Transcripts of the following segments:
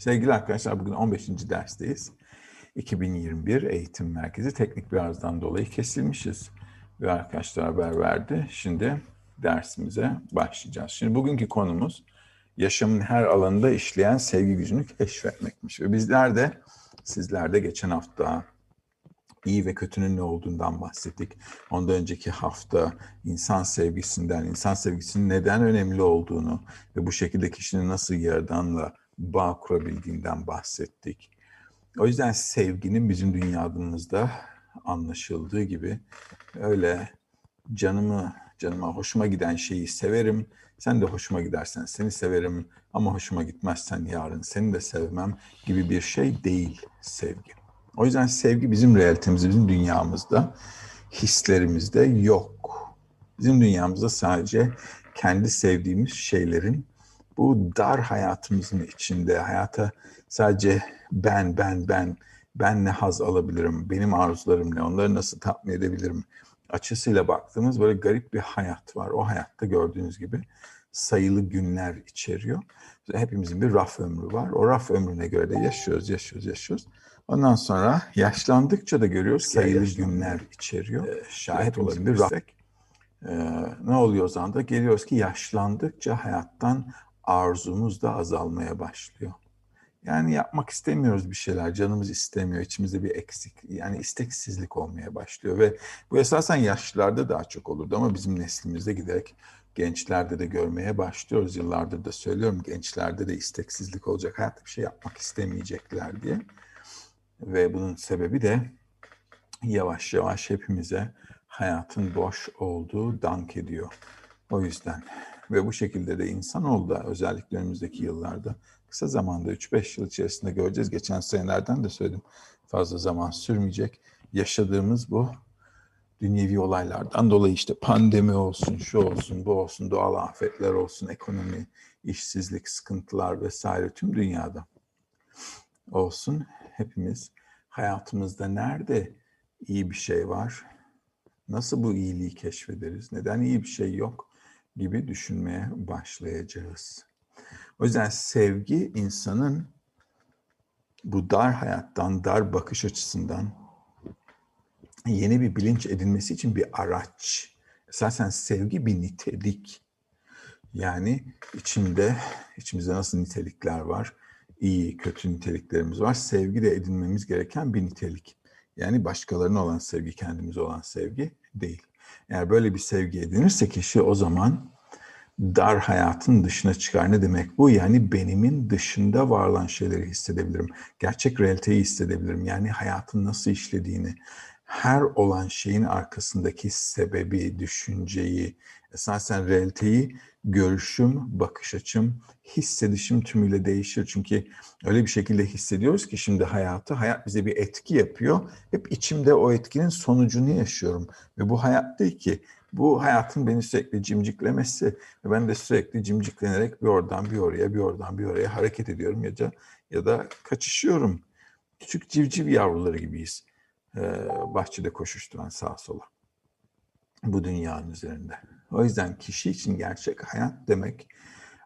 Sevgili arkadaşlar bugün 15. dersteyiz. 2021 Eğitim Merkezi teknik bir arızadan dolayı kesilmişiz. Ve arkadaşlar haber verdi. Şimdi dersimize başlayacağız. Şimdi bugünkü konumuz yaşamın her alanında işleyen sevgi gücünü keşfetmekmiş. Ve bizler de sizler de geçen hafta iyi ve kötünün ne olduğundan bahsettik. Ondan önceki hafta insan sevgisinden, insan sevgisinin neden önemli olduğunu ve bu şekilde kişinin nasıl yaradanla bağ kurabildiğinden bahsettik. O yüzden sevginin bizim dünyamızda anlaşıldığı gibi öyle canımı canıma hoşuma giden şeyi severim. Sen de hoşuma gidersen seni severim ama hoşuma gitmezsen yarın seni de sevmem gibi bir şey değil sevgi. O yüzden sevgi bizim realitemizde, bizim dünyamızda, hislerimizde yok. Bizim dünyamızda sadece kendi sevdiğimiz şeylerin bu dar hayatımızın içinde hayata sadece ben, ben, ben, ben ne haz alabilirim, benim arzularım ne, onları nasıl tatmin edebilirim açısıyla baktığımız böyle garip bir hayat var. O hayatta gördüğünüz gibi sayılı günler içeriyor. Hepimizin bir raf ömrü var. O raf ömrüne göre de yaşıyoruz, yaşıyoruz, yaşıyoruz. Ondan sonra yaşlandıkça da görüyoruz sayılı günler içeriyor. Ee, şahit olabilirsek e, ne oluyor o zaman da geliyoruz ki yaşlandıkça hayattan arzumuz da azalmaya başlıyor. Yani yapmak istemiyoruz bir şeyler, canımız istemiyor, içimizde bir eksik, yani isteksizlik olmaya başlıyor ve bu esasen yaşlılarda daha çok olurdu ama bizim neslimizde giderek gençlerde de görmeye başlıyoruz. Yıllardır da söylüyorum gençlerde de isteksizlik olacak, hayatta bir şey yapmak istemeyecekler diye. Ve bunun sebebi de yavaş yavaş hepimize hayatın boş olduğu dank ediyor. O yüzden ve bu şekilde de insan oldu özellikle önümüzdeki yıllarda. Kısa zamanda 3-5 yıl içerisinde göreceğiz. Geçen senelerden de söyledim. Fazla zaman sürmeyecek. Yaşadığımız bu dünyevi olaylardan dolayı işte pandemi olsun, şu olsun, bu olsun, doğal afetler olsun, ekonomi, işsizlik, sıkıntılar vesaire tüm dünyada olsun. Hepimiz hayatımızda nerede iyi bir şey var? Nasıl bu iyiliği keşfederiz? Neden iyi bir şey yok? Gibi düşünmeye başlayacağız. O yüzden sevgi insanın bu dar hayattan, dar bakış açısından yeni bir bilinç edinmesi için bir araç. Esasen sevgi bir nitelik. Yani içinde, içimizde nasıl nitelikler var? İyi, kötü niteliklerimiz var. Sevgi de edinmemiz gereken bir nitelik. Yani başkalarına olan sevgi, kendimize olan sevgi değil. Eğer böyle bir sevgi edinirse kişi o zaman dar hayatın dışına çıkar. Ne demek bu? Yani benimin dışında var olan şeyleri hissedebilirim. Gerçek realiteyi hissedebilirim. Yani hayatın nasıl işlediğini, her olan şeyin arkasındaki sebebi, düşünceyi, esasen realiteyi görüşüm, bakış açım, hissedişim tümüyle değişir. Çünkü öyle bir şekilde hissediyoruz ki şimdi hayatı, hayat bize bir etki yapıyor. Hep içimde o etkinin sonucunu yaşıyorum. Ve bu hayat değil ki, bu hayatın beni sürekli cimciklemesi ve ben de sürekli cimciklenerek bir oradan bir oraya, bir oradan bir oraya hareket ediyorum ya da, ya da kaçışıyorum. Küçük civciv yavruları gibiyiz. Ee, bahçede koşuşturan sağa sola. Bu dünyanın üzerinde. O yüzden kişi için gerçek hayat demek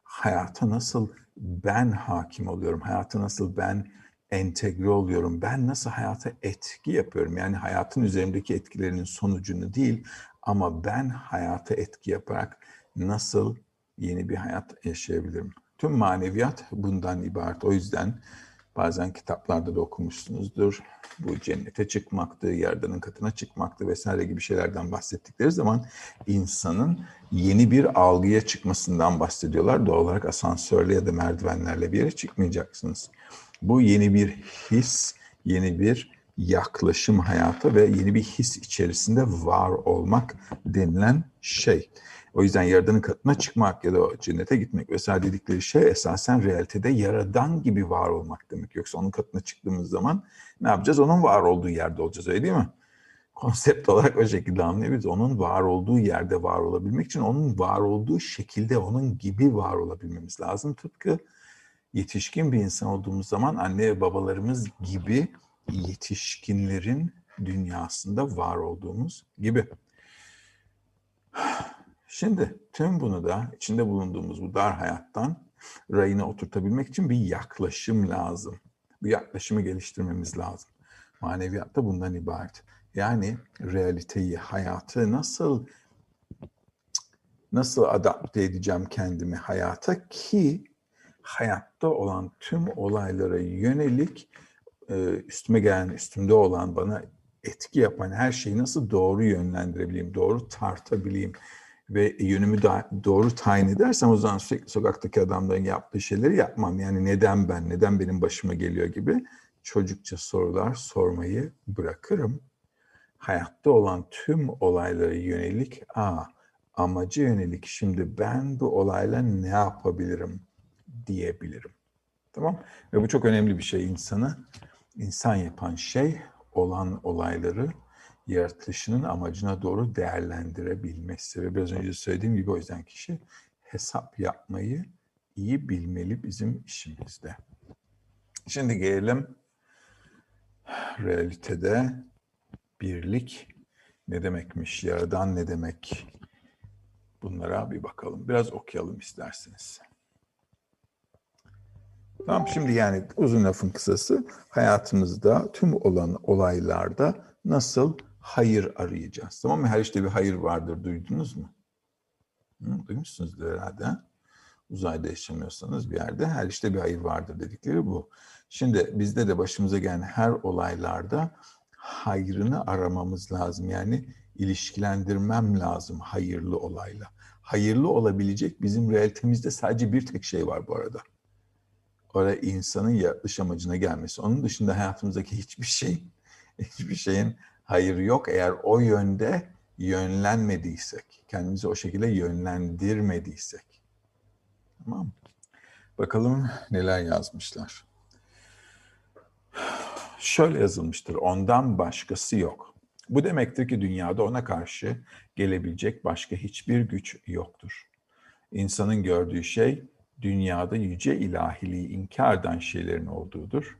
hayata nasıl ben hakim oluyorum, hayata nasıl ben entegre oluyorum, ben nasıl hayata etki yapıyorum. Yani hayatın üzerindeki etkilerinin sonucunu değil ama ben hayata etki yaparak nasıl yeni bir hayat yaşayabilirim. Tüm maneviyat bundan ibaret. O yüzden Bazen kitaplarda da okumuşsunuzdur. Bu cennete çıkmaktı, yerdanın katına çıkmaktı vesaire gibi şeylerden bahsettikleri zaman insanın yeni bir algıya çıkmasından bahsediyorlar. Doğal olarak asansörle ya da merdivenlerle bir yere çıkmayacaksınız. Bu yeni bir his, yeni bir yaklaşım hayata ve yeni bir his içerisinde var olmak denilen şey. O yüzden yaradanın katına çıkmak ya da cennete gitmek vesaire dedikleri şey esasen realitede yaradan gibi var olmak demek. Yoksa onun katına çıktığımız zaman ne yapacağız? Onun var olduğu yerde olacağız öyle değil mi? Konsept olarak o şekilde anlayabiliriz. Onun var olduğu yerde var olabilmek için onun var olduğu şekilde onun gibi var olabilmemiz lazım. Tıpkı yetişkin bir insan olduğumuz zaman anne ve babalarımız gibi yetişkinlerin dünyasında var olduğumuz gibi. Şimdi tüm bunu da içinde bulunduğumuz bu dar hayattan rayına oturtabilmek için bir yaklaşım lazım. Bu yaklaşımı geliştirmemiz lazım. Maneviyat da bundan ibaret. Yani realiteyi, hayatı nasıl nasıl adapte edeceğim kendimi hayata ki hayatta olan tüm olaylara yönelik e, üstüme gelen, üstümde olan, bana etki yapan her şeyi nasıl doğru yönlendirebileyim, doğru tartabileyim ve yönümü da, doğru tayin edersem o zaman sürekli sokaktaki adamların yaptığı şeyleri yapmam. Yani neden ben, neden benim başıma geliyor gibi çocukça sorular sormayı bırakırım. Hayatta olan tüm olaylara yönelik, aa amacı yönelik şimdi ben bu olayla ne yapabilirim diyebilirim. Tamam? Ve bu çok önemli bir şey insanı. insan yapan şey olan olayları yaratılışının amacına doğru değerlendirebilmesi. Ve biraz önce söylediğim gibi o yüzden kişi hesap yapmayı iyi bilmeli bizim işimizde. Şimdi gelelim realitede birlik ne demekmiş, yaradan ne demek? Bunlara bir bakalım. Biraz okuyalım isterseniz. Tamam şimdi yani uzun lafın kısası hayatımızda tüm olan olaylarda nasıl hayır arayacağız. Tamam mı? Her işte bir hayır vardır. Duydunuz mu? Hı, duymuşsunuzdur herhalde. Uzayda yaşamıyorsanız bir yerde her işte bir hayır vardır dedikleri bu. Şimdi bizde de başımıza gelen her olaylarda hayrını aramamız lazım. Yani ilişkilendirmem lazım hayırlı olayla. Hayırlı olabilecek bizim realitemizde sadece bir tek şey var bu arada. Orada insanın yaratılış amacına gelmesi. Onun dışında hayatımızdaki hiçbir şey, hiçbir şeyin hayır yok eğer o yönde yönlenmediysek, kendimizi o şekilde yönlendirmediysek. Tamam Bakalım neler yazmışlar. Şöyle yazılmıştır, ondan başkası yok. Bu demektir ki dünyada ona karşı gelebilecek başka hiçbir güç yoktur. İnsanın gördüğü şey dünyada yüce ilahiliği inkar eden şeylerin olduğudur.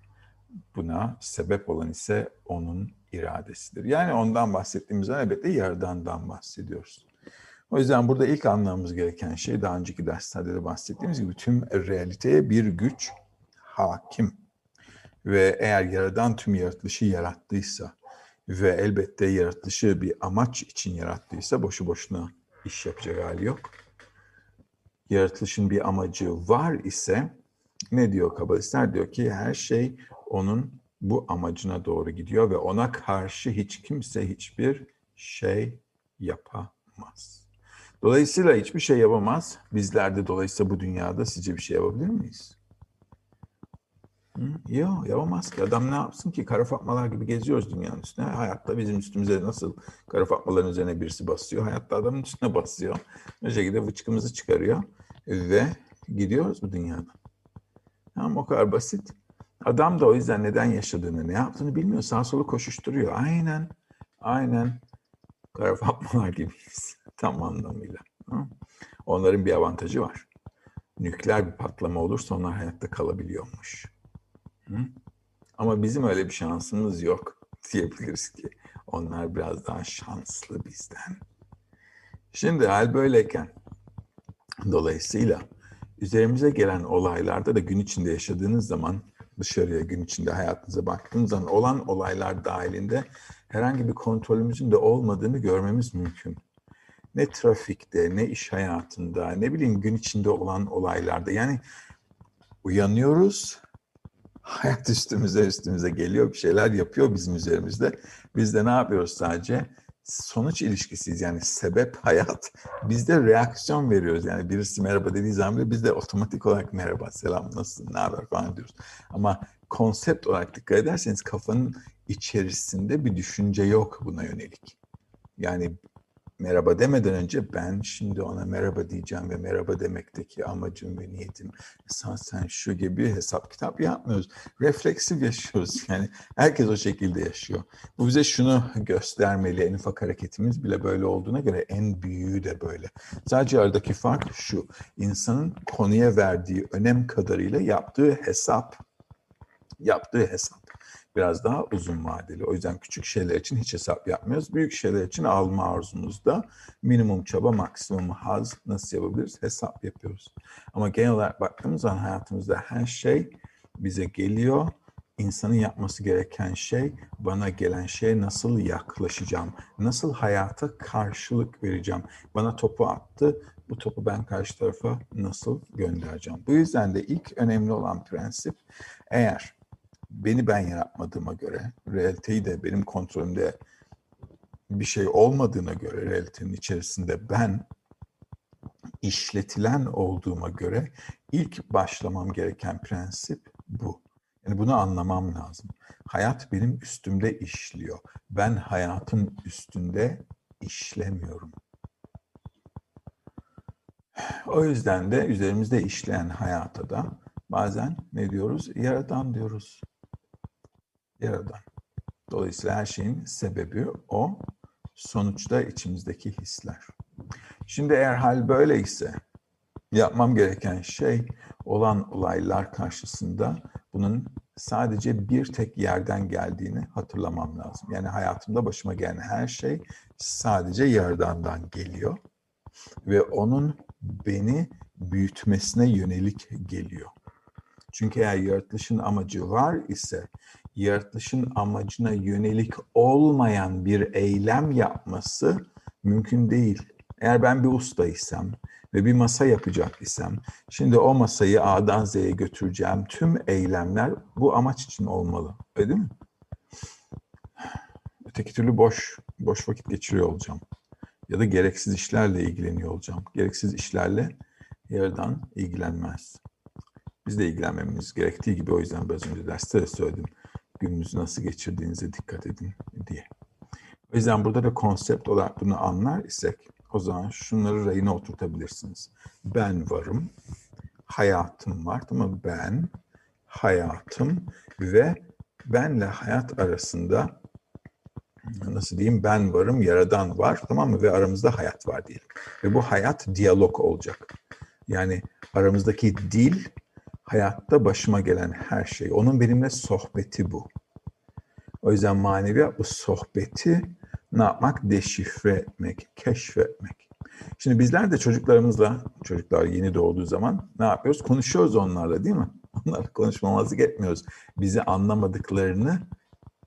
Buna sebep olan ise onun iradesidir. Yani ondan bahsettiğimizde elbette yaradandan bahsediyoruz. O yüzden burada ilk anlamamız gereken şey daha önceki derslerde de bahsettiğimiz gibi tüm realiteye bir güç hakim. Ve eğer yaradan tüm yaratılışı yarattıysa ve elbette yaratılışı bir amaç için yarattıysa boşu boşuna iş yapacak hali yok. Yaratılışın bir amacı var ise ne diyor kabalistler? Diyor ki her şey onun bu amacına doğru gidiyor ve ona karşı hiç kimse hiçbir şey yapamaz. Dolayısıyla hiçbir şey yapamaz. Bizler de dolayısıyla bu dünyada sizce bir şey yapabilir miyiz? Yok yapamaz ki. Adam ne yapsın ki? Kara fatmalar gibi geziyoruz dünyanın üstüne. Hayatta bizim üstümüze nasıl kara fatmaların üzerine birisi basıyor. Hayatta adamın üstüne basıyor. Bir şekilde vıçkımızı çıkarıyor. Ve gidiyoruz bu dünyada. Tamam o kadar basit. Adam da o yüzden neden yaşadığını, ne yaptığını bilmiyor. Sağ solu koşuşturuyor. Aynen, aynen kara fatmalar gibiyiz. Tam anlamıyla. Onların bir avantajı var. Nükleer bir patlama olursa onlar hayatta kalabiliyormuş. Ama bizim öyle bir şansımız yok diyebiliriz ki. Onlar biraz daha şanslı bizden. Şimdi hal böyleyken dolayısıyla üzerimize gelen olaylarda da gün içinde yaşadığınız zaman dışarıya gün içinde hayatınıza baktığınız zaman olan olaylar dahilinde herhangi bir kontrolümüzün de olmadığını görmemiz mümkün. Ne trafikte, ne iş hayatında, ne bileyim gün içinde olan olaylarda. Yani uyanıyoruz hayat üstümüze üstümüze geliyor, bir şeyler yapıyor bizim üzerimizde. Biz de ne yapıyoruz sadece? Sonuç ilişkisiyiz yani sebep hayat. Biz de reaksiyon veriyoruz yani birisi merhaba dediği zaman bile biz de otomatik olarak merhaba, selam, nasılsın, ne haber falan diyoruz. Ama konsept olarak dikkat ederseniz kafanın içerisinde bir düşünce yok buna yönelik. Yani merhaba demeden önce ben şimdi ona merhaba diyeceğim ve merhaba demekteki amacım ve niyetim sen sen şu gibi hesap kitap yapmıyoruz. Refleksif yaşıyoruz. Yani herkes o şekilde yaşıyor. Bu bize şunu göstermeli. En ufak hareketimiz bile böyle olduğuna göre en büyüğü de böyle. Sadece aradaki fark şu. insanın konuya verdiği önem kadarıyla yaptığı hesap yaptığı hesap biraz daha uzun vadeli. O yüzden küçük şeyler için hiç hesap yapmıyoruz. Büyük şeyler için alma arzumuzda minimum çaba, maksimum haz nasıl yapabiliriz? Hesap yapıyoruz. Ama genel olarak baktığımız zaman hayatımızda her şey bize geliyor. İnsanın yapması gereken şey, bana gelen şeye nasıl yaklaşacağım? Nasıl hayata karşılık vereceğim? Bana topu attı, bu topu ben karşı tarafa nasıl göndereceğim? Bu yüzden de ilk önemli olan prensip, eğer beni ben yaratmadığıma göre, realiteyi de benim kontrolümde bir şey olmadığına göre realitenin içerisinde ben işletilen olduğuma göre ilk başlamam gereken prensip bu. Yani bunu anlamam lazım. Hayat benim üstümde işliyor. Ben hayatın üstünde işlemiyorum. O yüzden de üzerimizde işleyen hayata da bazen ne diyoruz? Yaradan diyoruz. Yaradan. Dolayısıyla her şeyin sebebi o. Sonuçta içimizdeki hisler. Şimdi eğer hal böyleyse yapmam gereken şey olan olaylar karşısında bunun sadece bir tek yerden geldiğini hatırlamam lazım. Yani hayatımda başıma gelen her şey sadece yerdandan geliyor ve onun beni büyütmesine yönelik geliyor. Çünkü eğer yaratılışın amacı var ise yaratılışın amacına yönelik olmayan bir eylem yapması mümkün değil. Eğer ben bir ustaysam ve bir masa yapacak isem, şimdi o masayı A'dan Z'ye götüreceğim tüm eylemler bu amaç için olmalı. Öyle değil mi? Öteki türlü boş, boş vakit geçiriyor olacağım. Ya da gereksiz işlerle ilgileniyor olacağım. Gereksiz işlerle yerden ilgilenmez. Biz de ilgilenmemiz gerektiği gibi o yüzden biraz önce derste de söyledim. Gününüzü nasıl geçirdiğinize dikkat edin diye. O yüzden burada da konsept olarak bunu anlar isek o zaman şunları rayına oturtabilirsiniz. Ben varım, hayatım var tamam Ben, hayatım ve benle hayat arasında nasıl diyeyim ben varım, yaradan var tamam mı? Ve aramızda hayat var diyelim. Ve bu hayat diyalog olacak. Yani aramızdaki dil hayatta başıma gelen her şey. Onun benimle sohbeti bu. O yüzden maneviyat bu sohbeti ne yapmak? Deşifre etmek, keşfetmek. Şimdi bizler de çocuklarımızla, çocuklar yeni doğduğu zaman ne yapıyoruz? Konuşuyoruz onlarla değil mi? Onlarla konuşmamazlık etmiyoruz. Bizi anlamadıklarını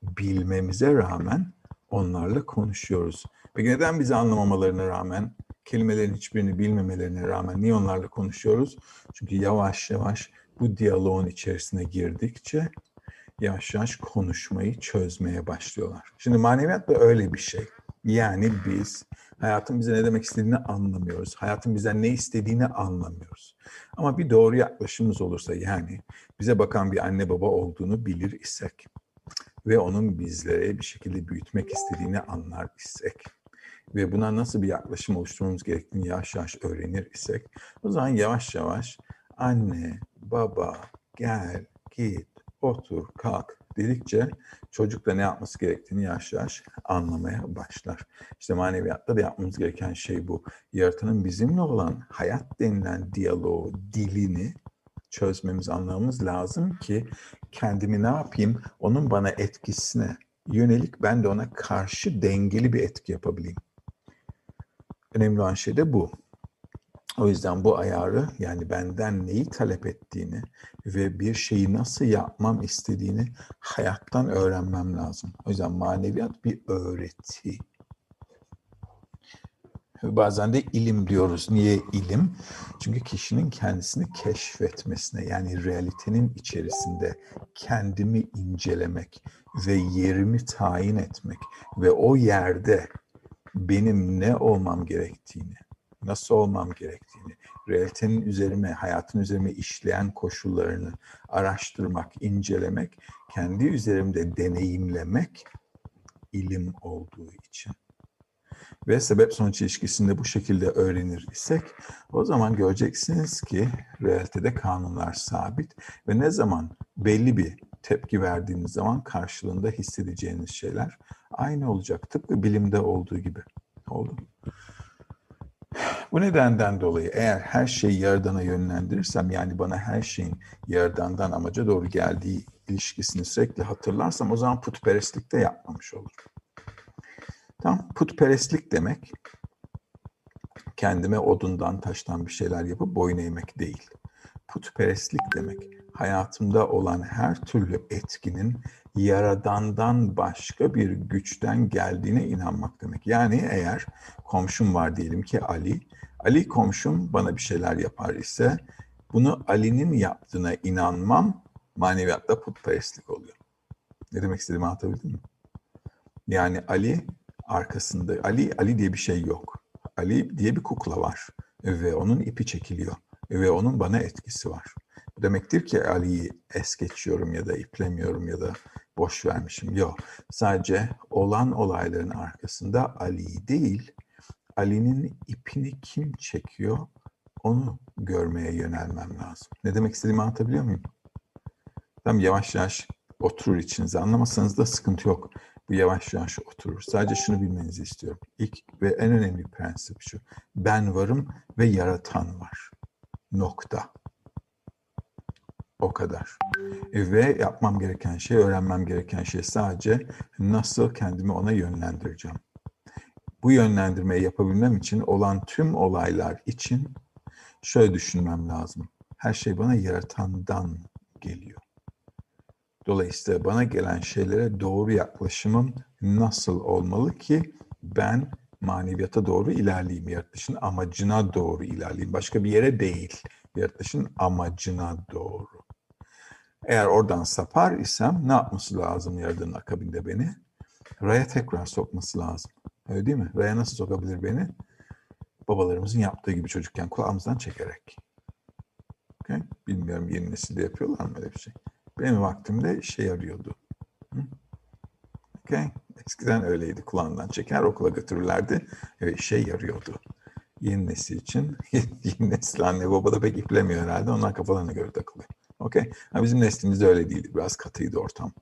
bilmemize rağmen onlarla konuşuyoruz. Peki neden bizi anlamamalarına rağmen, kelimelerin hiçbirini bilmemelerine rağmen niye onlarla konuşuyoruz? Çünkü yavaş yavaş bu diyaloğun içerisine girdikçe yavaş yavaş konuşmayı çözmeye başlıyorlar. Şimdi maneviyat da öyle bir şey. Yani biz hayatın bize ne demek istediğini anlamıyoruz. Hayatın bize ne istediğini anlamıyoruz. Ama bir doğru yaklaşımımız olursa yani bize bakan bir anne baba olduğunu bilir isek ve onun bizlere bir şekilde büyütmek istediğini anlar isek ve buna nasıl bir yaklaşım oluşturmamız gerektiğini yavaş yavaş öğrenir isek o zaman yavaş yavaş anne, baba, gel, git, otur, kalk dedikçe çocuk da ne yapması gerektiğini yavaş yavaş anlamaya başlar. İşte maneviyatta da yapmamız gereken şey bu. Yaratanın bizimle olan hayat denilen diyaloğu, dilini çözmemiz, anlamamız lazım ki kendimi ne yapayım, onun bana etkisine yönelik ben de ona karşı dengeli bir etki yapabileyim. Önemli olan şey de bu. O yüzden bu ayarı yani benden neyi talep ettiğini ve bir şeyi nasıl yapmam istediğini hayattan öğrenmem lazım. O yüzden maneviyat bir öğreti. Bazen de ilim diyoruz. Niye ilim? Çünkü kişinin kendisini keşfetmesine yani realitenin içerisinde kendimi incelemek ve yerimi tayin etmek ve o yerde benim ne olmam gerektiğini nasıl olmam gerektiğini, realitenin üzerime, hayatın üzerime işleyen koşullarını araştırmak, incelemek, kendi üzerimde deneyimlemek ilim olduğu için. Ve sebep sonuç ilişkisinde bu şekilde öğrenir isek o zaman göreceksiniz ki realitede kanunlar sabit ve ne zaman belli bir tepki verdiğiniz zaman karşılığında hissedeceğiniz şeyler aynı olacak. Tıpkı bilimde olduğu gibi. Oldu. Bu nedenden dolayı eğer her şeyi Yaradan'a yönlendirirsem yani bana her şeyin Yaradan'dan amaca doğru geldiği ilişkisini sürekli hatırlarsam o zaman putperestlik de yapmamış olur. Tam putperestlik demek kendime odundan, taştan bir şeyler yapıp boyun eğmek değil. Putperestlik demek hayatımda olan her türlü etkinin yaradandan başka bir güçten geldiğine inanmak demek. Yani eğer komşum var diyelim ki Ali, Ali komşum bana bir şeyler yapar ise bunu Ali'nin yaptığına inanmam maneviyatta putperestlik oluyor. Ne demek istediğimi anlatabildim mi? Yani Ali arkasında, Ali, Ali diye bir şey yok. Ali diye bir kukla var ve onun ipi çekiliyor ve onun bana etkisi var. Bu demektir ki Ali'yi es geçiyorum ya da iplemiyorum ya da boş vermişim. Yok. Sadece olan olayların arkasında Ali değil, Ali'nin ipini kim çekiyor onu görmeye yönelmem lazım. Ne demek istediğimi anlatabiliyor muyum? Tam yavaş yavaş oturur içinize. Anlamasanız da sıkıntı yok. Bu yavaş yavaş oturur. Sadece şunu bilmenizi istiyorum. İlk ve en önemli prensip şu. Ben varım ve yaratan var. Nokta. O kadar. Ve yapmam gereken şey, öğrenmem gereken şey sadece nasıl kendimi ona yönlendireceğim. Bu yönlendirmeyi yapabilmem için olan tüm olaylar için şöyle düşünmem lazım. Her şey bana yaratandan geliyor. Dolayısıyla bana gelen şeylere doğru yaklaşımım nasıl olmalı ki ben maneviyata doğru ilerleyeyim, yaratılışın amacına doğru ilerleyeyim. Başka bir yere değil, yaratılışın amacına doğru. Eğer oradan sapar isem ne yapması lazım Yaradan'ın akabinde beni? Raya tekrar sokması lazım. Öyle değil mi? Raya nasıl sokabilir beni? Babalarımızın yaptığı gibi çocukken kulağımızdan çekerek. Okay? Bilmiyorum yeni nesilde yapıyorlar mı öyle bir şey? Benim vaktimde işe yarıyordu. Okay? Eskiden öyleydi. Kulağından çeker okula götürürlerdi ve işe yarıyordu. Yeni nesil için, yeni nesil anne baba da pek iplemiyor herhalde. Onlar kafalarına göre takılıyor. Okay? Ama bizim neslimizde öyle değildi. Biraz katıydı ortam.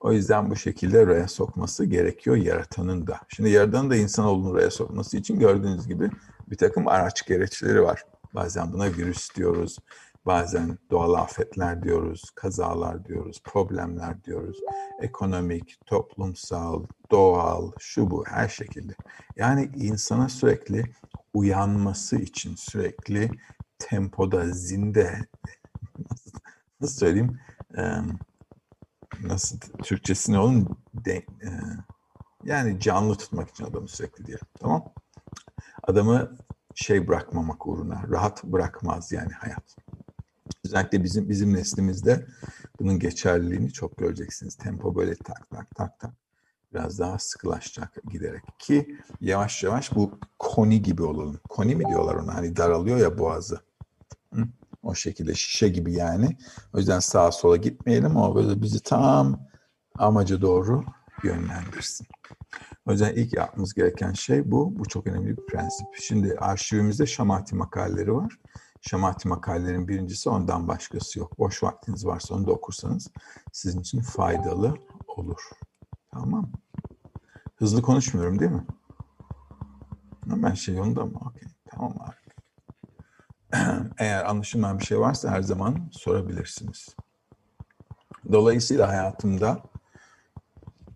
O yüzden bu şekilde raya sokması gerekiyor yaratanın da. Şimdi yaratanın da insanoğlunun raya sokması için gördüğünüz gibi bir takım araç gereçleri var. Bazen buna virüs diyoruz, bazen doğal afetler diyoruz, kazalar diyoruz, problemler diyoruz. Ekonomik, toplumsal, doğal, şu bu her şekilde. Yani insana sürekli uyanması için sürekli tempoda, zinde, nasıl söyleyeyim, nasıl Türkçesini onun de, yani canlı tutmak için adamı sürekli diye. Tamam? Adamı şey bırakmamak uğruna, rahat bırakmaz yani hayat. Özellikle bizim bizim neslimizde bunun geçerliliğini çok göreceksiniz. Tempo böyle tak tak tak tak biraz daha sıkılaşacak giderek ki yavaş yavaş bu koni gibi olalım. Koni mi diyorlar ona? Hani daralıyor ya boğazı. Hı? O şekilde şişe gibi yani. O yüzden sağa sola gitmeyelim ama böyle bizi tam amaca doğru yönlendirsin. O yüzden ilk yapmamız gereken şey bu. Bu çok önemli bir prensip. Şimdi arşivimizde şamati makaleleri var. Şamati makalelerin birincisi ondan başkası yok. Boş vaktiniz varsa onu da okursanız sizin için faydalı olur. Tamam Hızlı konuşmuyorum değil mi? Ben şey yolunda mı? Okey. Tamam abi. Eğer anlaşılmayan bir şey varsa her zaman sorabilirsiniz. Dolayısıyla hayatımda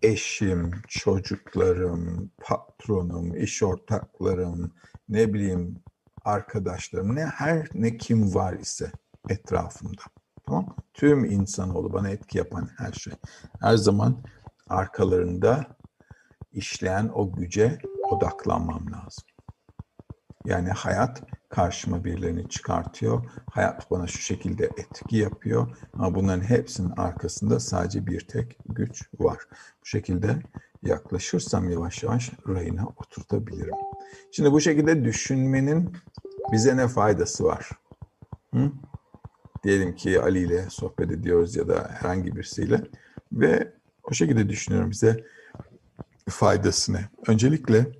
eşim, çocuklarım, patronum, iş ortaklarım, ne bileyim arkadaşlarım, ne her ne kim var ise etrafımda. Tamam Tüm insanoğlu bana etki yapan her şey. Her zaman arkalarında işleyen o güce odaklanmam lazım. Yani hayat karşıma birilerini çıkartıyor. Hayat bana şu şekilde etki yapıyor. Ama bunların hepsinin arkasında sadece bir tek güç var. Bu şekilde yaklaşırsam yavaş yavaş rayına oturtabilirim. Şimdi bu şekilde düşünmenin bize ne faydası var? Hı? Diyelim ki Ali ile sohbet ediyoruz ya da herhangi birisiyle ve o şekilde düşünüyorum bize faydası ne? Öncelikle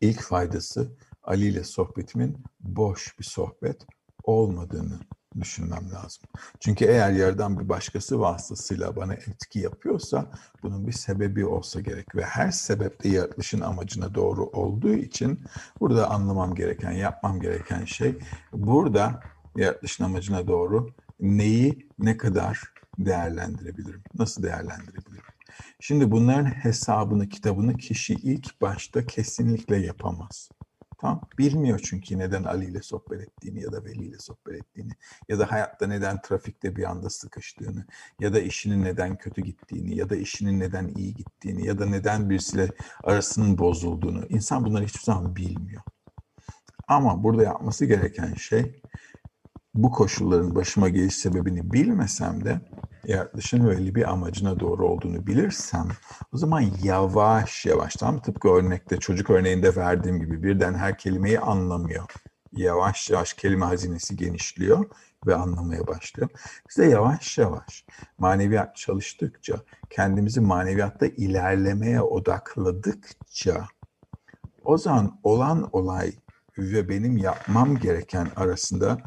ilk faydası Ali ile sohbetimin boş bir sohbet olmadığını düşünmem lazım. Çünkü eğer yerden bir başkası vasıtasıyla bana etki yapıyorsa bunun bir sebebi olsa gerek ve her sebep de yaratılışın amacına doğru olduğu için burada anlamam gereken, yapmam gereken şey burada yaratılışın amacına doğru neyi ne kadar değerlendirebilirim? Nasıl değerlendirebilirim? Şimdi bunların hesabını, kitabını kişi ilk başta kesinlikle yapamaz. Tamam. Bilmiyor çünkü neden Ali ile sohbet ettiğini ya da Veli ile sohbet ettiğini ya da hayatta neden trafikte bir anda sıkıştığını ya da işinin neden kötü gittiğini ya da işinin neden iyi gittiğini ya da neden birisiyle arasının bozulduğunu. İnsan bunları hiçbir zaman bilmiyor. Ama burada yapması gereken şey bu koşulların başıma geliş sebebini bilmesem de yaratılışın öyle bir amacına doğru olduğunu bilirsem o zaman yavaş yavaş tam tıpkı örnekte çocuk örneğinde verdiğim gibi birden her kelimeyi anlamıyor. Yavaş yavaş kelime hazinesi genişliyor ve anlamaya başlıyor. Biz de yavaş yavaş maneviyat çalıştıkça kendimizi maneviyatta ilerlemeye odakladıkça o zaman olan olay ve benim yapmam gereken arasında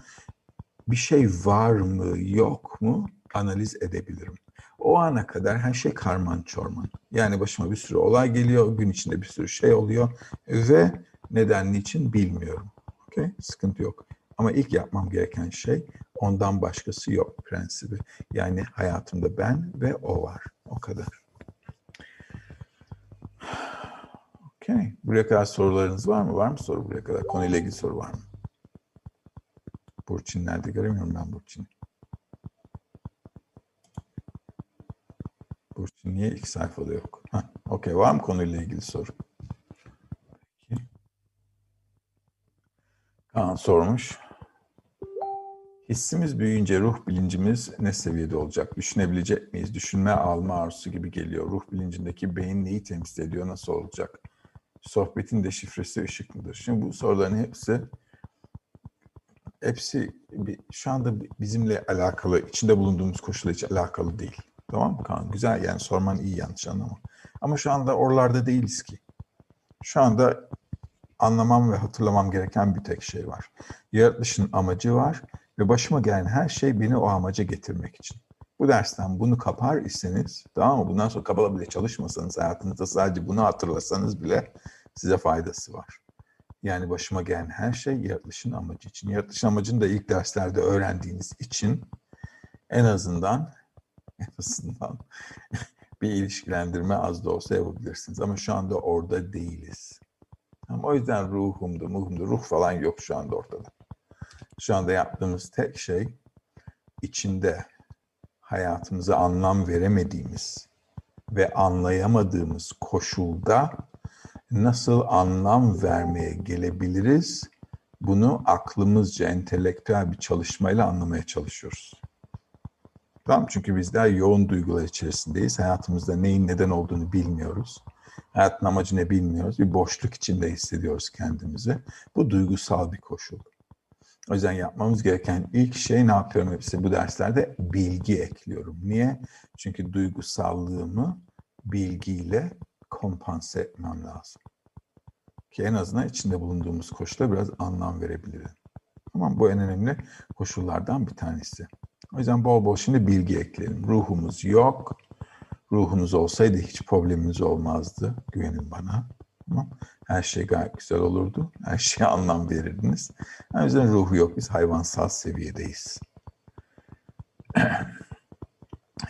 bir şey var mı yok mu analiz edebilirim. O ana kadar her şey karman çorman. Yani başıma bir sürü olay geliyor, gün içinde bir sürü şey oluyor ve neden niçin bilmiyorum. Okay? Sıkıntı yok. Ama ilk yapmam gereken şey ondan başkası yok prensibi. Yani hayatımda ben ve o var. O kadar. Okay. Buraya kadar sorularınız var mı? Var mı soru buraya kadar? Konuyla ilgili soru var mı? Burçin nerede? Göremiyorum ben Burçin'i. Burçin niye ilk sayfada yok? Okey. Var mı konuyla ilgili soru? Peki. Kaan sormuş. Hissimiz büyüyünce ruh bilincimiz ne seviyede olacak? Düşünebilecek miyiz? Düşünme, alma arzusu gibi geliyor. Ruh bilincindeki beyin neyi temsil ediyor? Nasıl olacak? Sohbetin de şifresi ışık mıdır? Şimdi bu soruların hepsi hepsi şu anda bizimle alakalı, içinde bulunduğumuz koşulla hiç alakalı değil. Tamam mı Kaan? Güzel yani sorman iyi yanlış anlama. Ama şu anda oralarda değiliz ki. Şu anda anlamam ve hatırlamam gereken bir tek şey var. Yaratılışın amacı var ve başıma gelen her şey beni o amaca getirmek için. Bu dersten bunu kapar iseniz, tamam mı? Bundan sonra kapalı bile çalışmasanız, hayatınızda sadece bunu hatırlasanız bile size faydası var. Yani başıma gelen her şey yaratılışın amacı için. Yaratılışın amacını da ilk derslerde öğrendiğiniz için en azından en azından bir ilişkilendirme az da olsa yapabilirsiniz. Ama şu anda orada değiliz. Ama o yüzden ruhumdu, muhumdu, ruh falan yok şu anda ortada. Şu anda yaptığımız tek şey içinde hayatımıza anlam veremediğimiz ve anlayamadığımız koşulda nasıl anlam vermeye gelebiliriz? Bunu aklımızca, entelektüel bir çalışmayla anlamaya çalışıyoruz. Tamam çünkü biz daha yoğun duygular içerisindeyiz. Hayatımızda neyin neden olduğunu bilmiyoruz. Hayatın amacı ne bilmiyoruz. Bir boşluk içinde hissediyoruz kendimizi. Bu duygusal bir koşul. O yüzden yapmamız gereken ilk şey ne yapıyorum hepsi bu derslerde? Bilgi ekliyorum. Niye? Çünkü duygusallığımı bilgiyle kompanse etmem lazım. Ki en azından içinde bulunduğumuz koşula biraz anlam verebilirim. Tamam bu en önemli koşullardan bir tanesi. O yüzden bol bol şimdi bilgi ekleyelim. Ruhumuz yok. Ruhunuz olsaydı hiç problemimiz olmazdı. Güvenin bana. Tamam. Her şey gayet güzel olurdu. Her şeye anlam verirdiniz. O yüzden ruhu yok. Biz hayvansal seviyedeyiz.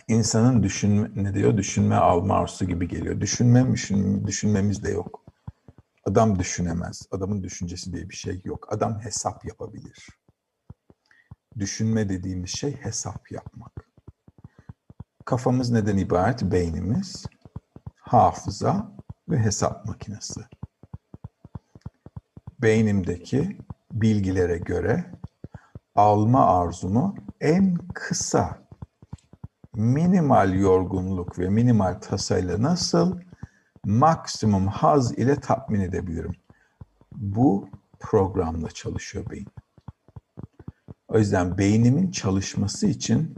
İnsanın düşünme, ne diyor? Düşünme alma arzusu gibi geliyor. Düşünme, düşün, düşünmemiz de yok. Adam düşünemez. Adamın düşüncesi diye bir şey yok. Adam hesap yapabilir. Düşünme dediğimiz şey hesap yapmak. Kafamız neden ibaret? Beynimiz, hafıza ve hesap makinesi. Beynimdeki bilgilere göre alma arzumu en kısa minimal yorgunluk ve minimal tasayla nasıl maksimum haz ile tatmin edebilirim? Bu programla çalışıyor beyin. O yüzden beynimin çalışması için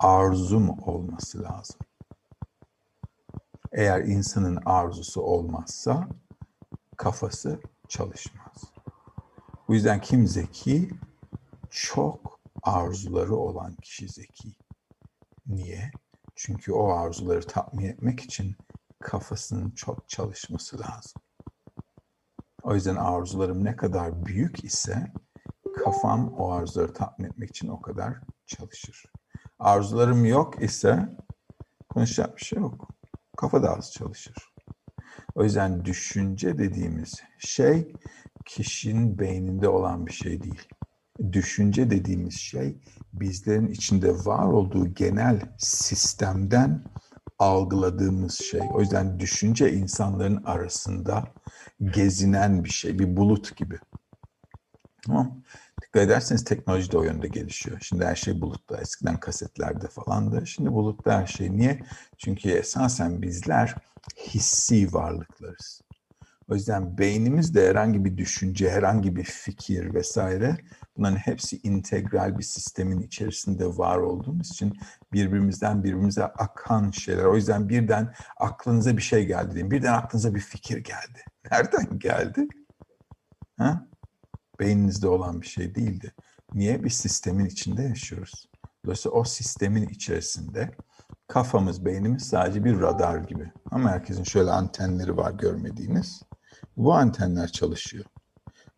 arzum olması lazım. Eğer insanın arzusu olmazsa kafası çalışmaz. Bu yüzden kim zeki? Çok arzuları olan kişi zeki. Niye? Çünkü o arzuları tatmin etmek için kafasının çok çalışması lazım. O yüzden arzularım ne kadar büyük ise kafam o arzuları tatmin etmek için o kadar çalışır. Arzularım yok ise konuşacak bir şey yok. Kafa da az çalışır. O yüzden düşünce dediğimiz şey kişinin beyninde olan bir şey değil. Düşünce dediğimiz şey bizlerin içinde var olduğu genel sistemden algıladığımız şey. O yüzden düşünce insanların arasında gezinen bir şey, bir bulut gibi. Tamam. Dikkat ederseniz teknoloji de o yönde gelişiyor. Şimdi her şey bulutta. Eskiden kasetlerde falandı. Şimdi bulutta her şey. Niye? Çünkü esasen bizler hissi varlıklarız. O yüzden beynimizde herhangi bir düşünce, herhangi bir fikir vesaire bunların hepsi integral bir sistemin içerisinde var olduğumuz için birbirimizden birbirimize akan şeyler. O yüzden birden aklınıza bir şey geldi diyeyim. Birden aklınıza bir fikir geldi. Nereden geldi? Ha? Beyninizde olan bir şey değildi. Niye? Bir sistemin içinde yaşıyoruz. Dolayısıyla o sistemin içerisinde kafamız, beynimiz sadece bir radar gibi. Ama herkesin şöyle antenleri var görmediğiniz. Bu antenler çalışıyor.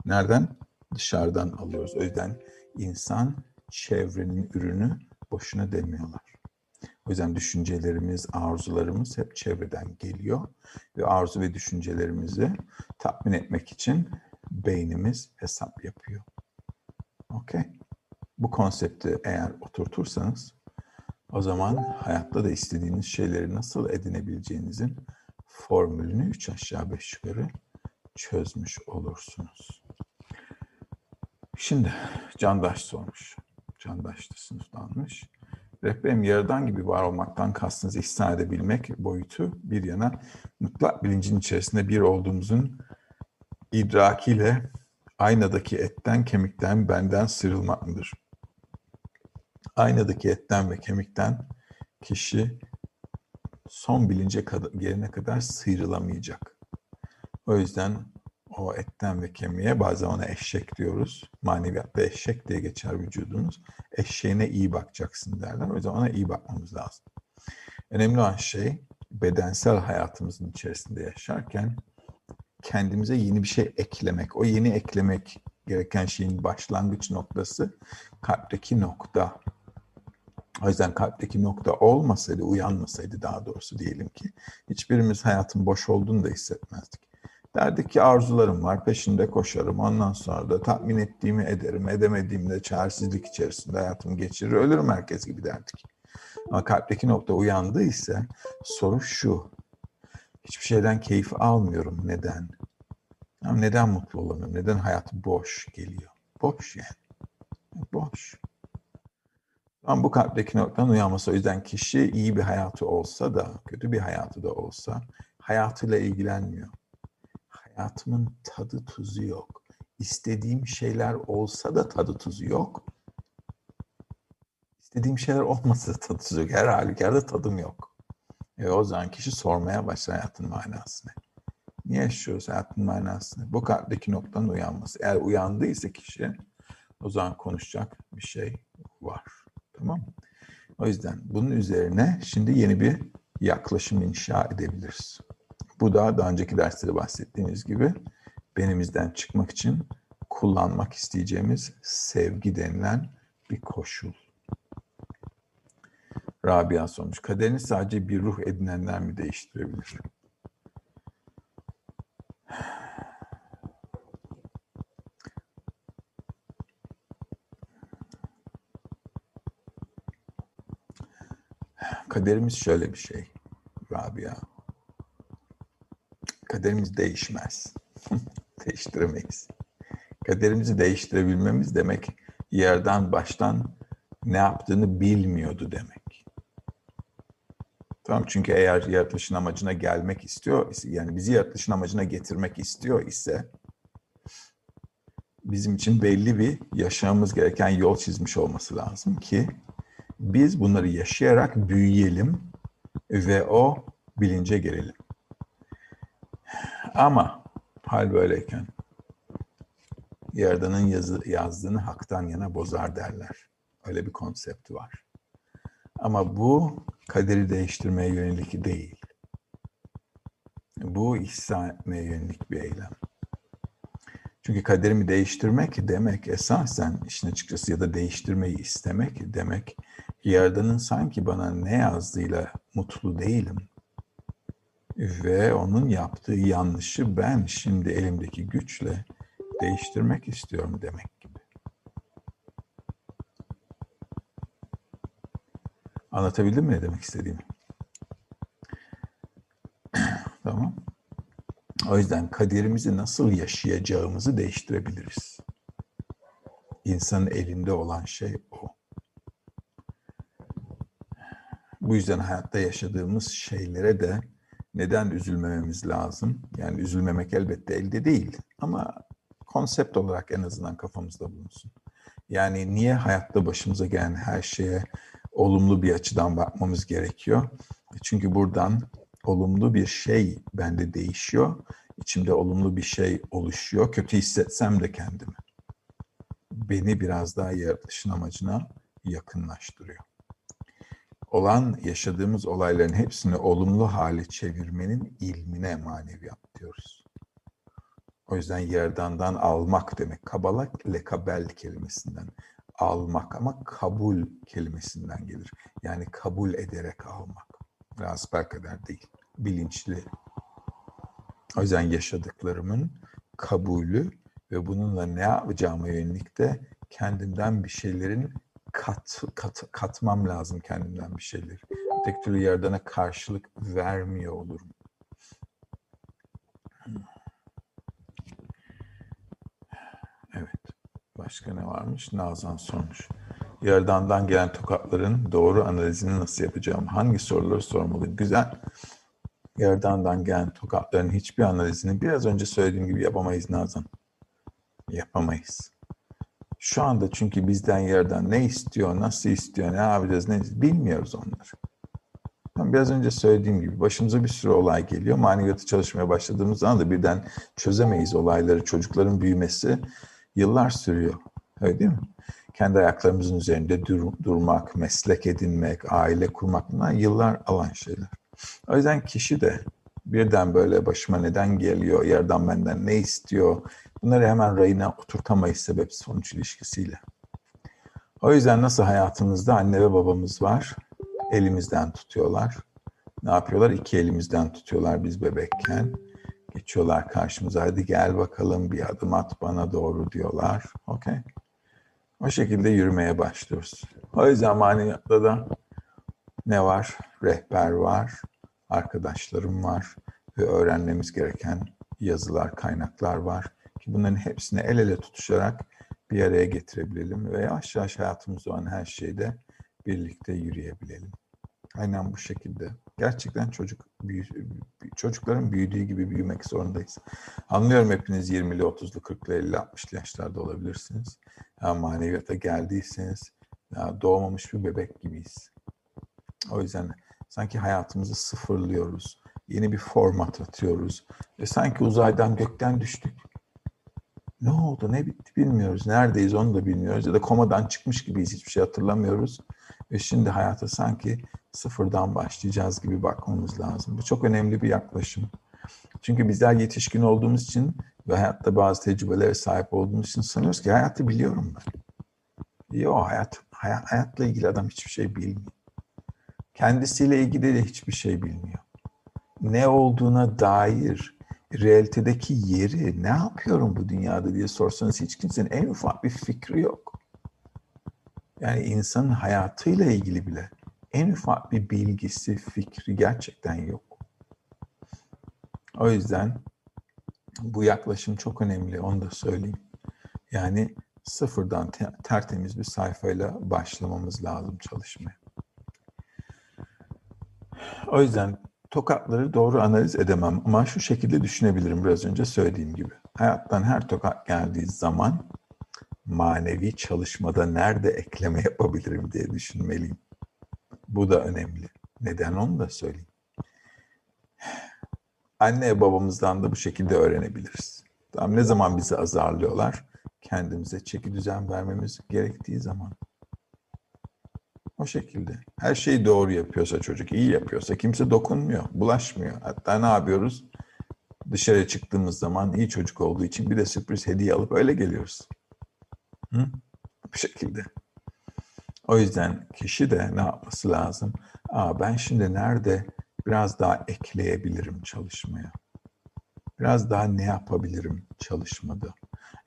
Nereden? Dışarıdan alıyoruz. O yüzden insan çevrenin ürünü boşuna demiyorlar. O yüzden düşüncelerimiz, arzularımız hep çevreden geliyor. Ve arzu ve düşüncelerimizi tatmin etmek için beynimiz hesap yapıyor. Okey. Bu konsepti eğer oturtursanız o zaman hayatta da istediğiniz şeyleri nasıl edinebileceğinizin formülünü üç aşağı beş yukarı çözmüş olursunuz. Şimdi Candaş sormuş. Candaş da sınıflanmış. Rehberim yaradan gibi var olmaktan kastınızı ihsan edebilmek boyutu bir yana mutlak bilincin içerisinde bir olduğumuzun idrakiyle aynadaki etten, kemikten, benden sıyrılmak mıdır? Aynadaki etten ve kemikten kişi son bilince gelene kadar sıyrılamayacak. O yüzden o etten ve kemiğe bazen ona eşek diyoruz. Maneviyatta eşek diye geçer vücudumuz. Eşeğine iyi bakacaksın derler. O yüzden ona iyi bakmamız lazım. Önemli olan şey bedensel hayatımızın içerisinde yaşarken kendimize yeni bir şey eklemek. O yeni eklemek gereken şeyin başlangıç noktası kalpteki nokta. O yüzden kalpteki nokta olmasaydı, uyanmasaydı daha doğrusu diyelim ki hiçbirimiz hayatın boş olduğunu da hissetmezdik. Derdik ki arzularım var, peşinde koşarım. Ondan sonra da tatmin ettiğimi ederim, edemediğimde çaresizlik içerisinde hayatımı geçirir, ölürüm herkes gibi derdik. Ama kalpteki nokta uyandı ise soru şu. Hiçbir şeyden keyif almıyorum. Neden? Yani neden mutlu olamıyorum? Neden hayat boş geliyor? Boş yani. Boş. Ama bu kalpteki noktadan uyanması o yüzden kişi iyi bir hayatı olsa da, kötü bir hayatı da olsa hayatıyla ilgilenmiyor. Hayatımın tadı tuzu yok. İstediğim şeyler olsa da tadı tuzu yok. İstediğim şeyler olmasa da tadı tuzu yok. Her halükarda tadım yok. E o zaman kişi sormaya başlar hayatın manasını. Niye yaşıyoruz hayatın manasını? Bu kalpteki noktanın uyanması. Eğer uyandıysa kişi o zaman konuşacak bir şey var. Tamam? O yüzden bunun üzerine şimdi yeni bir yaklaşım inşa edebiliriz. Bu da daha önceki derste bahsettiğimiz gibi benimizden çıkmak için kullanmak isteyeceğimiz sevgi denilen bir koşul. Rabia sormuş. Kaderini sadece bir ruh edinenler mi değiştirebilir? Kaderimiz şöyle bir şey Rabia. Kaderimiz değişmez. Değiştiremeyiz. Kaderimizi değiştirebilmemiz demek yerden baştan ne yaptığını bilmiyordu demek. Tamam çünkü eğer yaratılışın amacına gelmek istiyor, yani bizi yaratılışın amacına getirmek istiyor ise bizim için belli bir yaşamamız gereken yol çizmiş olması lazım ki biz bunları yaşayarak büyüyelim ve o bilince gelelim. Ama hal böyleyken Yaradan'ın yazı, yazdığını haktan yana bozar derler. Öyle bir konsepti var. Ama bu kaderi değiştirmeye yönelik değil. Bu ihsan etmeye yönelik bir eylem. Çünkü kaderimi değiştirmek demek esasen işin açıkçası ya da değiştirmeyi istemek demek Yaradan'ın sanki bana ne yazdığıyla mutlu değilim. Ve onun yaptığı yanlışı ben şimdi elimdeki güçle değiştirmek istiyorum demek gibi. Anlatabildim mi ne demek istediğimi? tamam. O yüzden kaderimizi nasıl yaşayacağımızı değiştirebiliriz. İnsanın elinde olan şey o. Bu yüzden hayatta yaşadığımız şeylere de neden üzülmememiz lazım? Yani üzülmemek elbette elde değil ama konsept olarak en azından kafamızda bulunsun. Yani niye hayatta başımıza gelen her şeye olumlu bir açıdan bakmamız gerekiyor? Çünkü buradan olumlu bir şey bende değişiyor. İçimde olumlu bir şey oluşuyor. Kötü hissetsem de kendimi. Beni biraz daha yaratılışın amacına yakınlaştırıyor. Olan yaşadığımız olayların hepsini olumlu hale çevirmenin ilmine maneviyat diyoruz. O yüzden yerdandan almak demek. Kabala lekabel kelimesinden almak ama kabul kelimesinden gelir. Yani kabul ederek almak. Kadar değil. Bilinçli. O yüzden yaşadıklarımın kabulü ve bununla ne yapacağıma yönelik de kendimden bir şeylerin kat, kat, katmam lazım kendimden bir şeyleri. Tek türlü yerdana karşılık vermiyor olurum. Evet. Başka ne varmış? Nazan sormuş. Yerdandan gelen tokatların doğru analizini nasıl yapacağım? Hangi soruları sormalıyım? Güzel. Yerdandan gelen tokatların hiçbir analizini biraz önce söylediğim gibi yapamayız Nazan. Yapamayız. Şu anda çünkü bizden yerden ne istiyor, nasıl istiyor, ne yapacağız, ne bilmiyoruz onları. Ben biraz önce söylediğim gibi başımıza bir sürü olay geliyor. Maneviyatı çalışmaya başladığımız zaman da birden çözemeyiz olayları. Çocukların büyümesi yıllar sürüyor. Öyle değil mi? Kendi ayaklarımızın üzerinde dur, durmak, meslek edinmek, aile kurmak bunlar yıllar alan şeyler. O yüzden kişi de birden böyle başıma neden geliyor, yerden benden ne istiyor, bunları hemen rayına oturtamayız sebep sonuç ilişkisiyle. O yüzden nasıl hayatımızda anne ve babamız var, elimizden tutuyorlar. Ne yapıyorlar? İki elimizden tutuyorlar biz bebekken. Geçiyorlar karşımıza. Hadi gel bakalım bir adım at bana doğru diyorlar. Okey. O şekilde yürümeye başlıyoruz. O yüzden maneviyatta da ne var? Rehber var, arkadaşlarım var ve öğrenmemiz gereken yazılar, kaynaklar var ki bunların hepsini el ele tutuşarak bir araya getirebilelim ve yavaş yavaş hayatımızda olan her şeyde birlikte yürüyebilelim. Aynen bu şekilde. Gerçekten çocuk çocukların büyüdüğü gibi büyümek zorundayız. Anlıyorum hepiniz 20'li, 30'lu, 40'lı, 50'li, 60'lı yaşlarda olabilirsiniz. Ya maneviyata geldiyseniz ya doğmamış bir bebek gibiyiz. O yüzden sanki hayatımızı sıfırlıyoruz. Yeni bir format atıyoruz. Ve sanki uzaydan gökten düştük. Ne oldu, ne bitti bilmiyoruz. Neredeyiz onu da bilmiyoruz. Ya da komadan çıkmış gibiyiz, hiçbir şey hatırlamıyoruz. Ve şimdi hayata sanki sıfırdan başlayacağız gibi bakmamız lazım. Bu çok önemli bir yaklaşım. Çünkü bizler yetişkin olduğumuz için ve hayatta bazı tecrübelere sahip olduğumuz için sanıyoruz ki hayatı biliyorum ben. Yok hayat, hayat, hayatla ilgili adam hiçbir şey bilmiyor. Kendisiyle ilgili de hiçbir şey bilmiyor. Ne olduğuna dair realitedeki yeri ne yapıyorum bu dünyada diye sorsanız hiç kimsenin en ufak bir fikri yok. Yani insanın hayatıyla ilgili bile en ufak bir bilgisi, fikri gerçekten yok. O yüzden bu yaklaşım çok önemli, onu da söyleyeyim. Yani sıfırdan te- tertemiz bir sayfayla başlamamız lazım çalışmaya. O yüzden tokatları doğru analiz edemem ama şu şekilde düşünebilirim biraz önce söylediğim gibi. Hayattan her tokat geldiği zaman manevi çalışmada nerede ekleme yapabilirim diye düşünmeliyim. Bu da önemli. Neden onu da söyleyeyim. Anne babamızdan da bu şekilde öğrenebiliriz. Tamam, ne zaman bizi azarlıyorlar? Kendimize çeki düzen vermemiz gerektiği zaman. O şekilde. Her şeyi doğru yapıyorsa çocuk, iyi yapıyorsa kimse dokunmuyor, bulaşmıyor. Hatta ne yapıyoruz? Dışarı çıktığımız zaman iyi çocuk olduğu için bir de sürpriz hediye alıp öyle geliyoruz. Hı? Bu şekilde. O yüzden kişi de ne yapması lazım? Aa, ben şimdi nerede biraz daha ekleyebilirim çalışmaya? Biraz daha ne yapabilirim çalışmada?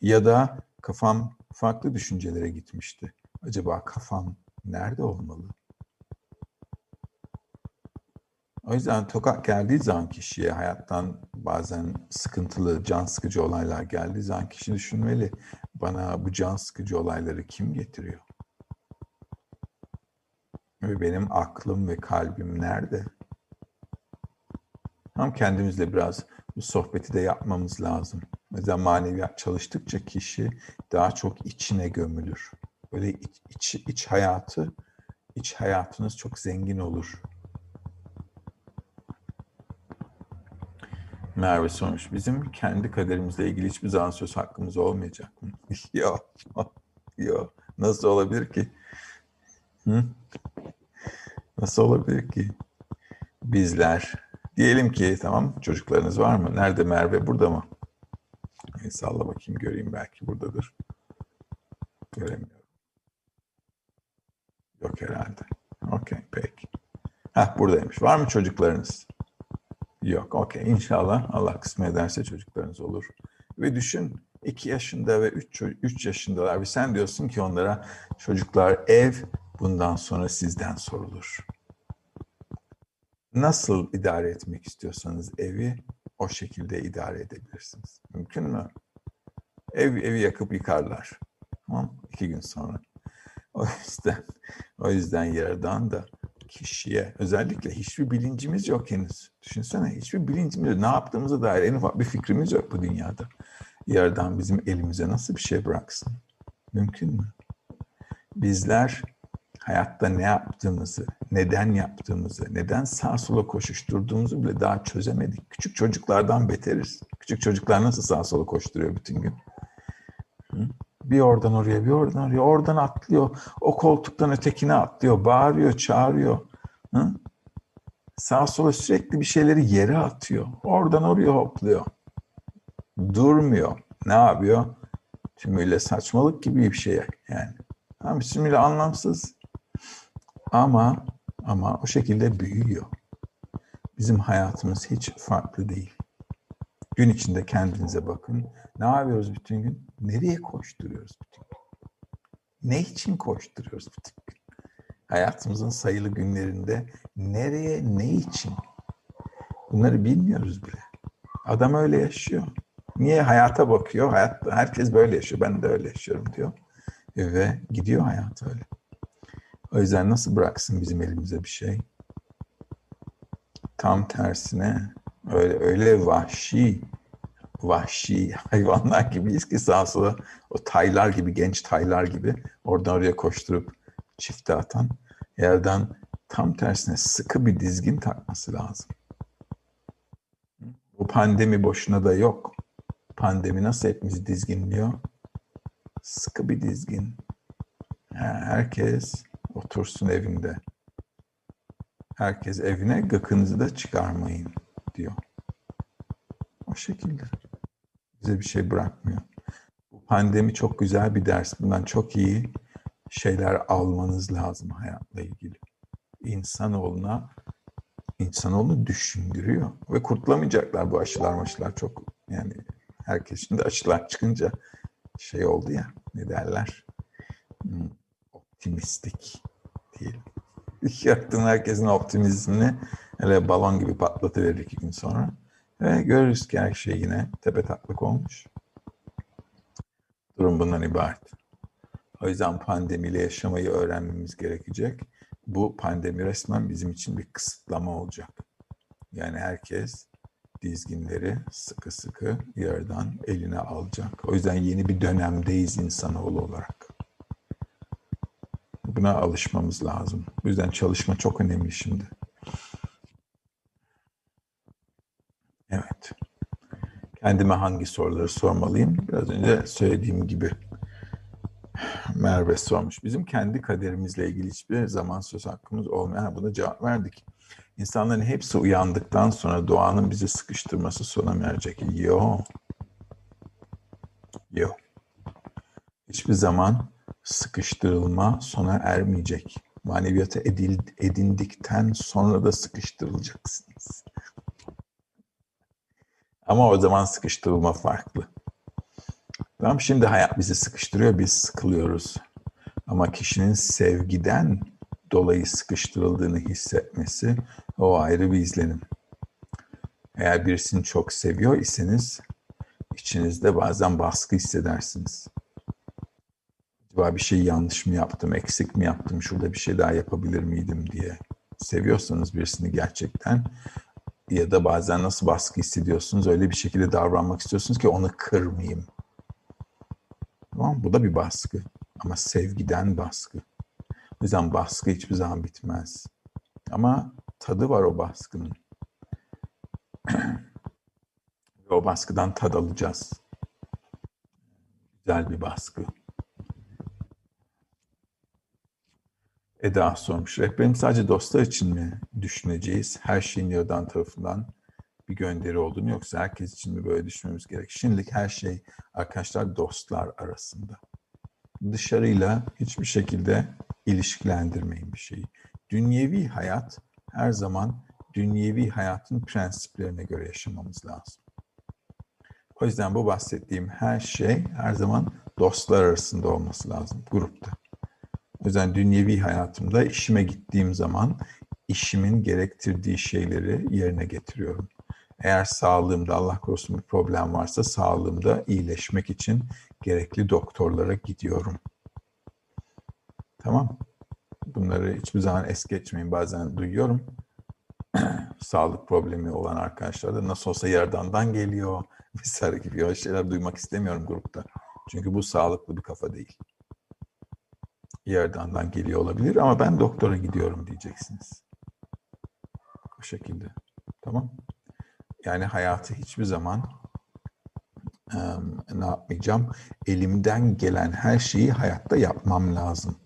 Ya da kafam farklı düşüncelere gitmişti. Acaba kafam nerede olmalı? O yüzden tokat geldiği zaman kişiye hayattan bazen sıkıntılı, can sıkıcı olaylar geldiği zaman kişi düşünmeli. Bana bu can sıkıcı olayları kim getiriyor? Ve benim aklım ve kalbim nerede? Tam kendimizle biraz bu sohbeti de yapmamız lazım. Mesela maneviyat çalıştıkça kişi daha çok içine gömülür. Böyle iç, iç, iç hayatı, iç hayatınız çok zengin olur. Merve sormuş. Bizim kendi kaderimizle ilgili hiçbir zaman söz hakkımız olmayacak mı? yok. Yok. Nasıl olabilir ki? Hı? Nasıl olabilir ki? Bizler. Diyelim ki tamam çocuklarınız var mı? Nerede Merve? Burada mı? E, salla bakayım göreyim belki buradadır. Göremiyorum. Yok herhalde. Okey peki. Heh buradaymış. Var mı çocuklarınız? Yok. Okey. İnşallah Allah kısmet ederse çocuklarınız olur. Ve düşün 2 yaşında ve 3 3 yaşındalar ve sen diyorsun ki onlara çocuklar ev bundan sonra sizden sorulur. Nasıl idare etmek istiyorsanız evi o şekilde idare edebilirsiniz. Mümkün mü? Ev evi yakıp yıkarlar. Tamam iki gün sonra. O yüzden o yüzden yaradan da kişiye özellikle hiçbir bilincimiz yok henüz. Düşünsene hiçbir bilincimiz yok. Ne yaptığımıza dair en ufak bir fikrimiz yok bu dünyada. Yaradan bizim elimize nasıl bir şey bıraksın? Mümkün mü? Bizler hayatta ne yaptığımızı, neden yaptığımızı, neden sağa sola koşuşturduğumuzu bile daha çözemedik. Küçük çocuklardan beteriz. Küçük çocuklar nasıl sağa sola koşturuyor bütün gün? Bir oradan oraya, bir oradan oraya, oradan atlıyor. O koltuktan ötekine atlıyor, bağırıyor, çağırıyor. Hı? Sağa sola sürekli bir şeyleri yere atıyor. Oradan oraya hopluyor. Durmuyor. Ne yapıyor? Tümüyle saçmalık gibi bir şey yani. Tam tümüyle anlamsız. Ama ama o şekilde büyüyor. Bizim hayatımız hiç farklı değil. Gün içinde kendinize bakın. Ne yapıyoruz bütün gün? Nereye koşturuyoruz bütün gün? Ne için koşturuyoruz bütün gün? Hayatımızın sayılı günlerinde nereye, ne için? Bunları bilmiyoruz bile. Adam öyle yaşıyor. Niye hayata bakıyor? Hayat, herkes böyle yaşıyor. Ben de öyle yaşıyorum diyor. Ve gidiyor hayat öyle. O yüzden nasıl bıraksın bizim elimize bir şey? Tam tersine öyle öyle vahşi vahşi hayvanlar gibiyiz ki sağa sola o taylar gibi genç taylar gibi oradan oraya koşturup çifte atan yerden tam tersine sıkı bir dizgin takması lazım. Bu pandemi boşuna da yok. Pandemi nasıl hepimizi dizginliyor? Sıkı bir dizgin. Herkes otursun evinde. Herkes evine gıkınızı da çıkarmayın diyor. O şekilde. Bize bir şey bırakmıyor. Bu pandemi çok güzel bir ders. Bundan çok iyi şeyler almanız lazım hayatla ilgili. İnsanoğluna insanoğlunu düşündürüyor. Ve kurtulamayacaklar bu aşılar maşılar çok yani herkes şimdi aşılar çıkınca şey oldu ya ne derler hmm, optimistik diyelim. Yaktığın herkesin optimizmini hele balon gibi patlatıverir iki gün sonra. Ve görürüz ki her şey yine tepe taklak olmuş. Durum bundan ibaret. O yüzden pandemiyle yaşamayı öğrenmemiz gerekecek. Bu pandemi resmen bizim için bir kısıtlama olacak. Yani herkes dizginleri sıkı sıkı yerden eline alacak. O yüzden yeni bir dönemdeyiz insanoğlu olarak. Buna alışmamız lazım. O yüzden çalışma çok önemli şimdi. Evet. Kendime hangi soruları sormalıyım? Biraz önce söylediğim gibi Merve sormuş. Bizim kendi kaderimizle ilgili hiçbir zaman söz hakkımız olmayan buna cevap verdik. İnsanların hepsi uyandıktan sonra doğanın bizi sıkıştırması sona mı erecek? Yok. Yok. Hiçbir zaman sıkıştırılma sona ermeyecek. Maneviyata edil, edindikten sonra da sıkıştırılacaksınız. Ama o zaman sıkıştırılma farklı. Tamam şimdi hayat bizi sıkıştırıyor, biz sıkılıyoruz. Ama kişinin sevgiden dolayı sıkıştırıldığını hissetmesi o ayrı bir izlenim. Eğer birisini çok seviyor iseniz içinizde bazen baskı hissedersiniz. Acaba bir şey yanlış mı yaptım, eksik mi yaptım, şurada bir şey daha yapabilir miydim diye. Seviyorsanız birisini gerçekten ya da bazen nasıl baskı hissediyorsunuz öyle bir şekilde davranmak istiyorsunuz ki onu kırmayayım. Tamam Bu da bir baskı. Ama sevgiden baskı. O yüzden baskı hiçbir zaman bitmez. Ama tadı var o baskının. O baskıdan tad alacağız. Güzel bir baskı. Eda sormuş. Rehberim sadece dostlar için mi düşüneceğiz? Her şeyin yaradan tarafından bir gönderi olduğunu yoksa herkes için mi böyle düşünmemiz gerek? Şimdilik her şey arkadaşlar dostlar arasında. Dışarıyla hiçbir şekilde ilişkilendirmeyin bir şeyi. Dünyevi hayat her zaman dünyevi hayatın prensiplerine göre yaşamamız lazım. O yüzden bu bahsettiğim her şey her zaman dostlar arasında olması lazım, grupta. O yüzden dünyevi hayatımda işime gittiğim zaman işimin gerektirdiği şeyleri yerine getiriyorum. Eğer sağlığımda Allah korusun bir problem varsa sağlığımda iyileşmek için gerekli doktorlara gidiyorum. Tamam. Bunları hiçbir zaman es geçmeyin. Bazen duyuyorum. Sağlık problemi olan arkadaşlar da nasıl olsa yerdandan geliyor vesaire gibi öyle şeyler duymak istemiyorum grupta. Çünkü bu sağlıklı bir kafa değil. Yerdandan geliyor olabilir ama ben doktora gidiyorum diyeceksiniz. O şekilde. Tamam. Yani hayatı hiçbir zaman ne yapmayacağım? Elimden gelen her şeyi hayatta yapmam lazım.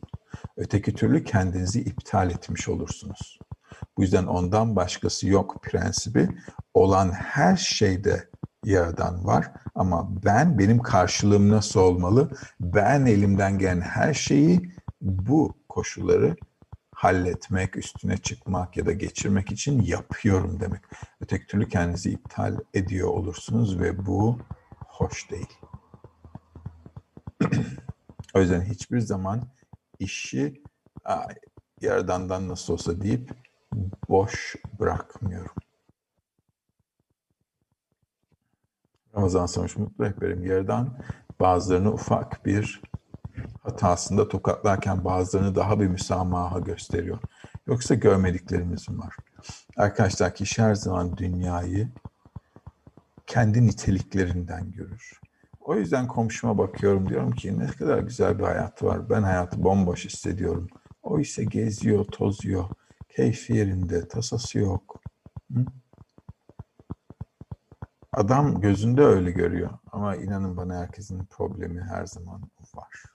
Öteki türlü kendinizi iptal etmiş olursunuz. Bu yüzden ondan başkası yok prensibi. Olan her şeyde yaradan var ama ben benim karşılığım nasıl olmalı? Ben elimden gelen her şeyi bu koşulları halletmek, üstüne çıkmak ya da geçirmek için yapıyorum demek. Öteki türlü kendinizi iptal ediyor olursunuz ve bu hoş değil. o yüzden hiçbir zaman işi yaradandan nasıl olsa deyip boş bırakmıyorum. Ramazan Samış Mutlu Rehberim yerden bazılarını ufak bir hatasında tokatlarken bazılarını daha bir müsamaha gösteriyor. Yoksa görmediklerimiz var. Arkadaşlar kişi her zaman dünyayı kendi niteliklerinden görür. O yüzden komşuma bakıyorum diyorum ki ne kadar güzel bir hayatı var. Ben hayatı bomboş hissediyorum. O ise geziyor, tozuyor. Keyfi yerinde, tasası yok. Hı? Adam gözünde öyle görüyor. Ama inanın bana herkesin problemi her zaman var.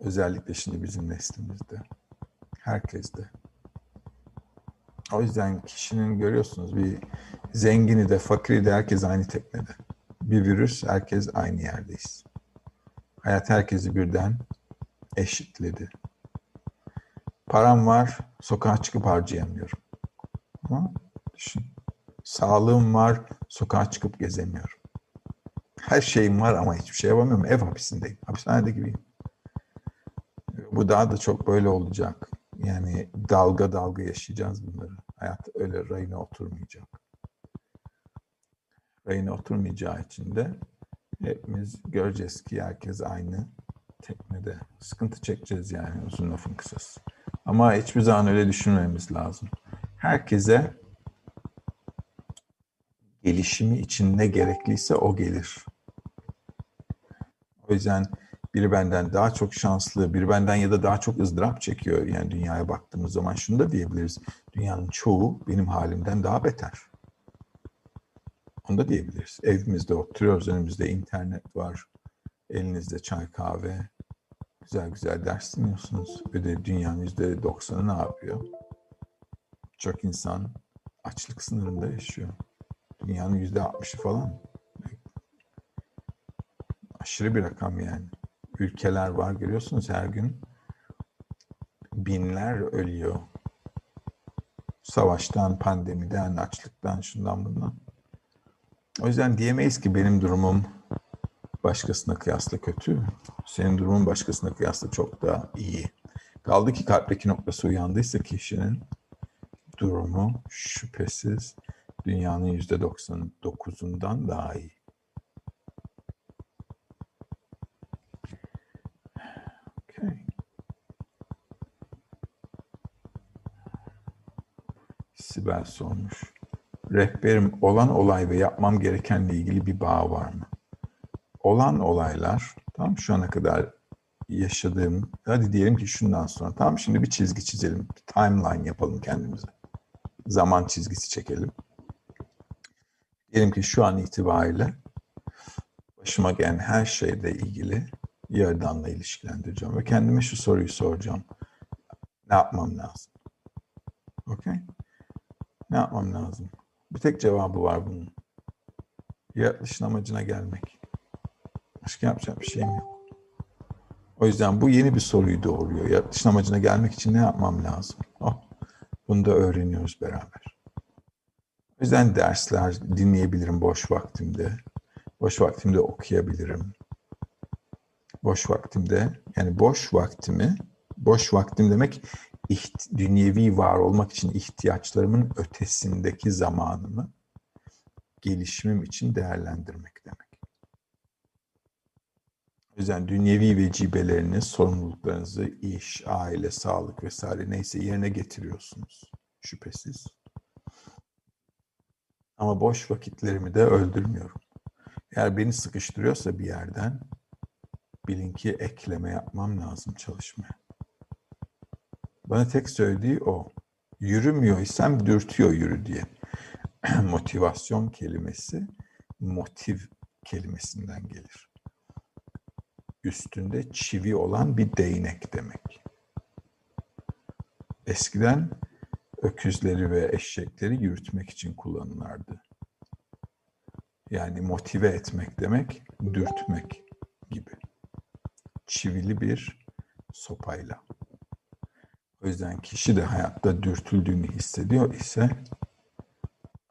Özellikle şimdi bizim neslimizde. Herkeste. O yüzden kişinin görüyorsunuz bir zengini de fakiri de herkes aynı teknede. Bir virüs herkes aynı yerdeyiz. Hayat herkesi birden eşitledi. Param var, sokağa çıkıp harcayamıyorum. Ama düşün. Sağlığım var, sokağa çıkıp gezemiyorum. Her şeyim var ama hiçbir şey yapamıyorum. Ev hapisindeyim. Hapishanede gibiyim. Bu daha da çok böyle olacak. Yani dalga dalga yaşayacağız bunları. Hayat öyle rayına oturmayacak. Rayına oturmayacağı için de hepimiz göreceğiz ki herkes aynı teknede. Sıkıntı çekeceğiz yani uzun lafın kısası. Ama hiçbir zaman öyle düşünmemiz lazım. Herkese gelişimi için ne gerekliyse o gelir. O yüzden biri benden daha çok şanslı, biri benden ya da daha çok ızdırap çekiyor. Yani dünyaya baktığımız zaman şunu da diyebiliriz. Dünyanın çoğu benim halimden daha beter. Onu da diyebiliriz. Evimizde oturuyoruz, önümüzde internet var. Elinizde çay kahve. Güzel güzel ders dinliyorsunuz. Öde dünyanın yüzde doksanı ne yapıyor? Çok insan açlık sınırında yaşıyor. Dünyanın yüzde altmışı falan. Aşırı bir rakam yani. Ülkeler var görüyorsunuz her gün. Binler ölüyor. Savaştan, pandemiden, açlıktan, şundan bundan. O yüzden diyemeyiz ki benim durumum başkasına kıyasla kötü. Senin durumun başkasına kıyasla çok daha iyi. Kaldı ki kalpteki noktası uyandıysa kişinin durumu şüphesiz dünyanın yüzde 99'undan daha iyi. Okay. Sibel sormuş. Rehberim olan olay ve yapmam gerekenle ilgili bir bağ var mı? Olan olaylar, tamam şu ana kadar yaşadığım, hadi diyelim ki şundan sonra, tamam şimdi bir çizgi çizelim, bir timeline yapalım kendimize. Zaman çizgisi çekelim. Diyelim ki şu an itibariyle başıma gelen her şeyle ilgili Yaradan'la ilişkilendireceğim ve kendime şu soruyu soracağım. Ne yapmam lazım? Ne yapmam lazım? Bir tek cevabı var bunun. Yaratılışın amacına gelmek. Başka yapacak bir şeyim yok. O yüzden bu yeni bir soruyu doğuruyor. Yaratılışın amacına gelmek için ne yapmam lazım? Oh, bunu da öğreniyoruz beraber. O yüzden dersler dinleyebilirim boş vaktimde. Boş vaktimde okuyabilirim. Boş vaktimde, yani boş vaktimi, boş vaktim demek dünyevi var olmak için ihtiyaçlarımın ötesindeki zamanımı gelişimim için değerlendirmek demek. O yüzden dünyevi vecibeleriniz, sorumluluklarınızı iş, aile, sağlık vesaire neyse yerine getiriyorsunuz şüphesiz. Ama boş vakitlerimi de öldürmüyorum. Eğer beni sıkıştırıyorsa bir yerden bilin ki ekleme yapmam lazım çalışmaya. Bana tek söylediği o. Yürümüyor isem dürtüyor yürü diye. Motivasyon kelimesi motiv kelimesinden gelir. Üstünde çivi olan bir değnek demek. Eskiden öküzleri ve eşekleri yürütmek için kullanırlardı. Yani motive etmek demek, dürtmek gibi. Çivili bir sopayla. O yüzden kişi de hayatta dürtüldüğünü hissediyor ise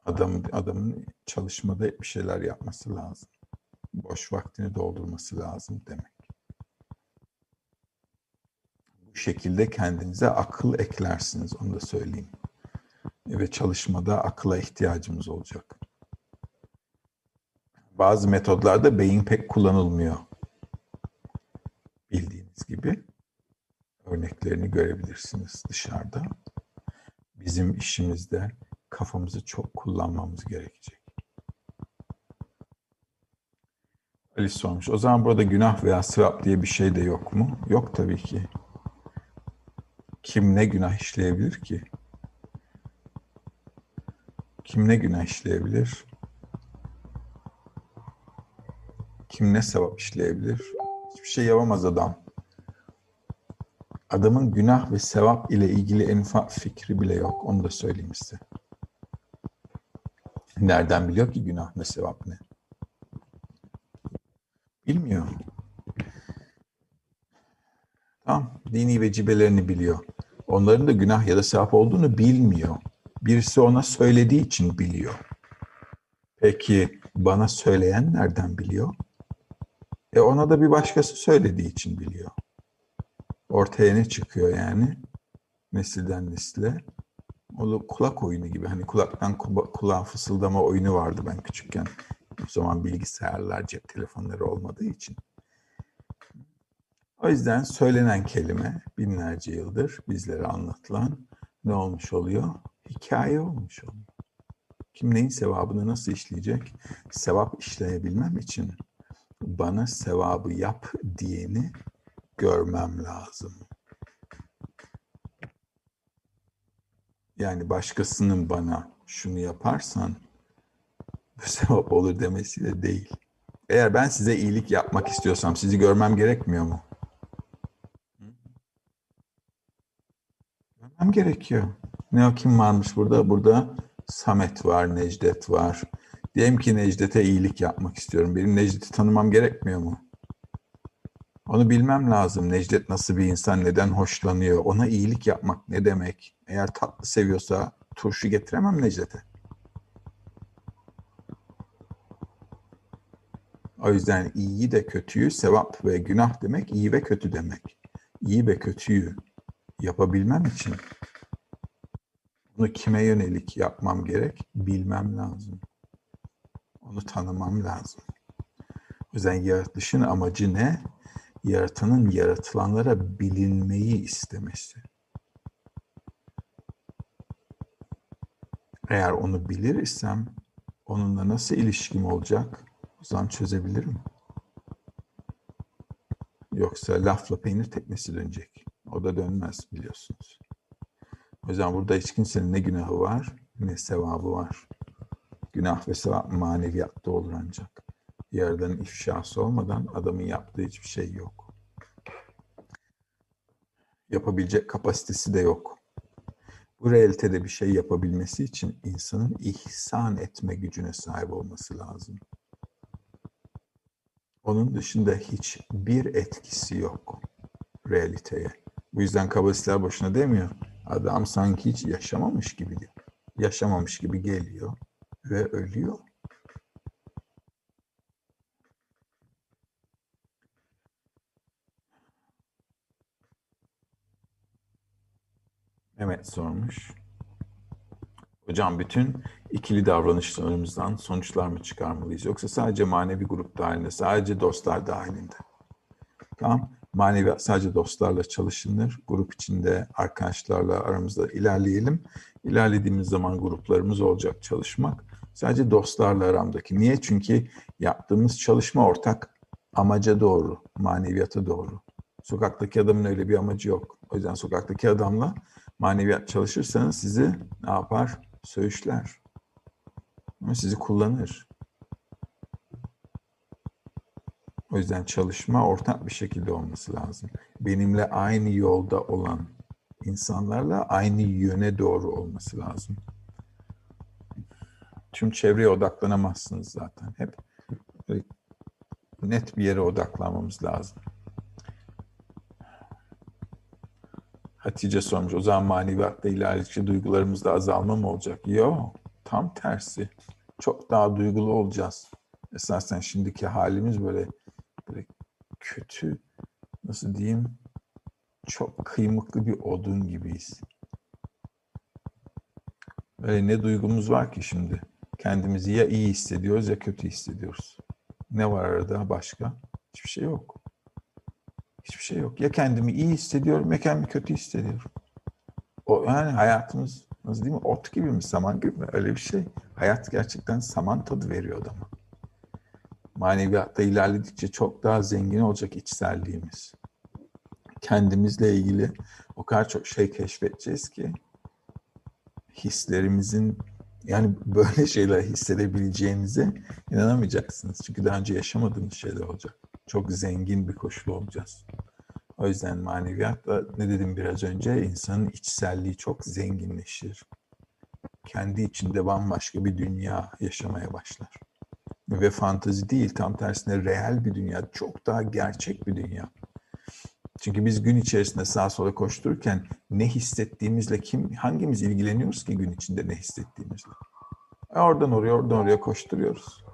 adam, adamın çalışmada bir şeyler yapması lazım. Boş vaktini doldurması lazım demek. Bu şekilde kendinize akıl eklersiniz onu da söyleyeyim. Ve çalışmada akıla ihtiyacımız olacak. Bazı metodlarda beyin pek kullanılmıyor. Görebilirsiniz dışarıda. Bizim işimizde kafamızı çok kullanmamız gerekecek. Ali sormuş. O zaman burada günah veya sevap diye bir şey de yok mu? Yok tabii ki. Kim ne günah işleyebilir ki? Kim ne günah işleyebilir? Kim ne sevap işleyebilir? Hiçbir şey yapamaz adam adamın günah ve sevap ile ilgili en ufak fikri bile yok. Onu da söyleyeyim size. Nereden biliyor ki günah ne sevap ne? Bilmiyor. Tamam, dini vecibelerini biliyor. Onların da günah ya da sevap olduğunu bilmiyor. Birisi ona söylediği için biliyor. Peki bana söyleyen nereden biliyor? E ona da bir başkası söylediği için biliyor ortaya ne çıkıyor yani? Nesilden nesile. O kulak oyunu gibi. Hani kulaktan kulağa fısıldama oyunu vardı ben küçükken. O zaman bilgisayarlar, cep telefonları olmadığı için. O yüzden söylenen kelime binlerce yıldır bizlere anlatılan ne olmuş oluyor? Hikaye olmuş oluyor. Kim neyin sevabını nasıl işleyecek? Sevap işleyebilmem için bana sevabı yap diyeni görmem lazım. Yani başkasının bana şunu yaparsan bu sevap olur demesiyle değil. Eğer ben size iyilik yapmak istiyorsam sizi görmem gerekmiyor mu? Görmem gerekiyor. Ne o kim varmış burada? Burada Samet var, Necdet var. Diyelim ki Necdet'e iyilik yapmak istiyorum. Benim Necdet'i tanımam gerekmiyor mu? Onu bilmem lazım. Necdet nasıl bir insan, neden hoşlanıyor? Ona iyilik yapmak ne demek? Eğer tatlı seviyorsa turşu getiremem Necdet'e. O yüzden iyi de kötüyü, sevap ve günah demek iyi ve kötü demek. İyi ve kötüyü yapabilmem için bunu kime yönelik yapmam gerek? Bilmem lazım. Onu tanımam lazım. O yüzden yaratılışın amacı ne? Yaratanın yaratılanlara bilinmeyi istemesi. Eğer onu bilir isem onunla nasıl ilişkim olacak? O zaman çözebilirim. Yoksa lafla peynir teknesi dönecek. O da dönmez biliyorsunuz. O yüzden burada hiç kimsenin ne günahı var ne sevabı var. Günah ve sevap maneviyatta olur ancak. Yerden ifşası olmadan adamın yaptığı hiçbir şey yok. Yapabilecek kapasitesi de yok. Bu realitede bir şey yapabilmesi için insanın ihsan etme gücüne sahip olması lazım. Onun dışında hiçbir etkisi yok realiteye. Bu yüzden kabalistler boşuna demiyor. Adam sanki hiç yaşamamış gibi diyor. Yaşamamış gibi geliyor ve ölüyor. Mehmet sormuş. Hocam bütün ikili davranışlarımızdan sonuçlar mı çıkarmalıyız? Yoksa sadece manevi grup dahilinde, sadece dostlar dahilinde? Tamam. Manevi sadece dostlarla çalışılır. Grup içinde arkadaşlarla aramızda ilerleyelim. İlerlediğimiz zaman gruplarımız olacak çalışmak. Sadece dostlarla aramdaki. Niye? Çünkü yaptığımız çalışma ortak amaca doğru, maneviyata doğru. Sokaktaki adamın öyle bir amacı yok. O yüzden sokaktaki adamla maneviyat çalışırsanız sizi ne yapar? Söğüşler. Ama sizi kullanır. O yüzden çalışma ortak bir şekilde olması lazım. Benimle aynı yolda olan insanlarla aynı yöne doğru olması lazım. Tüm çevreye odaklanamazsınız zaten. Hep net bir yere odaklanmamız lazım. Hatice sormuş. O zaman maneviyatta ilerledikçe duygularımızda azalma mı olacak? Yok. Tam tersi. Çok daha duygulu olacağız. Esasen şimdiki halimiz böyle, böyle kötü, nasıl diyeyim, çok kıymıklı bir odun gibiyiz. Böyle ne duygumuz var ki şimdi? Kendimizi ya iyi hissediyoruz ya kötü hissediyoruz. Ne var arada başka? Hiçbir şey yok. Hiçbir şey yok. Ya kendimi iyi hissediyorum ya kendimi kötü hissediyorum. O yani hayatımız nasıl değil mi? Ot gibi mi, saman gibi mi? Öyle bir şey. Hayat gerçekten saman tadı veriyor adama. Maneviyatta ilerledikçe çok daha zengin olacak içselliğimiz. Kendimizle ilgili o kadar çok şey keşfedeceğiz ki hislerimizin yani böyle şeyler hissedebileceğinize inanamayacaksınız. Çünkü daha önce yaşamadığınız şeyler olacak. Çok zengin bir koşul olacağız. O yüzden maneviyatta ne dedim biraz önce insanın içselliği çok zenginleşir. Kendi içinde bambaşka bir dünya yaşamaya başlar. Ve fantazi değil tam tersine reel bir dünya, çok daha gerçek bir dünya. Çünkü biz gün içerisinde sağa sola koştururken ne hissettiğimizle kim, hangimiz ilgileniyoruz ki gün içinde ne hissettiğimizle? E oradan oraya, oradan oraya koşturuyoruz.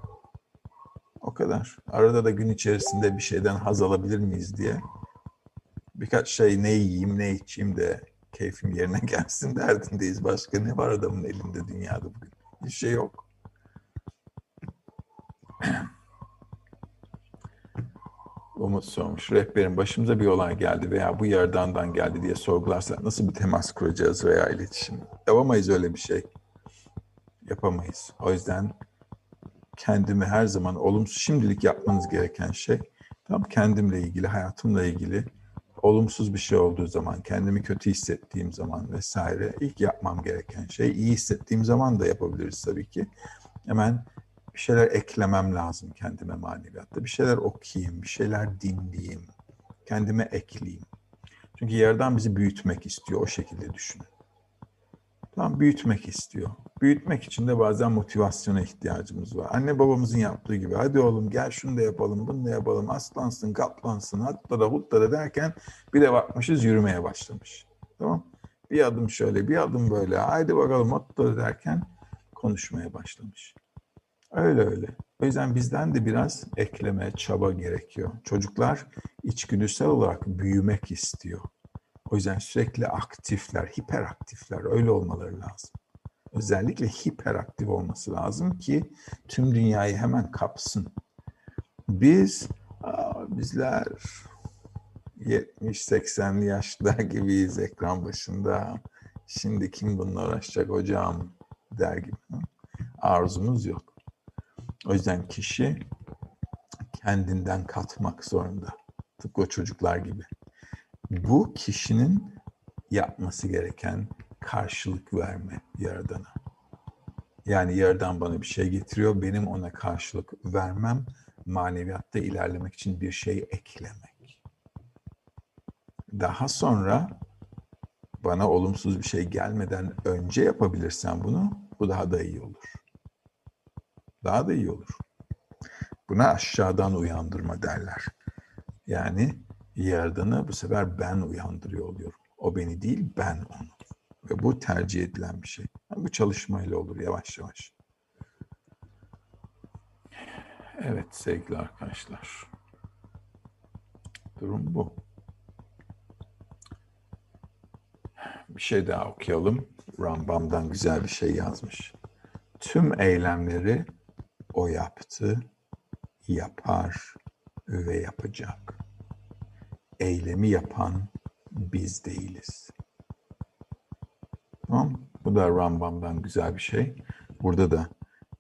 Kadar. Arada da gün içerisinde bir şeyden haz alabilir miyiz diye birkaç şey ne yiyeyim ne içeyim de keyfim yerine gelsin derdindeyiz. Başka ne var adamın elinde dünyada bugün? Hiçbir şey yok. Umut sormuş. Rehberim başımıza bir olay geldi veya bu yerdandan geldi diye sorgularsak nasıl bir temas kuracağız veya iletişim? Yapamayız öyle bir şey. Yapamayız. O yüzden kendimi her zaman olumsuz şimdilik yapmanız gereken şey tam kendimle ilgili, hayatımla ilgili olumsuz bir şey olduğu zaman, kendimi kötü hissettiğim zaman vesaire ilk yapmam gereken şey iyi hissettiğim zaman da yapabiliriz tabii ki. Hemen bir şeyler eklemem lazım kendime maneviyatta. Bir şeyler okuyayım, bir şeyler dinleyeyim, kendime ekleyeyim. Çünkü yerden bizi büyütmek istiyor, o şekilde düşünün. Tamam büyütmek istiyor. Büyütmek için de bazen motivasyona ihtiyacımız var. Anne babamızın yaptığı gibi hadi oğlum gel şunu da yapalım, bunu da yapalım, aslansın, kaplansın, hatta da hutta da derken bir de bakmışız yürümeye başlamış. Tamam Bir adım şöyle, bir adım böyle, haydi bakalım hatta da derken konuşmaya başlamış. Öyle öyle. O yüzden bizden de biraz ekleme, çaba gerekiyor. Çocuklar içgüdüsel olarak büyümek istiyor. O yüzden sürekli aktifler, hiperaktifler. Öyle olmaları lazım. Özellikle hiperaktif olması lazım ki tüm dünyayı hemen kapsın. Biz, bizler 70-80'li yaşlar gibiyiz ekran başında. Şimdi kim bununla uğraşacak hocam der gibi. Arzumuz yok. O yüzden kişi kendinden katmak zorunda. Tıpkı çocuklar gibi. Bu kişinin yapması gereken karşılık verme Yaradan'a. Yani Yaradan bana bir şey getiriyor, benim ona karşılık vermem, maneviyatta ilerlemek için bir şey eklemek. Daha sonra bana olumsuz bir şey gelmeden önce yapabilirsen bunu, bu daha da iyi olur. Daha da iyi olur. Buna aşağıdan uyandırma derler. Yani Yaradan'ı bu sefer ben uyandırıyor oluyorum. O beni değil, ben onu. Ve bu tercih edilen bir şey. Yani bu çalışmayla olur yavaş yavaş. Evet sevgili arkadaşlar. Durum bu. Bir şey daha okuyalım. Rambam'dan güzel bir şey yazmış. Tüm eylemleri o yaptı, yapar ve yapacak. Eylemi yapan biz değiliz. Tamam Bu da Rambam'dan güzel bir şey. Burada da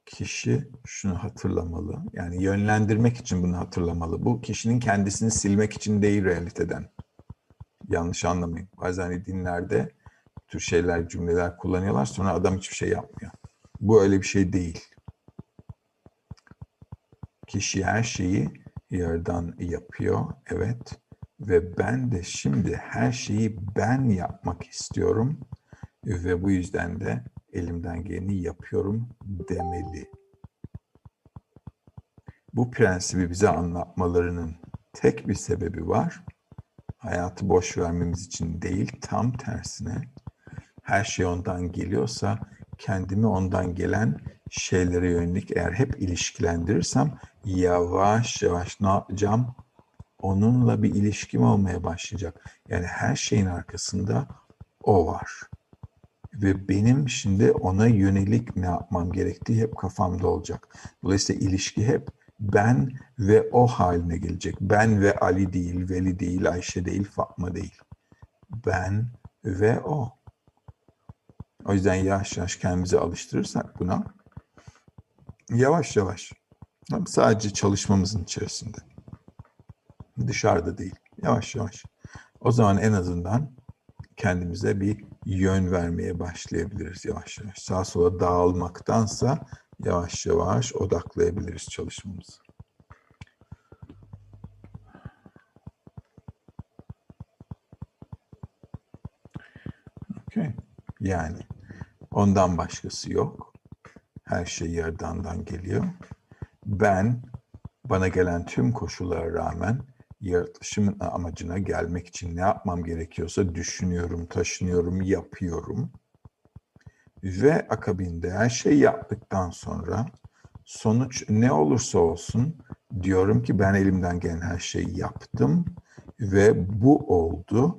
kişi şunu hatırlamalı. Yani yönlendirmek için bunu hatırlamalı. Bu kişinin kendisini silmek için değil realiteden. Yanlış anlamayın. Bazen dinlerde tür şeyler, cümleler kullanıyorlar. Sonra adam hiçbir şey yapmıyor. Bu öyle bir şey değil. Kişi her şeyi yerden yapıyor. Evet. Ve ben de şimdi her şeyi ben yapmak istiyorum ve bu yüzden de elimden geleni yapıyorum demeli. Bu prensibi bize anlatmalarının tek bir sebebi var. Hayatı boş vermemiz için değil, tam tersine her şey ondan geliyorsa kendimi ondan gelen şeylere yönelik eğer hep ilişkilendirirsem yavaş yavaş ne yapacağım? Onunla bir ilişkim olmaya başlayacak. Yani her şeyin arkasında o var. Ve benim şimdi ona yönelik ne yapmam gerektiği hep kafamda olacak. Dolayısıyla ilişki hep ben ve o haline gelecek. Ben ve Ali değil, Veli değil, Ayşe değil, Fatma değil. Ben ve o. O yüzden yavaş yavaş kendimizi alıştırırsak buna yavaş yavaş sadece çalışmamızın içerisinde dışarıda değil yavaş yavaş o zaman en azından kendimize bir yön vermeye başlayabiliriz yavaş yavaş. Sağa sola dağılmaktansa yavaş yavaş odaklayabiliriz çalışmamızı. Okay. Yani ondan başkası yok. Her şey yerdandan geliyor. Ben bana gelen tüm koşullara rağmen yaratılışımın amacına gelmek için ne yapmam gerekiyorsa düşünüyorum, taşınıyorum, yapıyorum. Ve akabinde her şeyi yaptıktan sonra sonuç ne olursa olsun diyorum ki ben elimden gelen her şeyi yaptım ve bu oldu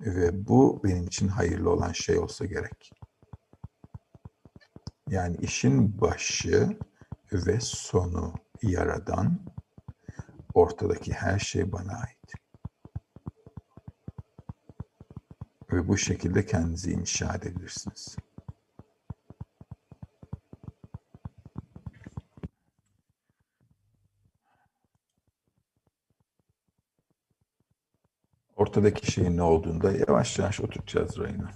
ve bu benim için hayırlı olan şey olsa gerek. Yani işin başı ve sonu yaradan ortadaki her şey bana ait. Ve bu şekilde kendinizi inşa edebilirsiniz. Ortadaki şeyin ne olduğunda yavaş yavaş oturtacağız rayına.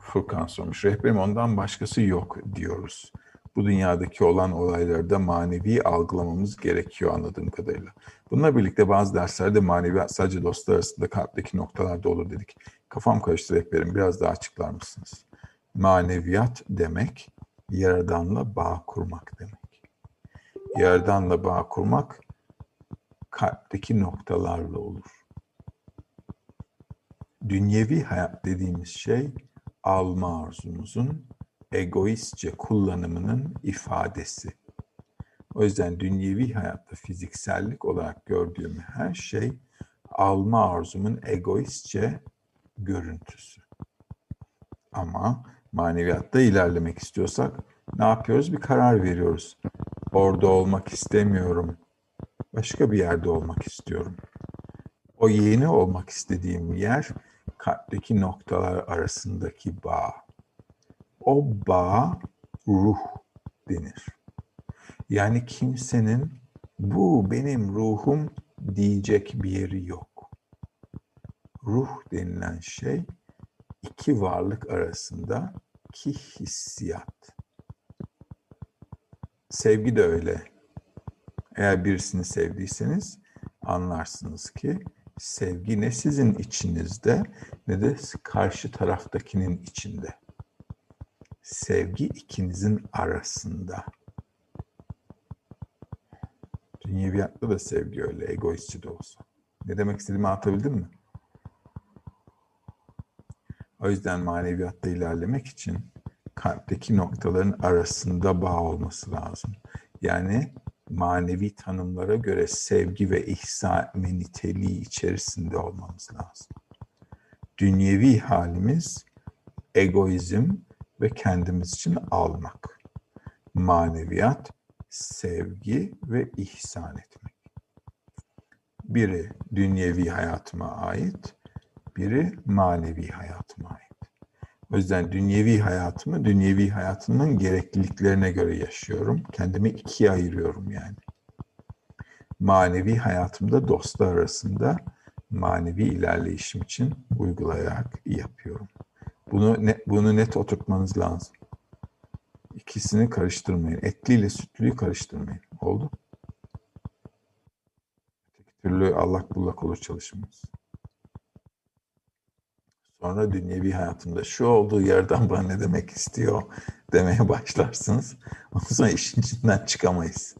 Furkan sormuş. Rehberim ondan başkası yok diyoruz bu dünyadaki olan olaylarda manevi algılamamız gerekiyor anladığım kadarıyla. Bununla birlikte bazı derslerde maneviyat sadece dostlar arasında kalpteki noktalarda olur dedik. Kafam karıştı rehberim biraz daha açıklar mısınız? Maneviyat demek Yaradan'la bağ kurmak demek. Yaradan'la bağ kurmak kalpteki noktalarla olur. Dünyevi hayat dediğimiz şey alma arzumuzun egoistçe kullanımının ifadesi. O yüzden dünyevi hayatta fiziksellik olarak gördüğüm her şey alma arzumun egoistçe görüntüsü. Ama maneviyatta ilerlemek istiyorsak ne yapıyoruz? Bir karar veriyoruz. Orada olmak istemiyorum. Başka bir yerde olmak istiyorum. O yeni olmak istediğim yer kalpteki noktalar arasındaki bağ. O bağ ruh denir. Yani kimsenin bu benim ruhum diyecek bir yeri yok. Ruh denilen şey iki varlık arasında ki hissiyat. Sevgi de öyle. Eğer birisini sevdiyseniz anlarsınız ki sevgi ne sizin içinizde ne de karşı taraftakinin içinde. Sevgi ikinizin arasında. Dünyeviyatta da sevgi öyle, egoistçi de olsa. Ne demek istediğimi anlatabildim mi? O yüzden maneviyatta ilerlemek için kalpteki noktaların arasında bağ olması lazım. Yani manevi tanımlara göre sevgi ve ihsan niteliği içerisinde olmamız lazım. Dünyevi halimiz egoizm ve kendimiz için almak. Maneviyat sevgi ve ihsan etmek. Biri dünyevi hayatıma ait, biri manevi hayatıma ait. O yüzden dünyevi hayatımı, dünyevi hayatımın gerekliliklerine göre yaşıyorum. Kendimi ikiye ayırıyorum yani. Manevi hayatımda dostlar arasında manevi ilerleyişim için uygulayarak yapıyorum. Bunu net, bunu net oturtmanız lazım. İkisini karıştırmayın. Etli ile sütlüyü karıştırmayın. Oldu? Öteki türlü allak bullak olur çalışmamız. Sonra dünyevi hayatımda şu olduğu yerden bana ne demek istiyor demeye başlarsınız. Ondan sonra işin içinden çıkamayız.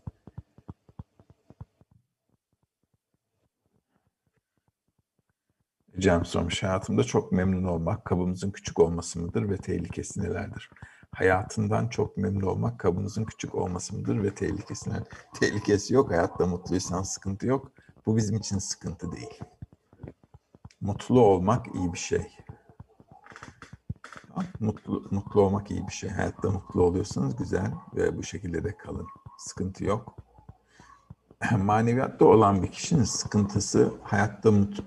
Cem sormuş. Hayatımda çok memnun olmak kabımızın küçük olması mıdır ve tehlikesi nelerdir? Hayatından çok memnun olmak kabınızın küçük olması mıdır ve tehlikesi nelerdir? Tehlikesi yok. Hayatta mutluysan sıkıntı yok. Bu bizim için sıkıntı değil. Mutlu olmak iyi bir şey. Mutlu, mutlu olmak iyi bir şey. Hayatta mutlu oluyorsanız güzel ve bu şekilde de kalın. Sıkıntı yok. Maneviyatta olan bir kişinin sıkıntısı hayatta mutlu,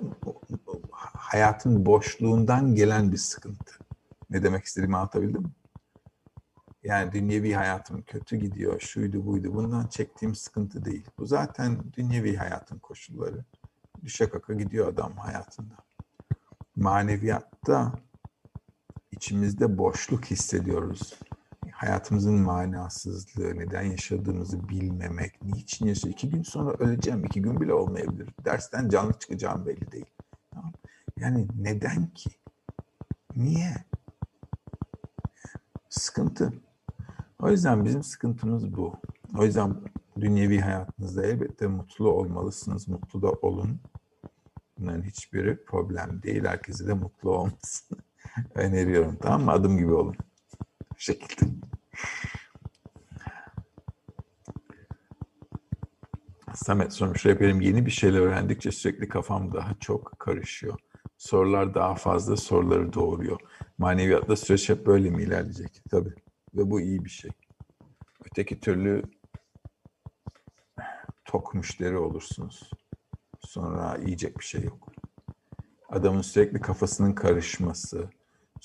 hayatın boşluğundan gelen bir sıkıntı. Ne demek istediğimi anlatabildim mi? Yani dünyevi hayatım kötü gidiyor, şuydu buydu. Bundan çektiğim sıkıntı değil. Bu zaten dünyevi hayatın koşulları. Düşe kaka gidiyor adam hayatında. Maneviyatta içimizde boşluk hissediyoruz. Hayatımızın manasızlığı, neden yaşadığımızı bilmemek, niçin yaşıyor. İki gün sonra öleceğim, iki gün bile olmayabilir. Dersten canlı çıkacağım belli değil. Yani neden ki? Niye? Sıkıntı. O yüzden bizim sıkıntımız bu. O yüzden dünyevi hayatınızda elbette mutlu olmalısınız. Mutlu da olun. Bunların hiçbiri problem değil. Herkese de mutlu olmasın. öneriyorum. Tamam mı? Adım gibi olun. Bu şekilde. Samet sormuş. Benim yeni bir şeyler öğrendikçe sürekli kafam daha çok karışıyor. Sorular daha fazla soruları doğuruyor. Maneviyatla süreç hep böyle mi ilerleyecek? Tabii. Ve bu iyi bir şey. Öteki türlü tok müşteri olursunuz. Sonra yiyecek bir şey yok. Adamın sürekli kafasının karışması,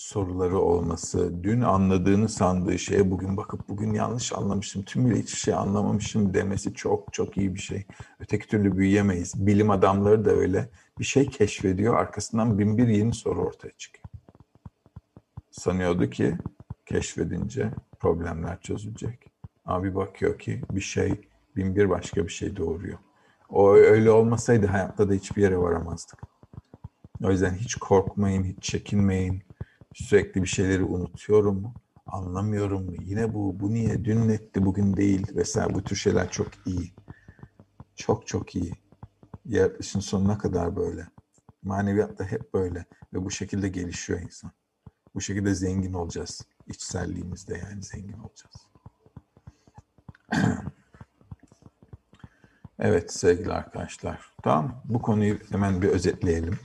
soruları olması, dün anladığını sandığı şeye bugün bakıp bugün yanlış anlamışım, tümüyle hiçbir şey anlamamışım demesi çok çok iyi bir şey. Öteki türlü büyüyemeyiz. Bilim adamları da öyle. Bir şey keşfediyor, arkasından bin bir yeni soru ortaya çıkıyor. Sanıyordu ki keşfedince problemler çözülecek. Ama bir bakıyor ki bir şey bin bir başka bir şey doğuruyor. O öyle olmasaydı hayatta da hiçbir yere varamazdık. O yüzden hiç korkmayın, hiç çekinmeyin Sürekli bir şeyleri unutuyorum, anlamıyorum. Yine bu, bu niye, dün netti, bugün değil vesaire. Bu tür şeyler çok iyi. Çok çok iyi. Yaratılışın sonuna kadar böyle. Maneviyat da hep böyle. Ve bu şekilde gelişiyor insan. Bu şekilde zengin olacağız. İçselliğimizde yani zengin olacağız. Evet sevgili arkadaşlar. Tamam bu konuyu hemen bir özetleyelim.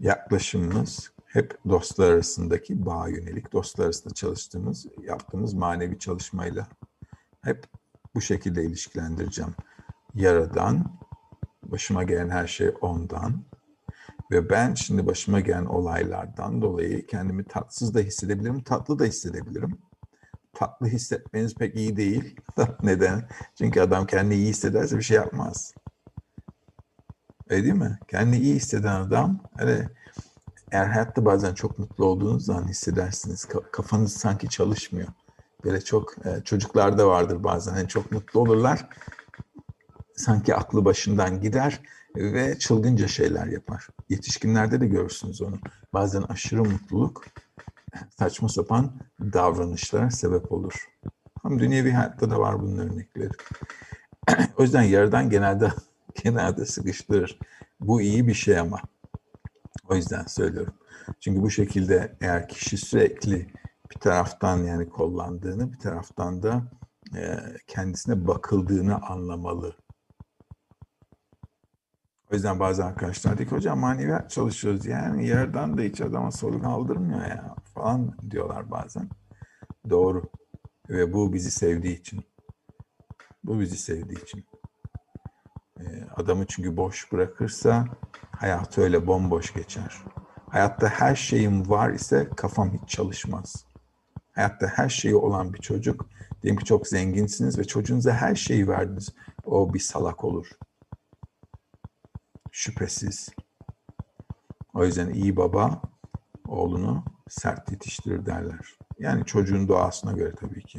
Yaklaşımımız hep dostlar arasındaki bağ yönelik, dostlar arasında çalıştığımız, yaptığımız manevi çalışmayla hep bu şekilde ilişkilendireceğim. Yaradan, başıma gelen her şey ondan ve ben şimdi başıma gelen olaylardan dolayı kendimi tatsız da hissedebilirim, tatlı da hissedebilirim tatlı hissetmeniz pek iyi değil. Neden? Çünkü adam kendini iyi hissederse bir şey yapmaz. Öyle değil mi? Kendini iyi hisseden adam öyle eğer hayatta bazen çok mutlu olduğunuz zaman hissedersiniz. Kafanız sanki çalışmıyor. Böyle çok e, çocuklarda vardır bazen. Yani çok mutlu olurlar. Sanki aklı başından gider ve çılgınca şeyler yapar. Yetişkinlerde de görürsünüz onu. Bazen aşırı mutluluk saçma sapan davranışlara sebep olur. Ama dünyevi hayatta da var bunun örnekleri. o yüzden yerden genelde genelde sıkıştırır. Bu iyi bir şey ama. O yüzden söylüyorum. Çünkü bu şekilde eğer kişi sürekli bir taraftan yani kollandığını bir taraftan da e, kendisine bakıldığını anlamalı. O yüzden bazı arkadaşlar diyor ki hocam maneviyat çalışıyoruz yani yerden de hiç adama soru kaldırmıyor ya falan diyorlar bazen. Doğru. Ve bu bizi sevdiği için. Bu bizi sevdiği için. Ee, adamı çünkü boş bırakırsa hayatı öyle bomboş geçer. Hayatta her şeyim var ise kafam hiç çalışmaz. Hayatta her şeyi olan bir çocuk, diyelim ki çok zenginsiniz ve çocuğunuza her şeyi verdiniz. O bir salak olur. Şüphesiz. O yüzden iyi baba oğlunu sert yetiştirir derler. Yani çocuğun doğasına göre tabii ki.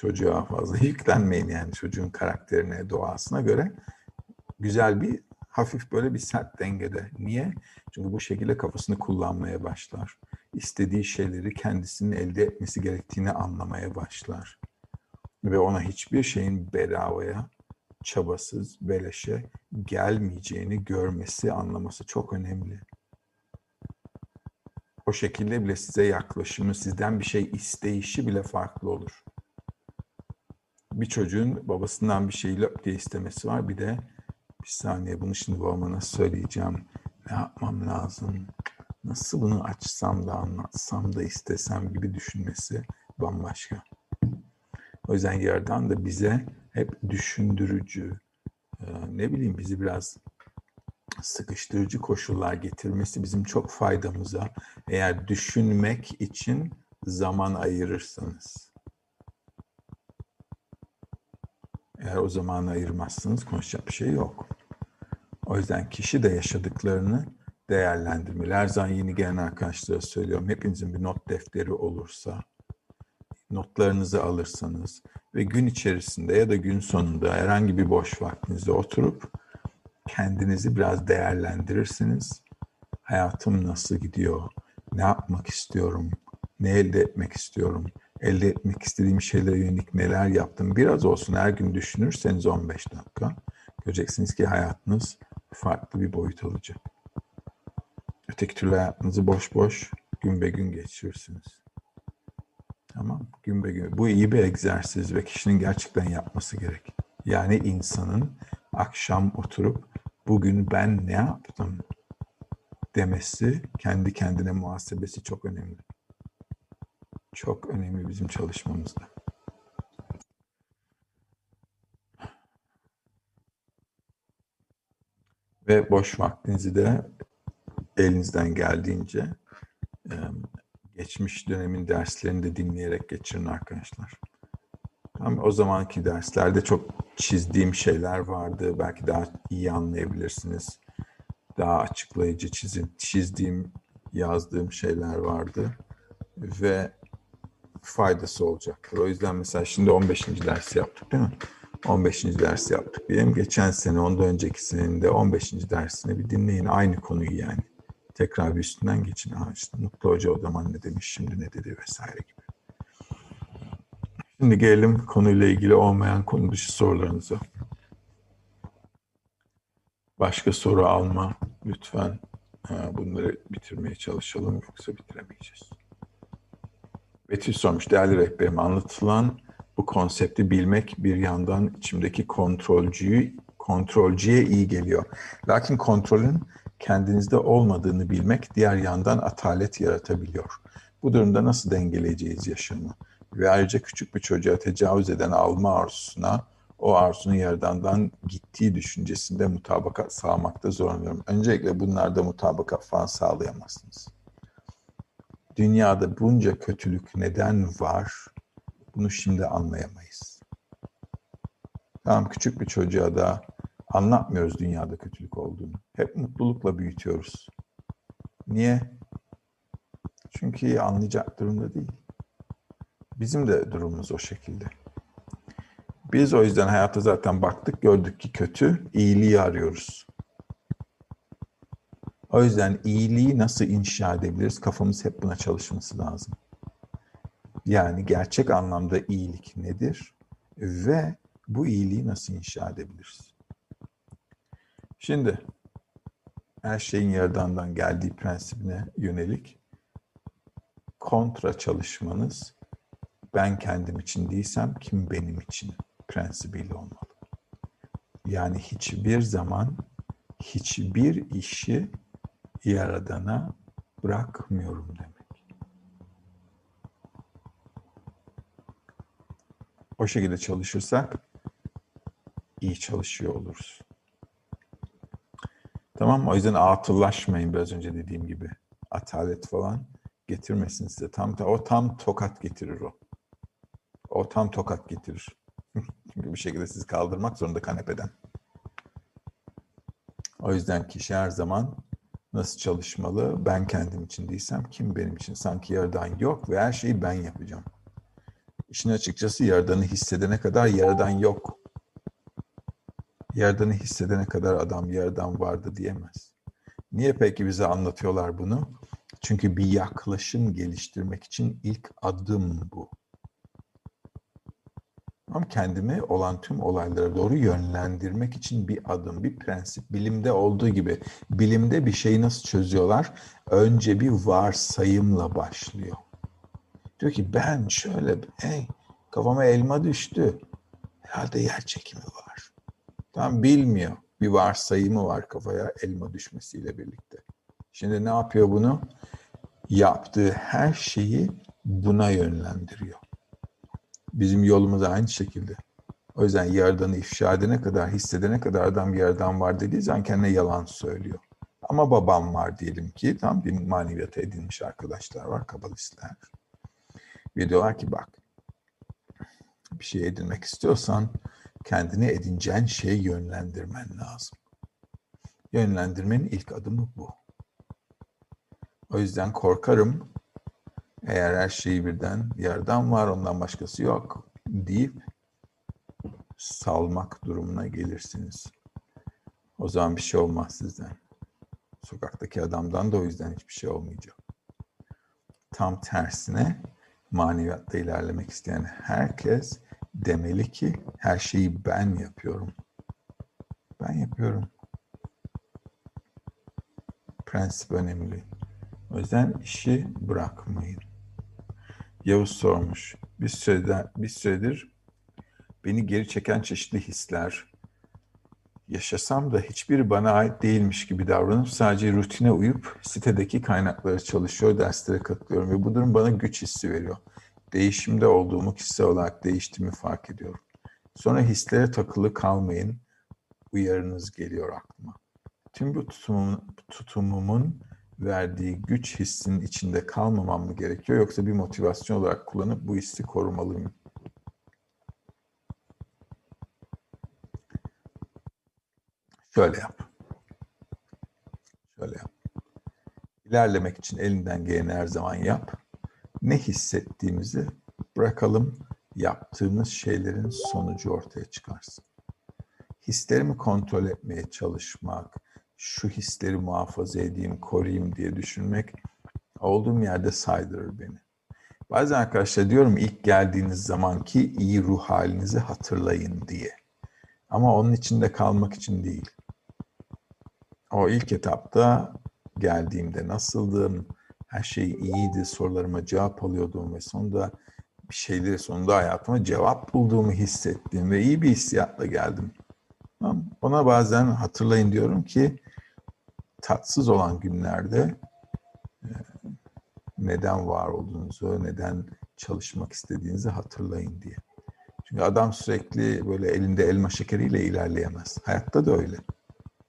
Çocuğa fazla yüklenmeyin yani çocuğun karakterine, doğasına göre güzel bir hafif böyle bir sert dengede. Niye? Çünkü bu şekilde kafasını kullanmaya başlar. İstediği şeyleri kendisinin elde etmesi gerektiğini anlamaya başlar. Ve ona hiçbir şeyin bedavaya, çabasız, beleşe gelmeyeceğini görmesi, anlaması çok önemli. O şekilde bile size yaklaşımı, sizden bir şey isteyişi bile farklı olur. Bir çocuğun babasından bir şeyi löp diye istemesi var. Bir de bir saniye bunu şimdi babama nasıl söyleyeceğim? Ne yapmam lazım? Nasıl bunu açsam da anlatsam da istesem gibi düşünmesi bambaşka. O yüzden yerden de bize hep düşündürücü, ne bileyim bizi biraz sıkıştırıcı koşullar getirmesi bizim çok faydamıza eğer düşünmek için zaman ayırırsanız. Eğer o zamanı ayırmazsanız konuşacak bir şey yok. O yüzden kişi de yaşadıklarını değerlendirmeli. Her zaman yeni gelen arkadaşlara söylüyorum. Hepinizin bir not defteri olursa, notlarınızı alırsanız ve gün içerisinde ya da gün sonunda herhangi bir boş vaktinizde oturup kendinizi biraz değerlendirirsiniz. Hayatım nasıl gidiyor? Ne yapmak istiyorum? Ne elde etmek istiyorum? Elde etmek istediğim şeylere yönelik neler yaptım? Biraz olsun her gün düşünürseniz 15 dakika göreceksiniz ki hayatınız farklı bir boyut alacak. Öteki türlü hayatınızı boş boş gün be gün geçirirsiniz. Tamam gün be gün. Bu iyi bir egzersiz ve kişinin gerçekten yapması gerek. Yani insanın akşam oturup bugün ben ne yaptım demesi, kendi kendine muhasebesi çok önemli. Çok önemli bizim çalışmamızda. Ve boş vaktinizi de elinizden geldiğince geçmiş dönemin derslerini de dinleyerek geçirin arkadaşlar. Ama o zamanki derslerde çok çizdiğim şeyler vardı. Belki daha iyi anlayabilirsiniz. Daha açıklayıcı çizim, çizdiğim, yazdığım şeyler vardı. Ve faydası olacaktır. O yüzden mesela şimdi 15. dersi yaptık değil mi? 15. dersi yaptık diyelim. Geçen sene, ondan önceki senenin de 15. dersini bir dinleyin. Aynı konuyu yani. tekrar bir üstünden geçin. Ha işte Mutlu Hoca o zaman ne demiş, şimdi ne dedi vesaire gibi. Şimdi gelelim konuyla ilgili olmayan konu dışı sorularınıza. Başka soru alma lütfen. Bunları bitirmeye çalışalım yoksa bitiremeyeceğiz. Betül sormuş, değerli rehberim anlatılan bu konsepti bilmek bir yandan içimdeki kontrolcüyü kontrolcüye iyi geliyor. Lakin kontrolün kendinizde olmadığını bilmek diğer yandan atalet yaratabiliyor. Bu durumda nasıl dengeleyeceğiz yaşamı? Ve ayrıca küçük bir çocuğa tecavüz eden alma arzusuna o arzunun yerdandan gittiği düşüncesinde mutabakat sağlamakta zorlanıyorum. Öncelikle bunlarda mutabakat falan sağlayamazsınız. Dünyada bunca kötülük neden var? Bunu şimdi anlayamayız. Tamam küçük bir çocuğa da anlatmıyoruz dünyada kötülük olduğunu. Hep mutlulukla büyütüyoruz. Niye? Çünkü anlayacak durumda değil. Bizim de durumumuz o şekilde. Biz o yüzden hayata zaten baktık, gördük ki kötü, iyiliği arıyoruz. O yüzden iyiliği nasıl inşa edebiliriz? Kafamız hep buna çalışması lazım. Yani gerçek anlamda iyilik nedir? Ve bu iyiliği nasıl inşa edebiliriz? Şimdi her şeyin yaradandan geldiği prensibine yönelik kontra çalışmanız ben kendim için değilsem kim benim için prensibiyle olmalı. Yani hiçbir zaman hiçbir işi yaradana bırakmıyorum demek. O şekilde çalışırsak iyi çalışıyor oluruz. Tamam O yüzden atıllaşmayın biraz önce dediğim gibi. Atalet falan getirmesin size. Tam o tam tokat getirir o. O tam tokat getirir. Çünkü bir şekilde sizi kaldırmak zorunda kanepeden. O yüzden kişi her zaman nasıl çalışmalı? Ben kendim için değilsem kim benim için? Sanki yaradan yok ve her şeyi ben yapacağım. İşin açıkçası yaradanı hissedene kadar yaradan yok. Yaradanı hissedene kadar adam yaradan vardı diyemez. Niye peki bize anlatıyorlar bunu? Çünkü bir yaklaşım geliştirmek için ilk adım bu. Ama kendimi olan tüm olaylara doğru yönlendirmek için bir adım, bir prensip. Bilimde olduğu gibi. Bilimde bir şeyi nasıl çözüyorlar? Önce bir varsayımla başlıyor. Diyor ki ben şöyle, hey kafama elma düştü. Herhalde yer çekimi var. Tam bilmiyor. Bir varsayımı var kafaya elma düşmesiyle birlikte. Şimdi ne yapıyor bunu? Yaptığı her şeyi buna yönlendiriyor. Bizim yolumuz aynı şekilde. O yüzden yaradanı ifşa edene kadar, hissedene kadar adam yerden var dediği zaman kendine yalan söylüyor. Ama babam var diyelim ki, tam bir maneviyata edilmiş arkadaşlar var, kabalistler. Ve diyorlar ki bak, bir şey edinmek istiyorsan kendini edineceğin şeye yönlendirmen lazım. Yönlendirmenin ilk adımı bu. O yüzden korkarım eğer her şeyi birden yerden var ondan başkası yok deyip salmak durumuna gelirsiniz. O zaman bir şey olmaz sizden. Sokaktaki adamdan da o yüzden hiçbir şey olmayacak. Tam tersine maneviyatta ilerlemek isteyen herkes demeli ki her şeyi ben yapıyorum. Ben yapıyorum. Prensip önemli. O yüzden işi bırakmayın. Yavuz sormuş. Bir süredir, bir süredir beni geri çeken çeşitli hisler, yaşasam da hiçbir bana ait değilmiş gibi davranıp sadece rutine uyup sitedeki kaynakları çalışıyor, derslere katılıyorum ve bu durum bana güç hissi veriyor. Değişimde olduğumu kişisel olarak değiştiğimi fark ediyorum. Sonra hislere takılı kalmayın, uyarınız geliyor aklıma. Tüm bu tutumumun, tutumumun verdiği güç hissinin içinde kalmamam mı gerekiyor yoksa bir motivasyon olarak kullanıp bu hissi korumalıyım? Şöyle yap. Şöyle yap. İlerlemek için elinden geleni her zaman yap. Ne hissettiğimizi bırakalım. Yaptığımız şeylerin sonucu ortaya çıkarsın. Hislerimi kontrol etmeye çalışmak, şu hisleri muhafaza edeyim, koruyayım diye düşünmek olduğum yerde saydırır beni. Bazen arkadaşlar diyorum ilk geldiğiniz zamanki iyi ruh halinizi hatırlayın diye. Ama onun içinde kalmak için değil. O ilk etapta geldiğimde nasıldım, her şey iyiydi, sorularıma cevap alıyordum ve sonunda bir şeyleri sonunda hayatıma cevap bulduğumu hissettim ve iyi bir hissiyatla geldim. Ona bazen hatırlayın diyorum ki tatsız olan günlerde e, neden var olduğunuzu, neden çalışmak istediğinizi hatırlayın diye. Çünkü adam sürekli böyle elinde elma şekeriyle ilerleyemez. Hayatta da öyle.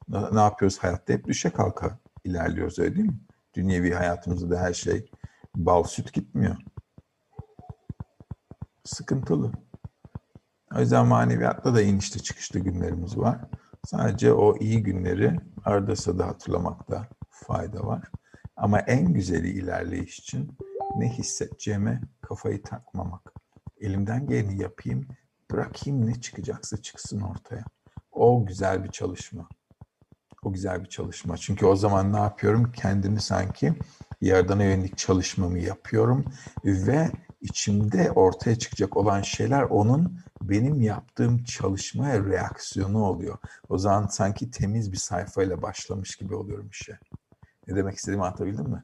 Ne yapıyoruz? Hayatta hep düşe kalka ilerliyoruz öyle değil mi? Dünyevi hayatımızda da her şey bal süt gitmiyor. Sıkıntılı. O yüzden maneviyatta da inişte çıkışlı günlerimiz var. Sadece o iyi günleri arada sırada hatırlamakta fayda var. Ama en güzeli ilerleyiş için ne hissedeceğime kafayı takmamak. Elimden geleni yapayım, bırakayım ne çıkacaksa çıksın ortaya. O güzel bir çalışma. O güzel bir çalışma. Çünkü o zaman ne yapıyorum? Kendimi sanki yardana yönelik çalışmamı yapıyorum ve içimde ortaya çıkacak olan şeyler onun benim yaptığım çalışmaya reaksiyonu oluyor. O zaman sanki temiz bir sayfayla başlamış gibi oluyorum işe. Ne demek istediğimi anlatabildim mi?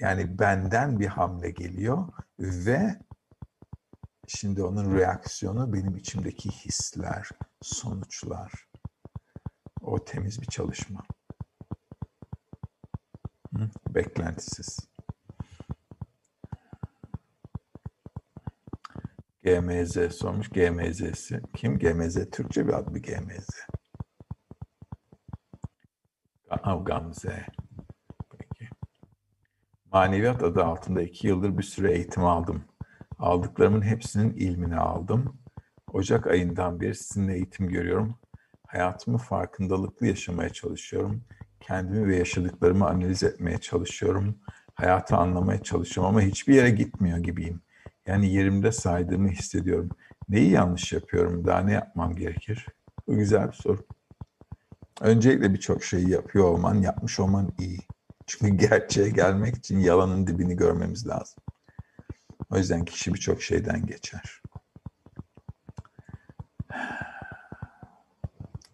Yani benden bir hamle geliyor ve şimdi onun reaksiyonu benim içimdeki hisler, sonuçlar. O temiz bir çalışma. Beklentisiz. GMZ sormuş. GMZ'si. Kim? GMZ Türkçe bir ad bir GMZ. Gamze. Peki. Maneviyat adı altında iki yıldır bir süre eğitim aldım. Aldıklarımın hepsinin ilmini aldım. Ocak ayından beri sizinle eğitim görüyorum. Hayatımı farkındalıklı yaşamaya çalışıyorum. Kendimi ve yaşadıklarımı analiz etmeye çalışıyorum. Hayatı anlamaya çalışıyorum ama hiçbir yere gitmiyor gibiyim. Yani yerimde saydığımı hissediyorum. Neyi yanlış yapıyorum? Daha ne yapmam gerekir? Bu güzel bir soru. Öncelikle birçok şeyi yapıyor olman, yapmış olman iyi. Çünkü gerçeğe gelmek için yalanın dibini görmemiz lazım. O yüzden kişi birçok şeyden geçer.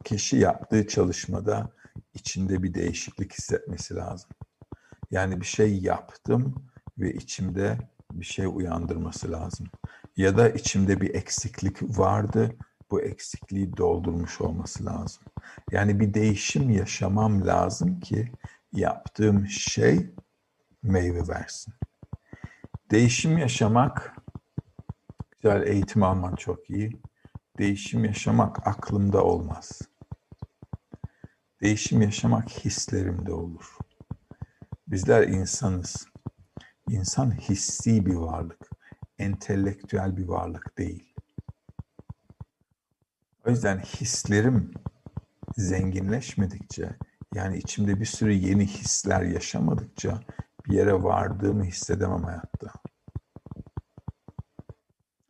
Kişi yaptığı çalışmada içinde bir değişiklik hissetmesi lazım. Yani bir şey yaptım ve içimde bir şey uyandırması lazım. Ya da içimde bir eksiklik vardı, bu eksikliği doldurmuş olması lazım. Yani bir değişim yaşamam lazım ki yaptığım şey meyve versin. Değişim yaşamak, güzel eğitim alman çok iyi. Değişim yaşamak aklımda olmaz. Değişim yaşamak hislerimde olur. Bizler insanız. İnsan hissi bir varlık, entelektüel bir varlık değil. O yüzden hislerim zenginleşmedikçe, yani içimde bir sürü yeni hisler yaşamadıkça bir yere vardığımı hissedemem hayatta.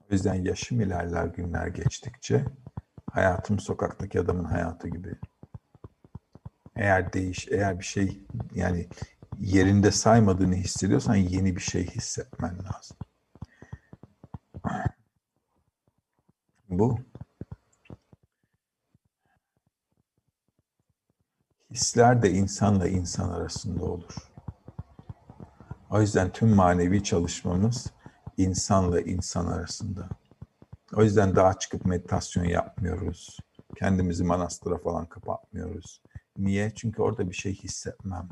O yüzden yaşım ilerler günler geçtikçe hayatım sokaktaki adamın hayatı gibi. Eğer değiş, eğer bir şey yani yerinde saymadığını hissediyorsan yeni bir şey hissetmen lazım. Bu hisler de insanla insan arasında olur. O yüzden tüm manevi çalışmamız insanla insan arasında. O yüzden daha çıkıp meditasyon yapmıyoruz. Kendimizi manastıra falan kapatmıyoruz. Niye? Çünkü orada bir şey hissetmem.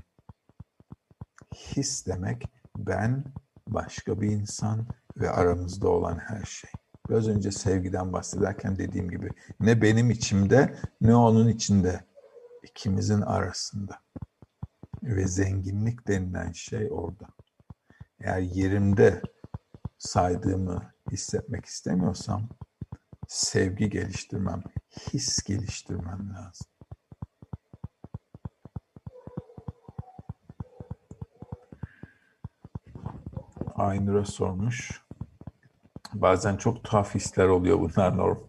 His demek ben, başka bir insan ve aramızda olan her şey. Biraz önce sevgiden bahsederken dediğim gibi ne benim içimde ne onun içinde ikimizin arasında. Ve zenginlik denilen şey orada. Eğer yerimde saydığımı hissetmek istemiyorsam sevgi geliştirmem, his geliştirmem lazım. Aynur'a sormuş. Bazen çok tuhaf hisler oluyor bunlar normal.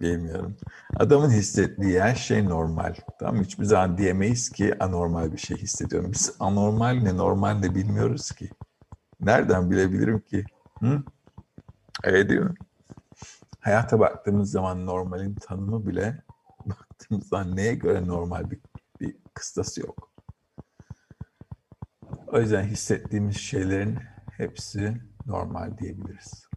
Bilmiyorum. Adamın hissettiği her şey normal. Tamam Hiçbir zaman diyemeyiz ki anormal bir şey hissediyorum. Biz anormal ne normal ne bilmiyoruz ki. Nereden bilebilirim ki? Hı? Öyle değil mi? Hayata baktığımız zaman normalin tanımı bile baktığımız zaman neye göre normal bir, bir kıstası yok. O yüzden hissettiğimiz şeylerin hepsi normal diyebiliriz.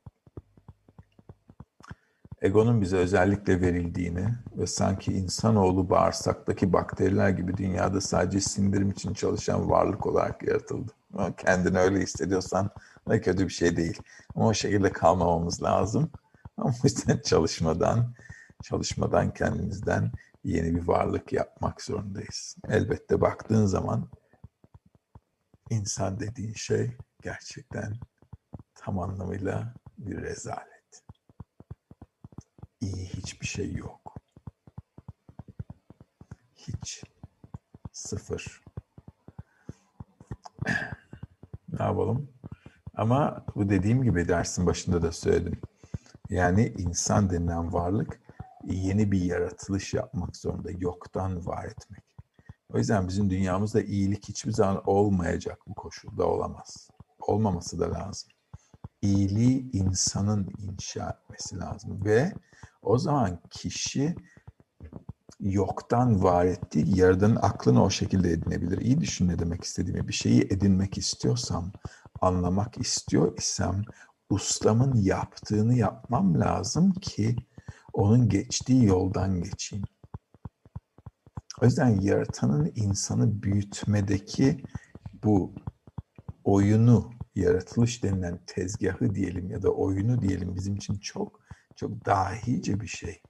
Egonun bize özellikle verildiğini ve sanki insanoğlu bağırsaktaki bakteriler gibi dünyada sadece sindirim için çalışan varlık olarak yaratıldı. Ama kendini öyle hissediyorsan ne kötü bir şey değil. Ama o şekilde kalmamamız lazım. Ama o yüzden çalışmadan, çalışmadan kendimizden yeni bir varlık yapmak zorundayız. Elbette baktığın zaman insan dediğin şey gerçekten tam anlamıyla bir rezalet. İyi hiçbir şey yok. Hiç. Sıfır. ne yapalım? Ama bu dediğim gibi dersin başında da söyledim. Yani insan denilen varlık yeni bir yaratılış yapmak zorunda. Yoktan var etmek. O yüzden bizim dünyamızda iyilik hiçbir zaman olmayacak bu koşulda olamaz. Olmaması da lazım. İyiliği insanın inşa etmesi lazım ve o zaman kişi yoktan var ettiği yaradanın aklını o şekilde edinebilir. İyi düşün ne demek istediğimi. Bir şeyi edinmek istiyorsam, anlamak istiyor isem ustamın yaptığını yapmam lazım ki onun geçtiği yoldan geçeyim. O yüzden yaratanın insanı büyütmedeki bu oyunu, yaratılış denilen tezgahı diyelim ya da oyunu diyelim bizim için çok çok dahice bir şey.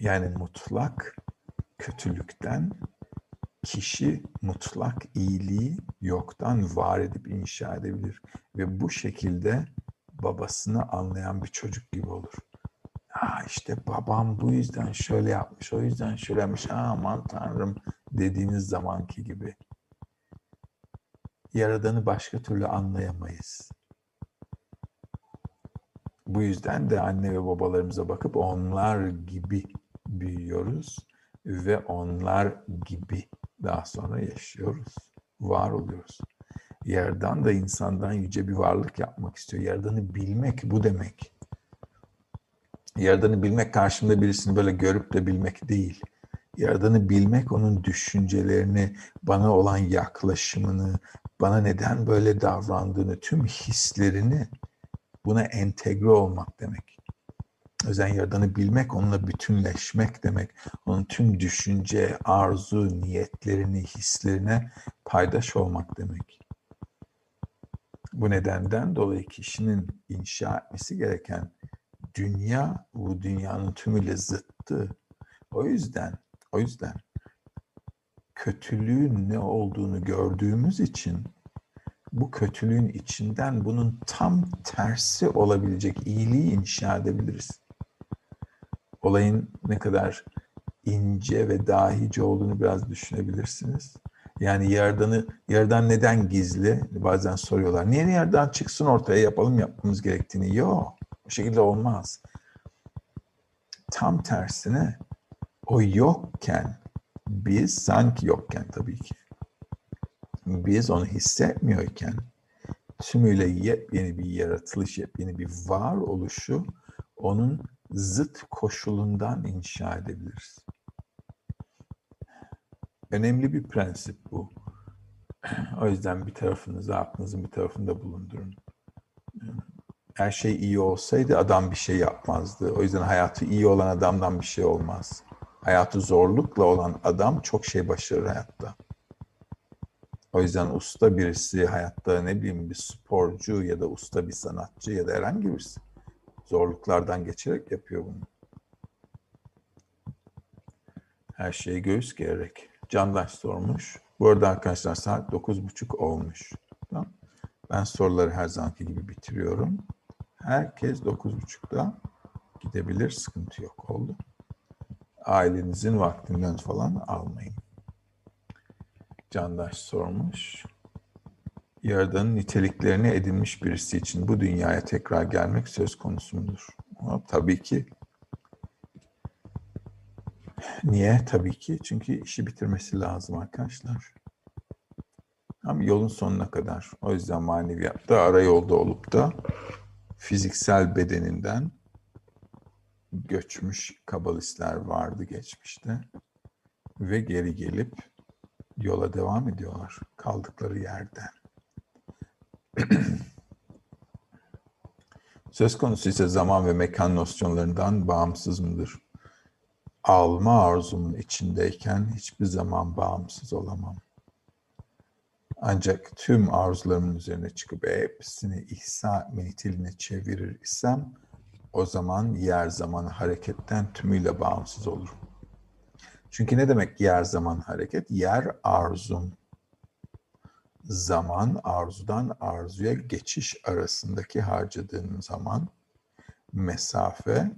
Yani mutlak kötülükten kişi mutlak iyiliği yoktan var edip inşa edebilir. Ve bu şekilde babasını anlayan bir çocuk gibi olur. Ha işte babam bu yüzden şöyle yapmış, o yüzden şöyle yapmış. Aman tanrım dediğiniz zamanki gibi. Yaradanı başka türlü anlayamayız. Bu yüzden de anne ve babalarımıza bakıp onlar gibi büyüyoruz ve onlar gibi daha sonra yaşıyoruz, var oluyoruz. Yerden da insandan yüce bir varlık yapmak istiyor. Yerdanı bilmek bu demek. Yerdanı bilmek karşımda birisini böyle görüp de bilmek değil. Yerdanı bilmek onun düşüncelerini, bana olan yaklaşımını, bana neden böyle davrandığını, tüm hislerini buna entegre olmak demek. Özen yaradanı bilmek, onunla bütünleşmek demek. Onun tüm düşünce, arzu, niyetlerini, hislerine paydaş olmak demek. Bu nedenden dolayı kişinin inşa etmesi gereken dünya bu dünyanın tümüyle zıttı. O yüzden, o yüzden kötülüğün ne olduğunu gördüğümüz için bu kötülüğün içinden bunun tam tersi olabilecek iyiliği inşa edebiliriz. Olayın ne kadar ince ve dahice olduğunu biraz düşünebilirsiniz. Yani yerdanı, yerden neden gizli? Bazen soruyorlar. Niye yerden çıksın ortaya yapalım yapmamız gerektiğini? Yok. Bu şekilde olmaz. Tam tersine o yokken biz sanki yokken tabii ki biz onu hissetmiyorken tümüyle yepyeni bir yaratılış, yepyeni bir var oluşu onun zıt koşulundan inşa edebiliriz. Önemli bir prensip bu. O yüzden bir tarafınızı aklınızın bir tarafında bulundurun. Her şey iyi olsaydı adam bir şey yapmazdı. O yüzden hayatı iyi olan adamdan bir şey olmaz. Hayatı zorlukla olan adam çok şey başarır hayatta. O yüzden usta birisi hayatta ne bileyim bir sporcu ya da usta bir sanatçı ya da herhangi birisi zorluklardan geçerek yapıyor bunu. Her şeyi göğüs gererek. Candaş sormuş. Bu arada arkadaşlar saat 9.30 olmuş. Ben soruları her zamanki gibi bitiriyorum. Herkes 9.30'da gidebilir. Sıkıntı yok oldu. Ailenizin vaktinden falan almayın. Candaş sormuş. Yaradan'ın niteliklerini edinmiş birisi için bu dünyaya tekrar gelmek söz konusu mudur? Tabii ki. Niye? Tabii ki. Çünkü işi bitirmesi lazım arkadaşlar. Ama yolun sonuna kadar. O yüzden maneviyatta ara yolda olup da fiziksel bedeninden göçmüş kabalistler vardı geçmişte. Ve geri gelip yola devam ediyorlar kaldıkları yerden. Söz konusu ise zaman ve mekan nosyonlarından bağımsız mıdır? Alma arzumun içindeyken hiçbir zaman bağımsız olamam. Ancak tüm arzularımın üzerine çıkıp hepsini ihsa metiline çevirir isem o zaman yer zaman hareketten tümüyle bağımsız olurum. Çünkü ne demek yer zaman hareket? Yer arzum. Zaman arzudan arzuya geçiş arasındaki harcadığım zaman mesafe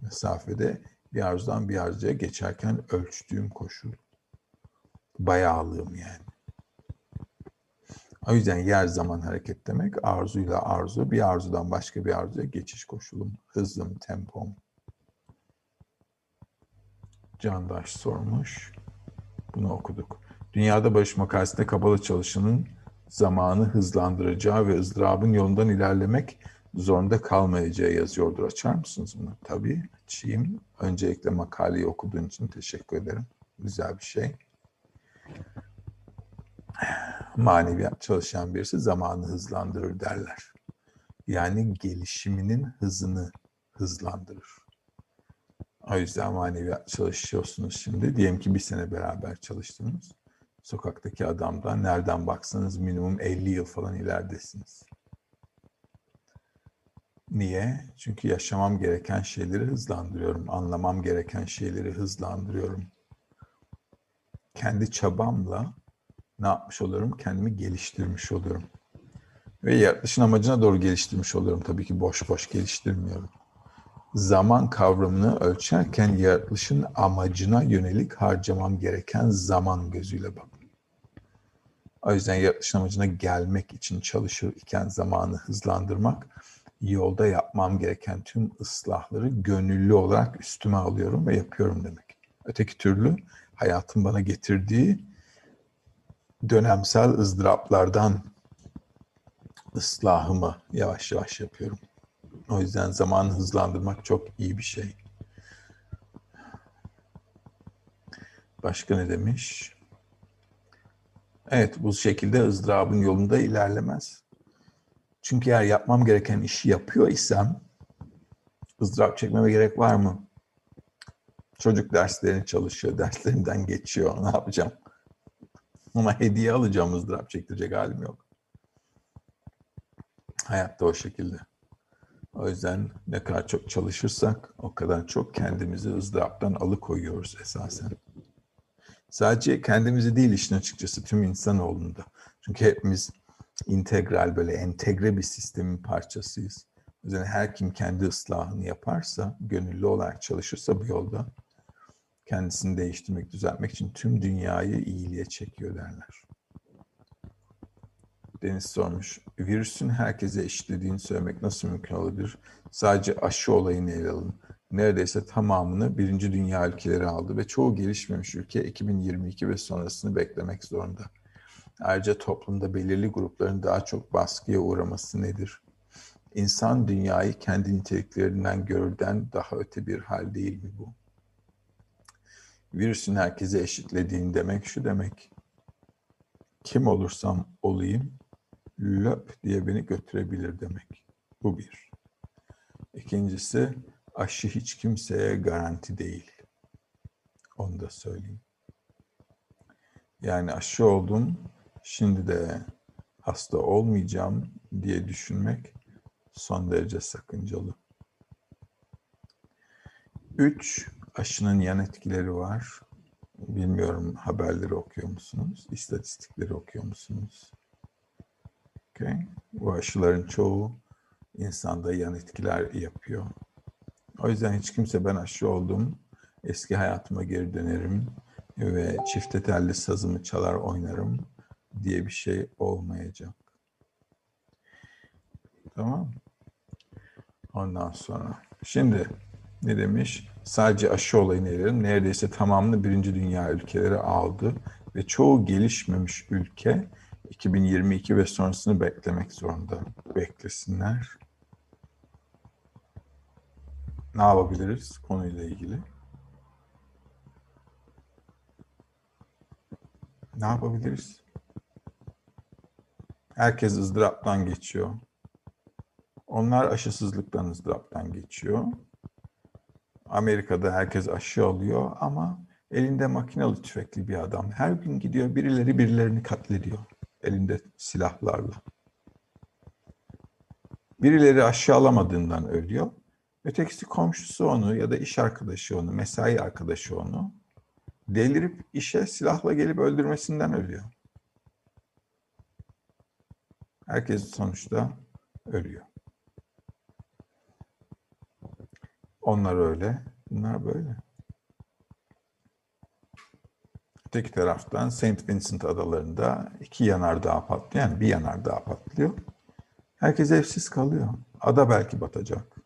mesafede bir arzudan bir arzuya geçerken ölçtüğüm koşul. Bayağılığım yani. O yüzden yer zaman hareket demek arzuyla arzu, bir arzudan başka bir arzuya geçiş koşulum, hızım, tempom. Candaş sormuş. Bunu okuduk. Dünyada barış makalesinde kabalı çalışanın zamanı hızlandıracağı ve ızdırabın yolundan ilerlemek zorunda kalmayacağı yazıyordur. Açar mısınız bunu? Tabii açayım. Öncelikle makaleyi okuduğun için teşekkür ederim. Güzel bir şey maneviyat çalışan birisi zamanı hızlandırır derler. Yani gelişiminin hızını hızlandırır. O yüzden maneviyat çalışıyorsunuz şimdi. Diyelim ki bir sene beraber çalıştınız. Sokaktaki adamdan nereden baksanız minimum 50 yıl falan ileridesiniz. Niye? Çünkü yaşamam gereken şeyleri hızlandırıyorum. Anlamam gereken şeyleri hızlandırıyorum. Kendi çabamla ne yapmış oluyorum? Kendimi geliştirmiş oluyorum. Ve yaratılışın amacına doğru geliştirmiş oluyorum. Tabii ki boş boş geliştirmiyorum. Zaman kavramını ölçerken yaratılışın amacına yönelik harcamam gereken zaman gözüyle bak. O yüzden yaratılışın amacına gelmek için çalışır iken zamanı hızlandırmak, yolda yapmam gereken tüm ıslahları gönüllü olarak üstüme alıyorum ve yapıyorum demek. Öteki türlü hayatın bana getirdiği dönemsel ızdıraplardan ıslahımı yavaş yavaş yapıyorum. O yüzden zamanı hızlandırmak çok iyi bir şey. Başka ne demiş? Evet bu şekilde ızdırabın yolunda ilerlemez. Çünkü eğer yapmam gereken işi yapıyor isem ızdırap çekmeme gerek var mı? Çocuk derslerini çalışıyor, derslerinden geçiyor. Ne yapacağım? Ona hediye alacağım ızdırap çektirecek halim yok. Hayatta o şekilde. O yüzden ne kadar çok çalışırsak o kadar çok kendimizi ızdıraptan alıkoyuyoruz esasen. Sadece kendimizi değil işin açıkçası tüm insanoğlunda. Çünkü hepimiz integral böyle entegre bir sistemin parçasıyız. O yüzden her kim kendi ıslahını yaparsa, gönüllü olarak çalışırsa bu yolda kendisini değiştirmek, düzeltmek için tüm dünyayı iyiliğe çekiyor derler. Deniz sormuş, virüsün herkese eşitlediğini söylemek nasıl mümkün olabilir? Sadece aşı olayını ele alın. Neredeyse tamamını birinci dünya ülkeleri aldı ve çoğu gelişmemiş ülke 2022 ve sonrasını beklemek zorunda. Ayrıca toplumda belirli grupların daha çok baskıya uğraması nedir? İnsan dünyayı kendi niteliklerinden görürden daha öte bir hal değil mi bu? Virüsün herkese eşitlediğin demek şu demek. Kim olursam olayım löp diye beni götürebilir demek. Bu bir. İkincisi aşı hiç kimseye garanti değil. Onu da söyleyeyim. Yani aşı oldum, şimdi de hasta olmayacağım diye düşünmek son derece sakıncalı. Üç, aşının yan etkileri var. Bilmiyorum haberleri okuyor musunuz? İstatistikleri okuyor musunuz? Okay. Bu aşıların çoğu insanda yan etkiler yapıyor. O yüzden hiç kimse ben aşı oldum, eski hayatıma geri dönerim ve çifte telli sazımı çalar oynarım diye bir şey olmayacak. Tamam Ondan sonra Şimdi ne demiş? Sadece aşı olayını elerim. Neredeyse tamamını birinci dünya ülkeleri aldı ve çoğu gelişmemiş ülke 2022 ve sonrasını beklemek zorunda. Beklesinler. Ne yapabiliriz konuyla ilgili? Ne yapabiliriz? Herkes ızdıraptan geçiyor. Onlar aşısızlıktan ızdıraptan geçiyor. Amerika'da herkes aşı alıyor ama elinde makinalı tüfekli bir adam. Her gün gidiyor birileri birilerini katlediyor elinde silahlarla. Birileri aşı alamadığından ölüyor. Ötekisi komşusu onu ya da iş arkadaşı onu, mesai arkadaşı onu delirip işe silahla gelip öldürmesinden ölüyor. Herkes sonuçta ölüyor. Onlar öyle, bunlar böyle. Öteki taraftan Saint Vincent adalarında iki yanardağ patlıyor. Yani bir yanardağ patlıyor. Herkes evsiz kalıyor. Ada belki batacak.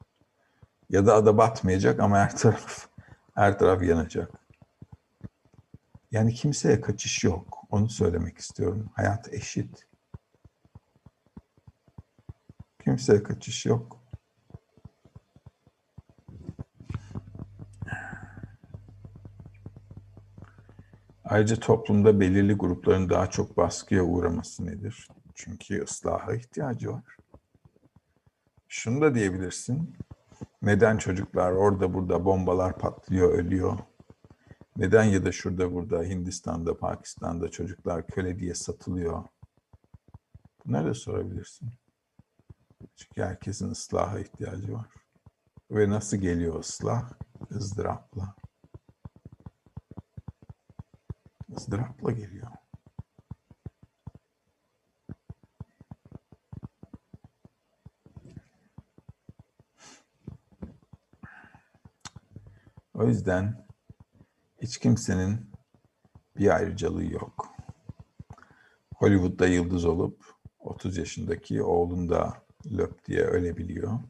Ya da ada batmayacak ama her taraf her taraf yanacak. Yani kimseye kaçış yok. Onu söylemek istiyorum. Hayat eşit. Kimseye kaçış yok. Ayrıca toplumda belirli grupların daha çok baskıya uğraması nedir? Çünkü ıslaha ihtiyacı var. Şunu da diyebilirsin. Neden çocuklar orada burada bombalar patlıyor, ölüyor? Neden ya da şurada burada Hindistan'da, Pakistan'da çocuklar köle diye satılıyor? Bunları da sorabilirsin. Çünkü herkesin ıslaha ihtiyacı var. Ve nasıl geliyor ıslah? ızdırapla. Izdırapla geliyor. O yüzden hiç kimsenin bir ayrıcalığı yok. Hollywood'da yıldız olup 30 yaşındaki oğlun da löp diye ölebiliyor.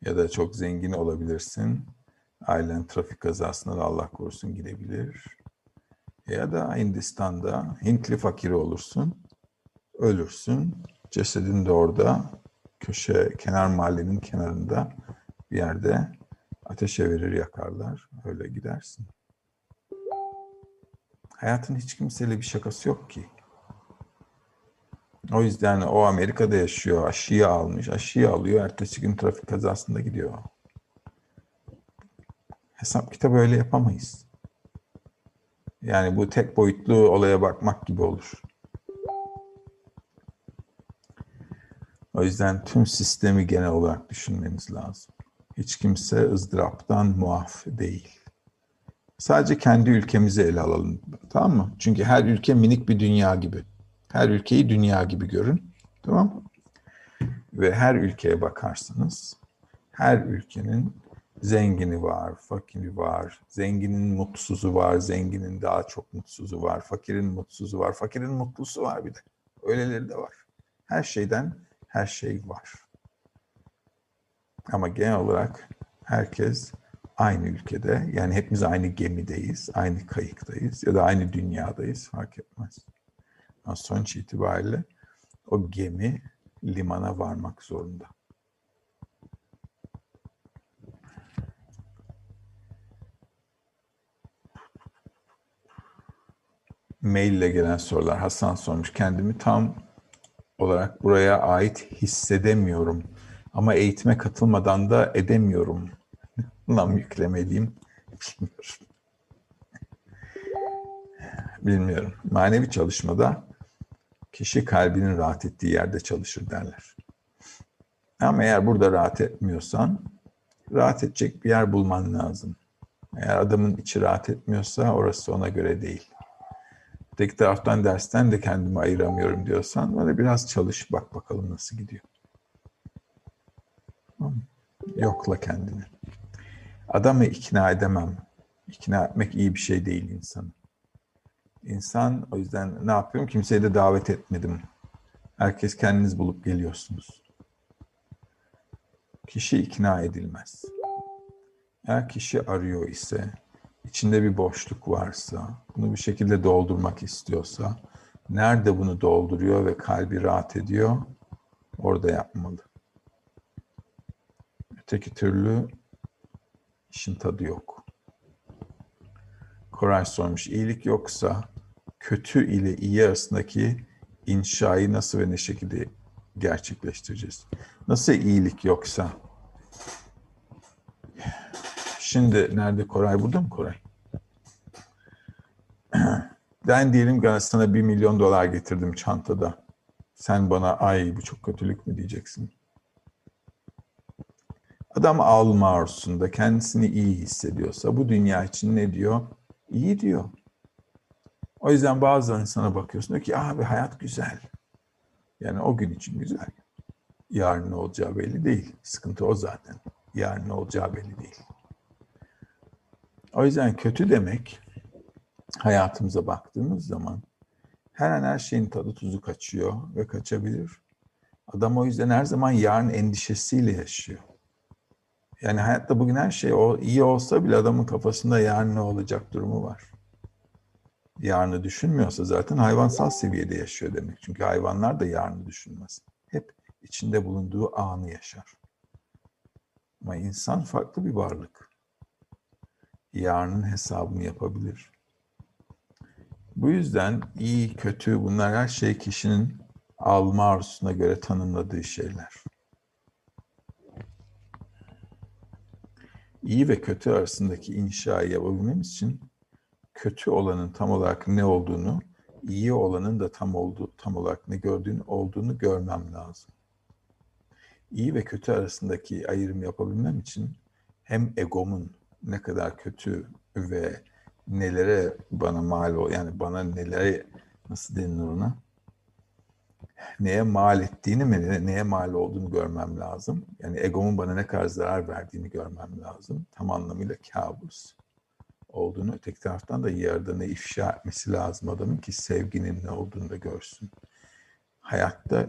Ya da çok zengin olabilirsin. Ailen trafik kazasına da Allah korusun gidebilir. Ya da Hindistan'da Hintli fakiri olursun. Ölürsün. Cesedin de orada köşe kenar mahallenin kenarında bir yerde ateşe verir yakarlar. Öyle gidersin. Hayatın hiç kimseyle bir şakası yok ki. O yüzden o Amerika'da yaşıyor, aşıyı almış, aşıyı alıyor, ertesi gün trafik kazasında gidiyor. Hesap kitabı öyle yapamayız. Yani bu tek boyutlu olaya bakmak gibi olur. O yüzden tüm sistemi genel olarak düşünmeniz lazım. Hiç kimse ızdıraptan muaf değil. Sadece kendi ülkemizi ele alalım. Tamam mı? Çünkü her ülke minik bir dünya gibi. Her ülkeyi dünya gibi görün. Tamam mı? Ve her ülkeye bakarsanız her ülkenin zengini var, fakiri var, zenginin mutsuzu var, zenginin daha çok mutsuzu var, fakirin mutsuzu var, fakirin mutlusu var bir de. Öyleleri de var. Her şeyden her şey var. Ama genel olarak herkes aynı ülkede, yani hepimiz aynı gemideyiz, aynı kayıktayız ya da aynı dünyadayız fark etmez. Ama sonuç itibariyle o gemi limana varmak zorunda. Maille gelen sorular. Hasan sormuş. Kendimi tam olarak buraya ait hissedemiyorum. Ama eğitime katılmadan da edemiyorum. Nam yüklemeliyim. Bilmiyorum. Bilmiyorum. Manevi çalışmada kişi kalbinin rahat ettiği yerde çalışır derler. Ama eğer burada rahat etmiyorsan rahat edecek bir yer bulman lazım. Eğer adamın içi rahat etmiyorsa orası ona göre değil. Tek taraftan dersten de kendimi ayıramıyorum diyorsan böyle biraz çalış bak bakalım nasıl gidiyor. Yokla kendini. Adamı ikna edemem. İkna etmek iyi bir şey değil insanı. İnsan o yüzden ne yapıyorum? Kimseyi de davet etmedim. Herkes kendiniz bulup geliyorsunuz. Kişi ikna edilmez. Eğer kişi arıyor ise, içinde bir boşluk varsa, bunu bir şekilde doldurmak istiyorsa, nerede bunu dolduruyor ve kalbi rahat ediyor, orada yapmalı. Öteki türlü işin tadı yok. Koray sormuş, iyilik yoksa kötü ile iyi arasındaki inşayı nasıl ve ne şekilde gerçekleştireceğiz? Nasıl iyilik yoksa? Şimdi nerede Koray? Burada mı Koray? Ben diyelim sana bir milyon dolar getirdim çantada. Sen bana ay bu çok kötülük mü diyeceksin? Adam alma arzusunda kendisini iyi hissediyorsa bu dünya için ne diyor? İyi diyor. O yüzden bazı insana bakıyorsun diyor ki abi hayat güzel. Yani o gün için güzel. Yarın ne olacağı belli değil. Sıkıntı o zaten. Yarın ne olacağı belli değil. O yüzden kötü demek hayatımıza baktığımız zaman her an her şeyin tadı tuzu kaçıyor ve kaçabilir. Adam o yüzden her zaman yarın endişesiyle yaşıyor. Yani hayatta bugün her şey o iyi olsa bile adamın kafasında yarın ne olacak durumu var. Yarını düşünmüyorsa zaten hayvansal seviyede yaşıyor demek. Çünkü hayvanlar da yarını düşünmez. Hep içinde bulunduğu anı yaşar. Ama insan farklı bir varlık. Yarının hesabını yapabilir. Bu yüzden iyi, kötü bunlar her şey kişinin alma arzusuna göre tanımladığı şeyler. İyi ve kötü arasındaki inşayı yapabilmemiz için kötü olanın tam olarak ne olduğunu, iyi olanın da tam olduğu, tam olarak ne gördüğünü olduğunu görmem lazım. İyi ve kötü arasındaki ayrım yapabilmem için hem egomun ne kadar kötü ve nelere bana mal ol yani bana nelere nasıl denir ona neye mal ettiğini mi neye mal olduğunu görmem lazım. Yani egomun bana ne kadar zarar verdiğini görmem lazım. Tam anlamıyla kabus olduğunu öteki taraftan da yaradanı ifşa etmesi lazım adamın ki sevginin ne olduğunu da görsün. Hayatta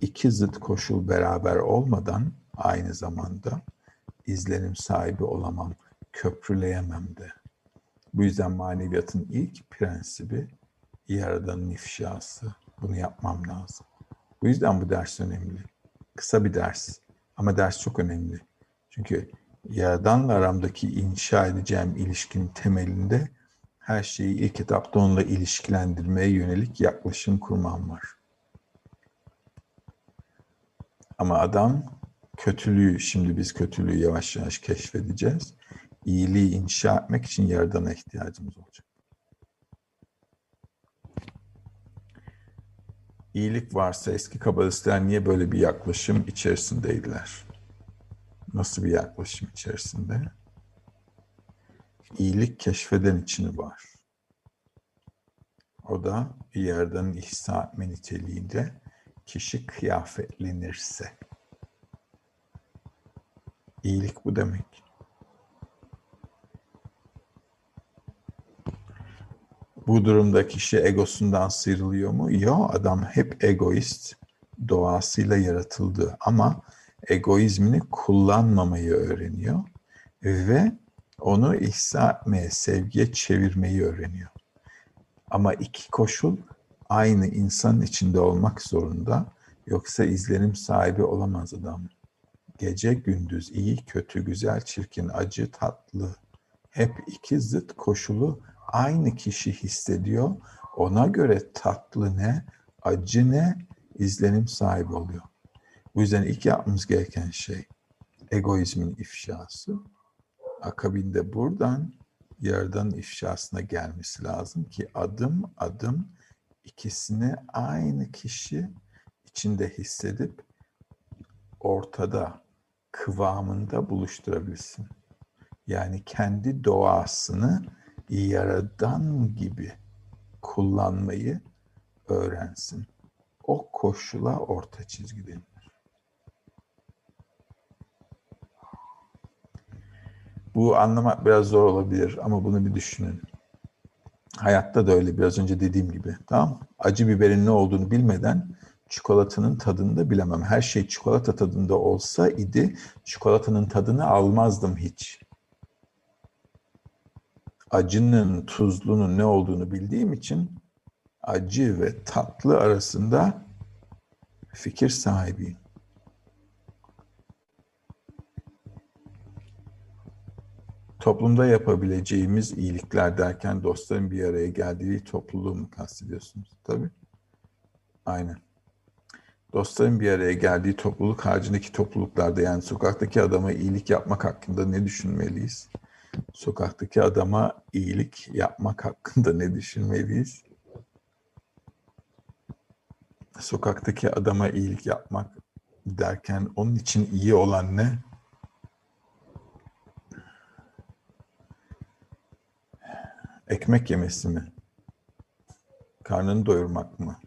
iki zıt koşul beraber olmadan aynı zamanda izlenim sahibi olamam, köprüleyemem de. Bu yüzden maneviyatın ilk prensibi yaradanın ifşası. Bunu yapmam lazım. Bu yüzden bu ders önemli. Kısa bir ders ama ders çok önemli. Çünkü Yaradan'la aramdaki inşa edeceğim ilişkinin temelinde her şeyi ilk etapta onunla ilişkilendirmeye yönelik yaklaşım kurmam var. Ama adam kötülüğü, şimdi biz kötülüğü yavaş yavaş keşfedeceğiz. İyiliği inşa etmek için Yaradan'a ihtiyacımız olacak. İyilik varsa eski kabalistler niye böyle bir yaklaşım içerisindeydiler? Nasıl bir yaklaşım içerisinde? İyilik keşfeden içini var. O da bir yerden ihsa etme niteliğinde kişi kıyafetlenirse. İyilik bu demek. Bu durumda kişi egosundan sıyrılıyor mu? Yok, adam hep egoist doğasıyla yaratıldı ama egoizmini kullanmamayı öğreniyor ve onu ihsa etmeye, sevgiye çevirmeyi öğreniyor. Ama iki koşul aynı insanın içinde olmak zorunda. Yoksa izlenim sahibi olamaz adam. Gece gündüz iyi, kötü, güzel, çirkin, acı, tatlı. Hep iki zıt koşulu aynı kişi hissediyor. Ona göre tatlı ne, acı ne, izlenim sahibi oluyor. Bu yüzden ilk yapmamız gereken şey egoizmin ifşası. Akabinde buradan yerden ifşasına gelmesi lazım ki adım adım ikisini aynı kişi içinde hissedip ortada kıvamında buluşturabilsin. Yani kendi doğasını yaradan gibi kullanmayı öğrensin. O koşula orta çizgi denir. Bu anlamak biraz zor olabilir ama bunu bir düşünün. Hayatta da öyle biraz önce dediğim gibi. Tamam Acı biberin ne olduğunu bilmeden çikolatanın tadını da bilemem. Her şey çikolata tadında olsa idi çikolatanın tadını almazdım hiç. Acının, tuzlunun ne olduğunu bildiğim için acı ve tatlı arasında fikir sahibiyim. Toplumda yapabileceğimiz iyilikler derken dostların bir araya geldiği topluluğu mu kastediyorsunuz? Tabii. Aynen. Dostların bir araya geldiği topluluk haricindeki topluluklarda yani sokaktaki adama iyilik yapmak hakkında ne düşünmeliyiz? Sokaktaki adama iyilik yapmak hakkında ne düşünmeliyiz? Sokaktaki adama iyilik yapmak derken onun için iyi olan ne? Ekmek yemesi mi? Karnını doyurmak mı?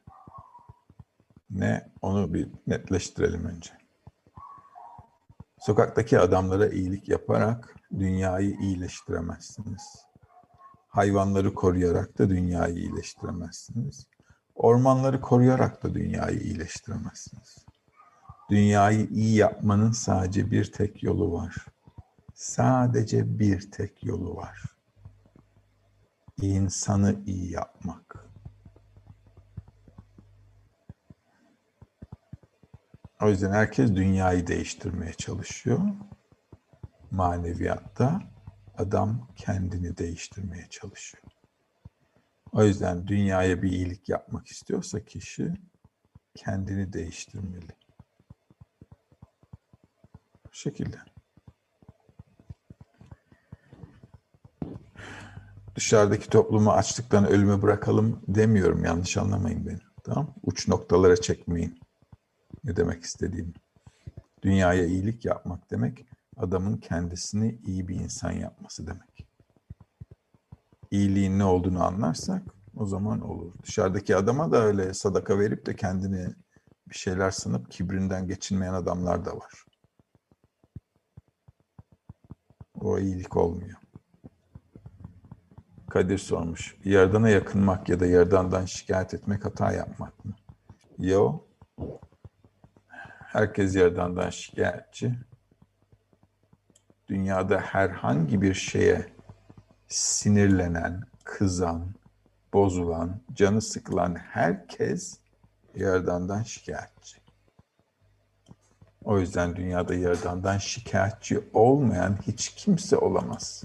Ne? Onu bir netleştirelim önce. Sokaktaki adamlara iyilik yaparak dünyayı iyileştiremezsiniz. Hayvanları koruyarak da dünyayı iyileştiremezsiniz. Ormanları koruyarak da dünyayı iyileştiremezsiniz. Dünyayı iyi yapmanın sadece bir tek yolu var. Sadece bir tek yolu var insanı iyi yapmak. O yüzden herkes dünyayı değiştirmeye çalışıyor. Maneviyatta adam kendini değiştirmeye çalışıyor. O yüzden dünyaya bir iyilik yapmak istiyorsa kişi kendini değiştirmeli. Bu şekilde. dışarıdaki toplumu açlıktan ölüme bırakalım demiyorum. Yanlış anlamayın beni. Tamam Uç noktalara çekmeyin. Ne demek istediğimi. Dünyaya iyilik yapmak demek adamın kendisini iyi bir insan yapması demek. İyiliğin ne olduğunu anlarsak o zaman olur. Dışarıdaki adama da öyle sadaka verip de kendini bir şeyler sanıp kibrinden geçinmeyen adamlar da var. O iyilik olmuyor. Kadir sormuş. Yardana yakınmak ya da yardandan şikayet etmek hata yapmak mı? Yo. Herkes yardandan şikayetçi. Dünyada herhangi bir şeye sinirlenen, kızan, bozulan, canı sıkılan herkes yardandan şikayetçi. O yüzden dünyada yardandan şikayetçi olmayan hiç kimse olamaz.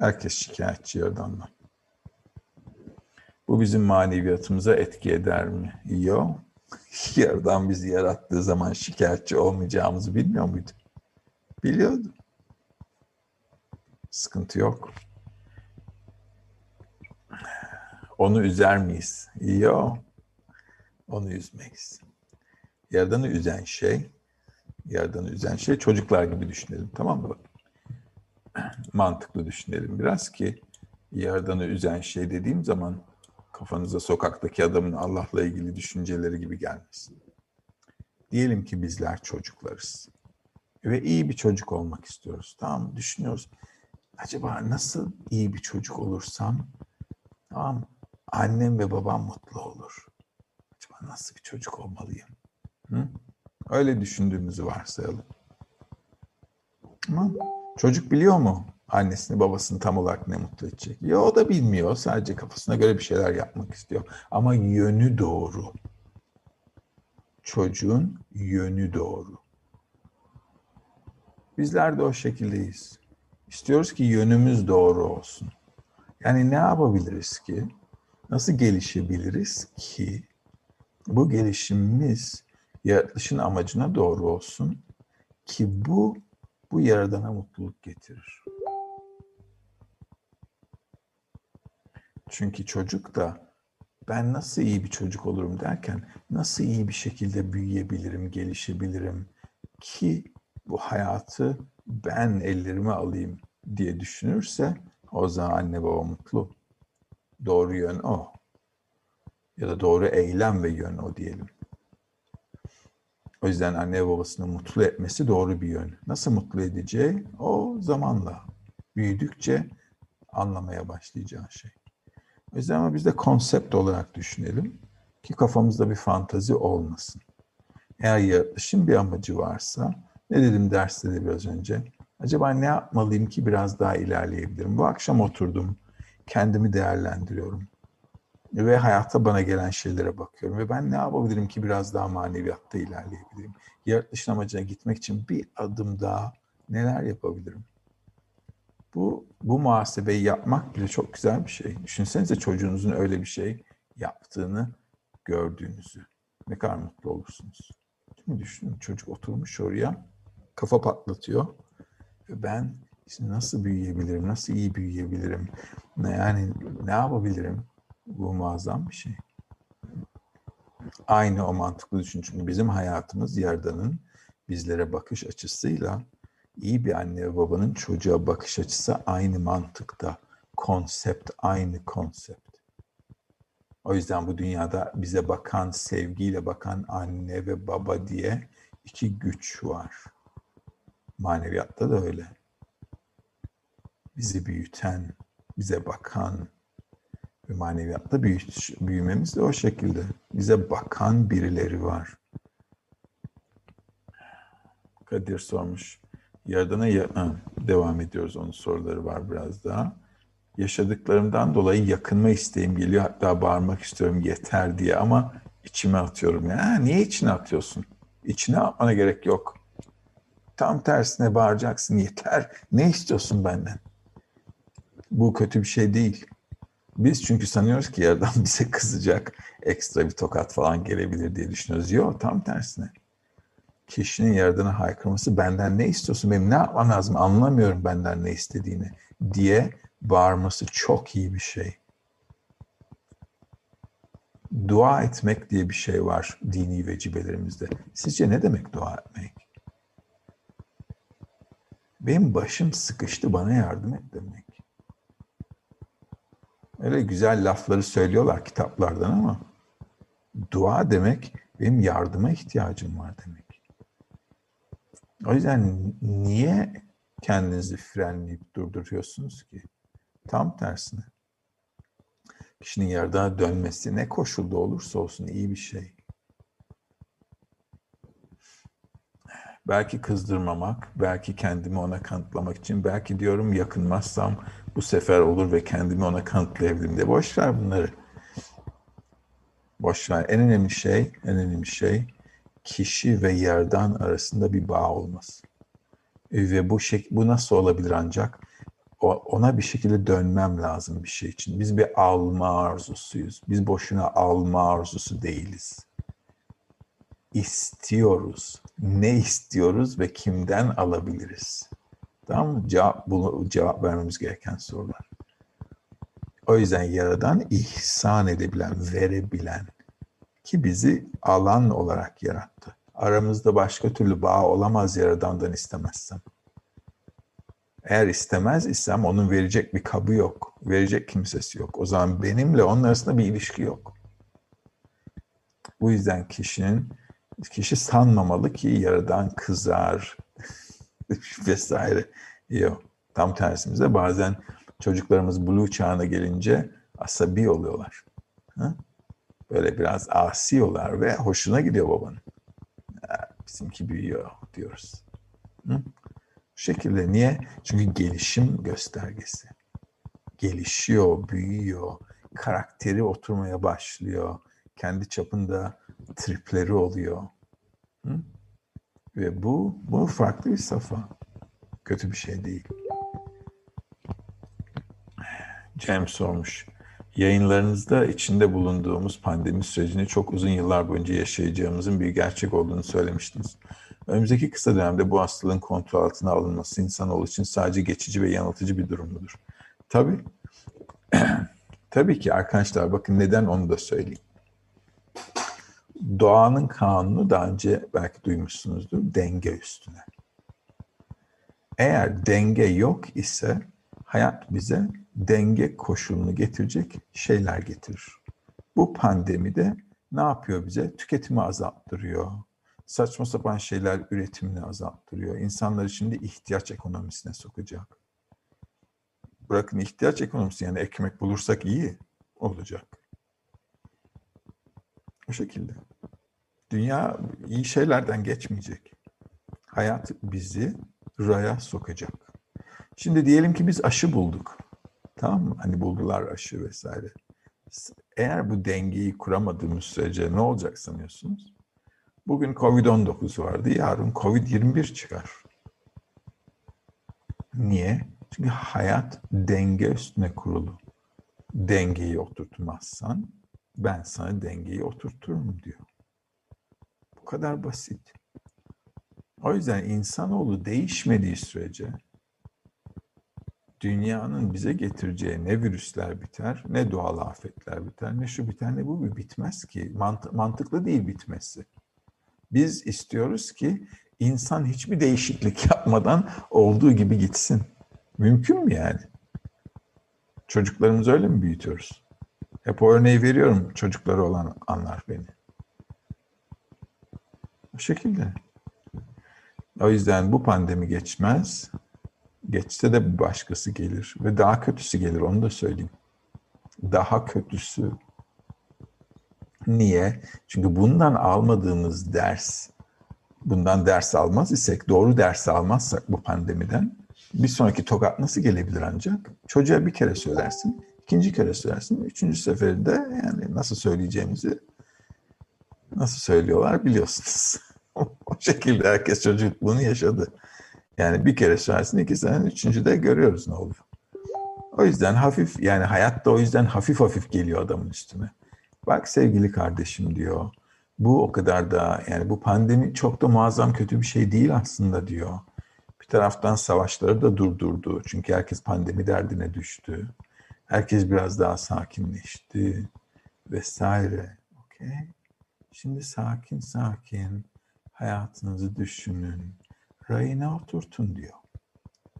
Herkes şikayetçi Yaradan'dan. Bu bizim maneviyatımıza etki eder mi? Yok. Yaradan bizi yarattığı zaman şikayetçi olmayacağımızı bilmiyor muydu? Biliyordu. Sıkıntı yok. Onu üzer miyiz? Yok. Onu üzmeyiz. Yaradan'ı üzen şey, Yaradan'ı üzen şey çocuklar gibi düşünelim. Tamam mı? mantıklı düşünelim biraz ki Yaradan'ı üzen şey dediğim zaman kafanıza sokaktaki adamın Allah'la ilgili düşünceleri gibi gelmesin. Diyelim ki bizler çocuklarız ve iyi bir çocuk olmak istiyoruz. Tamam düşünüyoruz. Acaba nasıl iyi bir çocuk olursam tamam annem ve babam mutlu olur. Acaba nasıl bir çocuk olmalıyım? Hı? Öyle düşündüğümüzü varsayalım. Tamam. Çocuk biliyor mu annesini babasını tam olarak ne mutlu edecek? Ya o da bilmiyor. Sadece kafasına göre bir şeyler yapmak istiyor. Ama yönü doğru. Çocuğun yönü doğru. Bizler de o şekildeyiz. İstiyoruz ki yönümüz doğru olsun. Yani ne yapabiliriz ki? Nasıl gelişebiliriz ki bu gelişimimiz yaratılışın amacına doğru olsun ki bu bu yaradana mutluluk getirir. Çünkü çocuk da ben nasıl iyi bir çocuk olurum derken nasıl iyi bir şekilde büyüyebilirim, gelişebilirim ki bu hayatı ben ellerime alayım diye düşünürse o zaman anne baba mutlu. Doğru yön o. Ya da doğru eylem ve yön o diyelim. O yüzden anne babasını mutlu etmesi doğru bir yön. Nasıl mutlu edeceği o zamanla büyüdükçe anlamaya başlayacağı şey. O yüzden ama biz de konsept olarak düşünelim. Ki kafamızda bir fantazi olmasın. Eğer yaratılışın bir amacı varsa, ne dedim derste de biraz önce, acaba ne yapmalıyım ki biraz daha ilerleyebilirim? Bu akşam oturdum, kendimi değerlendiriyorum. Ve hayatta bana gelen şeylere bakıyorum. Ve ben ne yapabilirim ki biraz daha maneviyatta ilerleyebilirim? Yaratılışın amacına gitmek için bir adım daha neler yapabilirim? Bu, bu muhasebeyi yapmak bile çok güzel bir şey. Düşünsenize çocuğunuzun öyle bir şey yaptığını gördüğünüzü. Ne kadar mutlu olursunuz. Mi? Düşünün çocuk oturmuş oraya kafa patlatıyor. Ben işte nasıl büyüyebilirim, nasıl iyi büyüyebilirim, yani ne yapabilirim? Bu muazzam bir şey. Aynı o mantıklı düşün. Çünkü bizim hayatımız Yaradan'ın bizlere bakış açısıyla iyi bir anne ve babanın çocuğa bakış açısı aynı mantıkta. Konsept aynı konsept. O yüzden bu dünyada bize bakan, sevgiyle bakan anne ve baba diye iki güç var. Maneviyatta da öyle. Bizi büyüten, bize bakan ve maneviyatta büyümemiz de o şekilde. Bize bakan birileri var. Kadir sormuş. Yaradan'a ya devam ediyoruz. Onun soruları var biraz daha. Yaşadıklarımdan dolayı yakınma isteğim geliyor. Hatta bağırmak istiyorum yeter diye ama içime atıyorum. Ya niye içine atıyorsun? İçine atmana gerek yok. Tam tersine bağıracaksın yeter. Ne istiyorsun benden? Bu kötü bir şey değil. Biz çünkü sanıyoruz ki yerden bize kızacak, ekstra bir tokat falan gelebilir diye düşünüyoruz. Yok tam tersine kişinin Yaradan'a haykırması benden ne istiyorsun benim ne yapmam lazım anlamıyorum benden ne istediğini diye bağırması çok iyi bir şey. Dua etmek diye bir şey var dini vecibelerimizde. Sizce ne demek dua etmek? Benim başım sıkıştı bana yardım et demek. Öyle güzel lafları söylüyorlar kitaplardan ama dua demek benim yardıma ihtiyacım var demek. O yüzden niye kendinizi frenleyip durduruyorsunuz ki? Tam tersine. Kişinin yerden dönmesi ne koşulda olursa olsun iyi bir şey. Belki kızdırmamak, belki kendimi ona kanıtlamak için, belki diyorum yakınmazsam bu sefer olur ve kendimi ona kanıtlayabilirim diye. Boş ver bunları. Boş ver. En önemli şey, en önemli şey kişi ve yerden arasında bir bağ olması. E, ve bu şey, bu nasıl olabilir ancak? ona bir şekilde dönmem lazım bir şey için. Biz bir alma arzusuyuz. Biz boşuna alma arzusu değiliz. İstiyoruz. Ne istiyoruz ve kimden alabiliriz? Tamam mı? Cevap, bunu, cevap vermemiz gereken sorular. O yüzden Yaradan ihsan edebilen, verebilen, ki bizi alan olarak yarattı. Aramızda başka türlü bağ olamaz Yaradan'dan istemezsem. Eğer istemez isem onun verecek bir kabı yok. Verecek kimsesi yok. O zaman benimle onun arasında bir ilişki yok. Bu yüzden kişinin kişi sanmamalı ki yaradan kızar vesaire. Yok. Tam tersimize bazen çocuklarımız blue çağına gelince asabi oluyorlar. Ha? Böyle biraz asiyorlar ve hoşuna gidiyor babanın. bizimki büyüyor diyoruz. Hı? Bu şekilde niye? Çünkü gelişim göstergesi. Gelişiyor, büyüyor, karakteri oturmaya başlıyor. Kendi çapında tripleri oluyor. Hı? Ve bu, bu farklı bir safa. Kötü bir şey değil. Cem sormuş. Yayınlarınızda içinde bulunduğumuz pandemi sürecini çok uzun yıllar boyunca yaşayacağımızın bir gerçek olduğunu söylemiştiniz. Önümüzdeki kısa dönemde bu hastalığın kontrol altına alınması insanoğlu için sadece geçici ve yanıltıcı bir durum mudur? Tabii. Tabii ki arkadaşlar bakın neden onu da söyleyeyim. Doğanın kanunu daha önce belki duymuşsunuzdur denge üstüne. Eğer denge yok ise hayat bize denge koşulunu getirecek şeyler getirir. Bu pandemide ne yapıyor bize? Tüketimi azalttırıyor. Saçma sapan şeyler üretimini azalttırıyor. İnsanları şimdi ihtiyaç ekonomisine sokacak. Bırakın ihtiyaç ekonomisi yani ekmek bulursak iyi olacak. O şekilde. Dünya iyi şeylerden geçmeyecek. Hayat bizi raya sokacak. Şimdi diyelim ki biz aşı bulduk. Tamam mı? Hani buldular aşı vesaire. Eğer bu dengeyi kuramadığımız sürece ne olacak sanıyorsunuz? Bugün Covid-19 vardı, yarın Covid-21 çıkar. Niye? Çünkü hayat denge üstüne kurulu. Dengeyi oturtmazsan ben sana dengeyi oturturum diyor. Bu kadar basit. O yüzden insanoğlu değişmediği sürece dünyanın bize getireceği ne virüsler biter, ne doğal afetler biter, ne şu biter, ne bu bir bitmez ki. Mant- mantıklı değil bitmesi. Biz istiyoruz ki insan hiçbir değişiklik yapmadan olduğu gibi gitsin. Mümkün mü yani? Çocuklarımızı öyle mi büyütüyoruz? Hep o örneği veriyorum çocukları olan anlar beni. O şekilde. O yüzden bu pandemi geçmez. Geçse de başkası gelir ve daha kötüsü gelir onu da söyleyeyim. Daha kötüsü. Niye? Çünkü bundan almadığımız ders, bundan ders almaz isek, doğru ders almazsak bu pandemiden bir sonraki tokat nasıl gelebilir ancak? Çocuğa bir kere söylersin, ikinci kere söylersin, üçüncü seferinde yani nasıl söyleyeceğimizi nasıl söylüyorlar biliyorsunuz. o şekilde herkes çocukluğunu yaşadı. Yani bir kere söylersin, iki sene, üçüncü de görüyoruz ne oluyor. O yüzden hafif yani hayatta o yüzden hafif hafif geliyor adamın üstüne. Bak sevgili kardeşim diyor. Bu o kadar da yani bu pandemi çok da muazzam kötü bir şey değil aslında diyor. Bir taraftan savaşları da durdurdu. Çünkü herkes pandemi derdine düştü. Herkes biraz daha sakinleşti vesaire. Okey. Şimdi sakin sakin hayatınızı düşünün. Rayına oturtun diyor.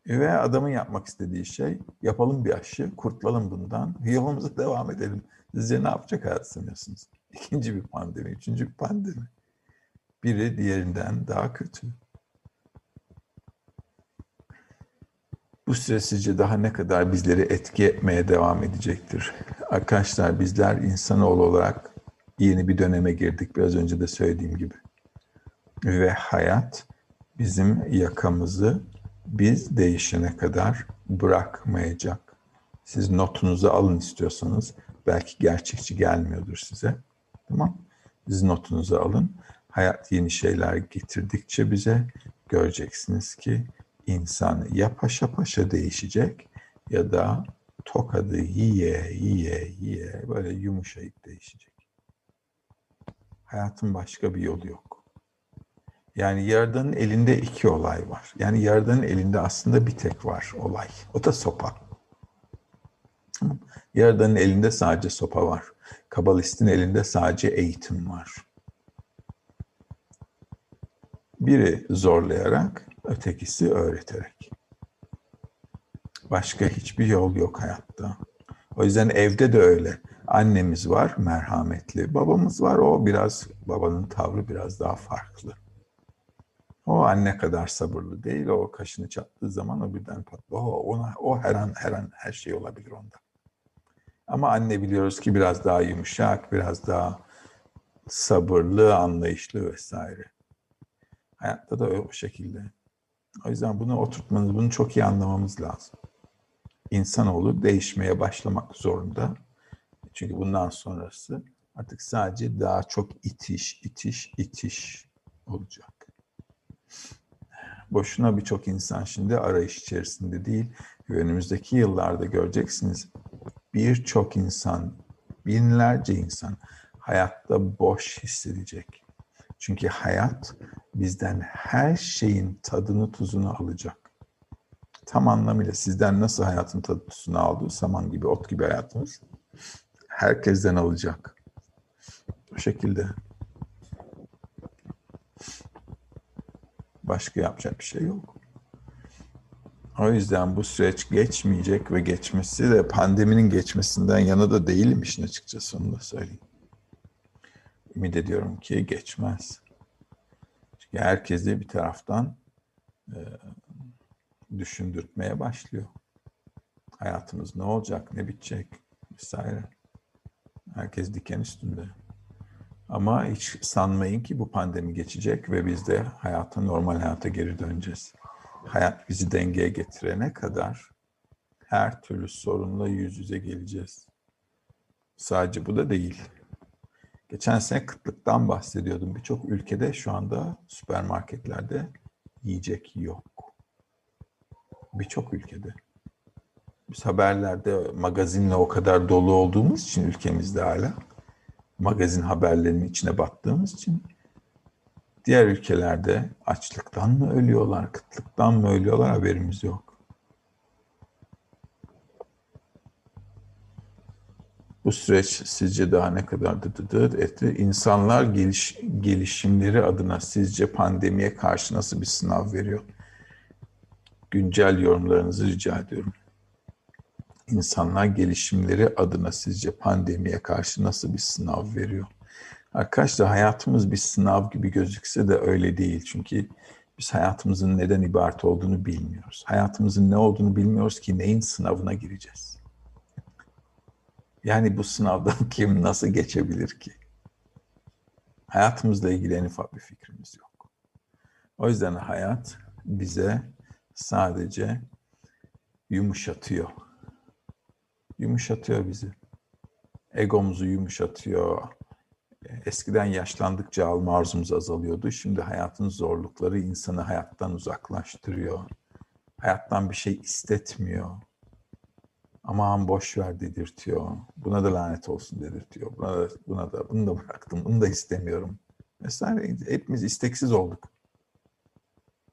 Ve adamın yapmak istediği şey yapalım bir aşı, kurtulalım bundan, yolumuza devam edelim. Sizce ne yapacak hayat sanıyorsunuz? İkinci bir pandemi, üçüncü bir pandemi. Biri diğerinden daha kötü. Bu süre sizce daha ne kadar bizleri etki etmeye devam edecektir? Arkadaşlar bizler insanoğlu olarak yeni bir döneme girdik biraz önce de söylediğim gibi. Ve hayat bizim yakamızı biz değişene kadar bırakmayacak. Siz notunuzu alın istiyorsanız belki gerçekçi gelmiyordur size. Tamam? Siz notunuzu alın. Hayat yeni şeyler getirdikçe bize göreceksiniz ki insan ya paşa paşa değişecek ya da tokadı yiye yiye yiye böyle yumuşayıp değişecek. Hayatın başka bir yolu yok. Yani Yaradan'ın elinde iki olay var. Yani Yaradan'ın elinde aslında bir tek var olay. O da sopa. Yaradan'ın elinde sadece sopa var. Kabalistin elinde sadece eğitim var. Biri zorlayarak, ötekisi öğreterek. Başka hiçbir yol yok hayatta. O yüzden evde de öyle. Annemiz var, merhametli. Babamız var, o biraz, babanın tavrı biraz daha farklı. O anne kadar sabırlı değil. O kaşını çattığı zaman o birden patlıyor. O, ona, o her an her an her şey olabilir onda. Ama anne biliyoruz ki biraz daha yumuşak, biraz daha sabırlı, anlayışlı vesaire. Hayatta da o şekilde. O yüzden bunu oturtmanız, bunu çok iyi anlamamız lazım. İnsanoğlu değişmeye başlamak zorunda. Çünkü bundan sonrası artık sadece daha çok itiş, itiş, itiş olacak. Boşuna birçok insan şimdi arayış içerisinde değil. Önümüzdeki yıllarda göreceksiniz birçok insan, binlerce insan hayatta boş hissedecek. Çünkü hayat bizden her şeyin tadını tuzunu alacak. Tam anlamıyla sizden nasıl hayatın tadı tuzunu aldığı saman gibi, ot gibi hayatınız herkesten alacak. Bu şekilde. Başka yapacak bir şey yok. O yüzden bu süreç geçmeyecek ve geçmesi de pandeminin geçmesinden yana da değilim işin açıkçası onu da söyleyeyim. Ümit ediyorum ki geçmez. Çünkü herkesi bir taraftan e, düşündürtmeye başlıyor. Hayatımız ne olacak, ne bitecek vesaire. Herkes diken üstünde. Ama hiç sanmayın ki bu pandemi geçecek ve biz de hayata, normal hayata geri döneceğiz. Hayat bizi dengeye getirene kadar her türlü sorunla yüz yüze geleceğiz. Sadece bu da değil. Geçen sene kıtlıktan bahsediyordum. Birçok ülkede şu anda süpermarketlerde yiyecek yok. Birçok ülkede. Biz haberlerde magazinle o kadar dolu olduğumuz için ülkemizde hala magazin haberlerinin içine battığımız için diğer ülkelerde açlıktan mı ölüyorlar, kıtlıktan mı ölüyorlar haberimiz yok. Bu süreç sizce daha ne kadar dıdıdı etti? İnsanlar geliş, gelişimleri adına sizce pandemiye karşı nasıl bir sınav veriyor? Güncel yorumlarınızı rica ediyorum. İnsanlar gelişimleri adına sizce pandemiye karşı nasıl bir sınav veriyor? Arkadaşlar hayatımız bir sınav gibi gözükse de öyle değil. Çünkü biz hayatımızın neden ibaret olduğunu bilmiyoruz. Hayatımızın ne olduğunu bilmiyoruz ki neyin sınavına gireceğiz. Yani bu sınavdan kim nasıl geçebilir ki? Hayatımızla ilgili en ufak bir fikrimiz yok. O yüzden hayat bize sadece yumuşatıyor. Yumuşatıyor bizi. Egomuzu yumuşatıyor. Eskiden yaşlandıkça alma arzumuz azalıyordu. Şimdi hayatın zorlukları insanı hayattan uzaklaştırıyor. Hayattan bir şey istetmiyor. Aman boş ver dedirtiyor. Buna da lanet olsun dedirtiyor. Buna da, buna da bunu da bıraktım. Bunu da istemiyorum. Mesela hepimiz isteksiz olduk.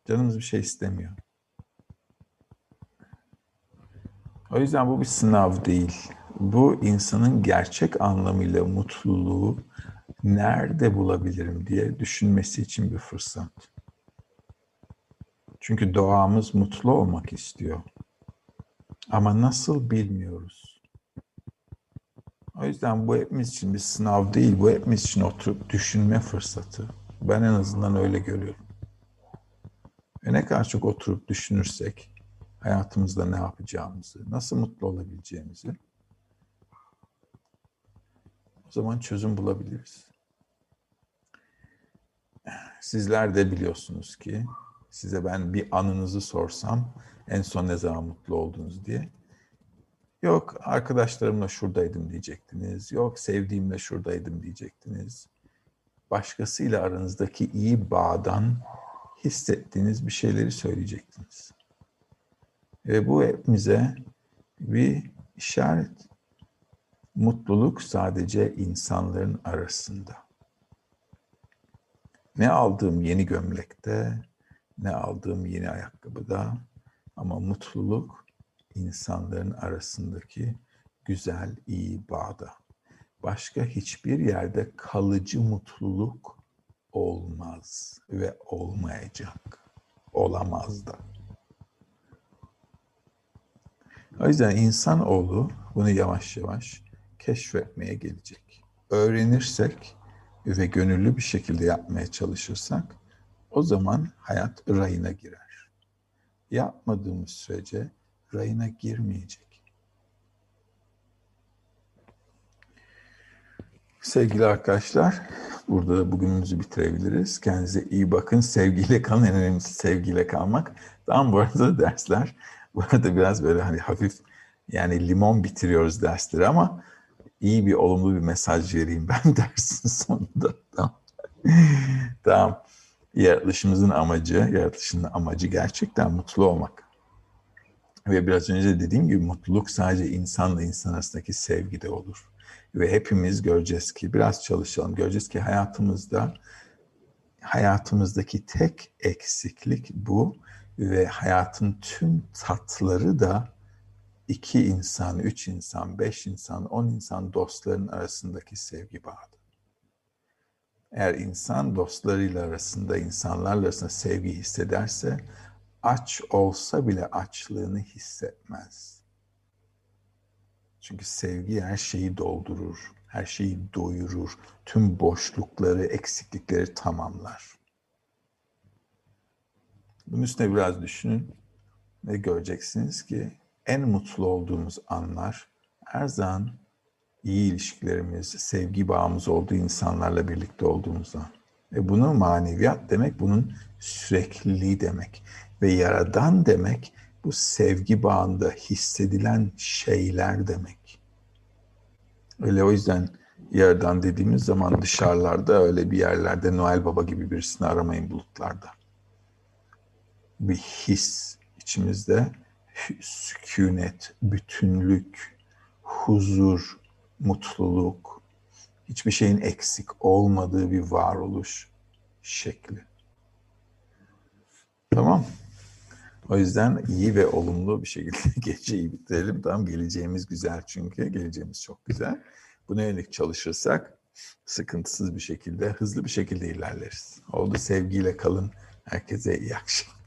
Canımız bir şey istemiyor. O yüzden bu bir sınav değil. Bu insanın gerçek anlamıyla mutluluğu nerede bulabilirim diye düşünmesi için bir fırsat. Çünkü doğamız mutlu olmak istiyor. Ama nasıl bilmiyoruz. O yüzden bu hepimiz için bir sınav değil, bu hepimiz için oturup düşünme fırsatı. Ben en azından öyle görüyorum. Ve ne kadar çok oturup düşünürsek hayatımızda ne yapacağımızı, nasıl mutlu olabileceğimizi o zaman çözüm bulabiliriz. Sizler de biliyorsunuz ki size ben bir anınızı sorsam en son ne zaman mutlu oldunuz diye. Yok arkadaşlarımla şuradaydım diyecektiniz. Yok sevdiğimle şuradaydım diyecektiniz. Başkasıyla aranızdaki iyi bağdan hissettiğiniz bir şeyleri söyleyecektiniz. Ve bu hepimize bir işaret. Mutluluk sadece insanların arasında. Ne aldığım yeni gömlekte, ne aldığım yeni ayakkabıda ama mutluluk insanların arasındaki güzel, iyi bağda. Başka hiçbir yerde kalıcı mutluluk olmaz ve olmayacak. Olamaz da. O yüzden insanoğlu bunu yavaş yavaş keşfetmeye gelecek. Öğrenirsek ve gönüllü bir şekilde yapmaya çalışırsak o zaman hayat rayına girer. Yapmadığımız sürece rayına girmeyecek. Sevgili arkadaşlar, burada da bugünümüzü bitirebiliriz. Kendinize iyi bakın. Sevgiyle kalın. En önemlisi sevgiyle kalmak. Tam bu arada dersler. Bu arada biraz böyle hani hafif yani limon bitiriyoruz dersleri ama iyi bir olumlu bir mesaj vereyim ben dersin sonunda. Tamam. tamam. Yaratılışımızın amacı, yaratılışın amacı gerçekten mutlu olmak. Ve biraz önce dediğim gibi mutluluk sadece insanla insan arasındaki sevgide olur. Ve hepimiz göreceğiz ki biraz çalışalım. Göreceğiz ki hayatımızda hayatımızdaki tek eksiklik bu ve hayatın tüm tatları da iki insan, üç insan, beş insan, on insan dostların arasındaki sevgi bağıdır. Eğer insan dostlarıyla arasında, insanlarla arasında sevgi hissederse, aç olsa bile açlığını hissetmez. Çünkü sevgi her şeyi doldurur, her şeyi doyurur, tüm boşlukları, eksiklikleri tamamlar. Bunun üstüne biraz düşünün ve göreceksiniz ki en mutlu olduğumuz anlar her zaman iyi ilişkilerimiz, sevgi bağımız olduğu insanlarla birlikte olduğumuzda. Ve bunun maneviyat demek, bunun sürekliliği demek. Ve yaradan demek, bu sevgi bağında hissedilen şeyler demek. Öyle o yüzden yaradan dediğimiz zaman dışarılarda öyle bir yerlerde Noel Baba gibi birisini aramayın bulutlarda. Bir his içimizde sükunet, bütünlük, huzur, mutluluk, hiçbir şeyin eksik olmadığı bir varoluş şekli. Tamam. O yüzden iyi ve olumlu bir şekilde geceyi bitirelim. Tamam geleceğimiz güzel çünkü. Geleceğimiz çok güzel. Buna yönelik çalışırsak sıkıntısız bir şekilde, hızlı bir şekilde ilerleriz. Oldu sevgiyle kalın. Herkese iyi akşamlar.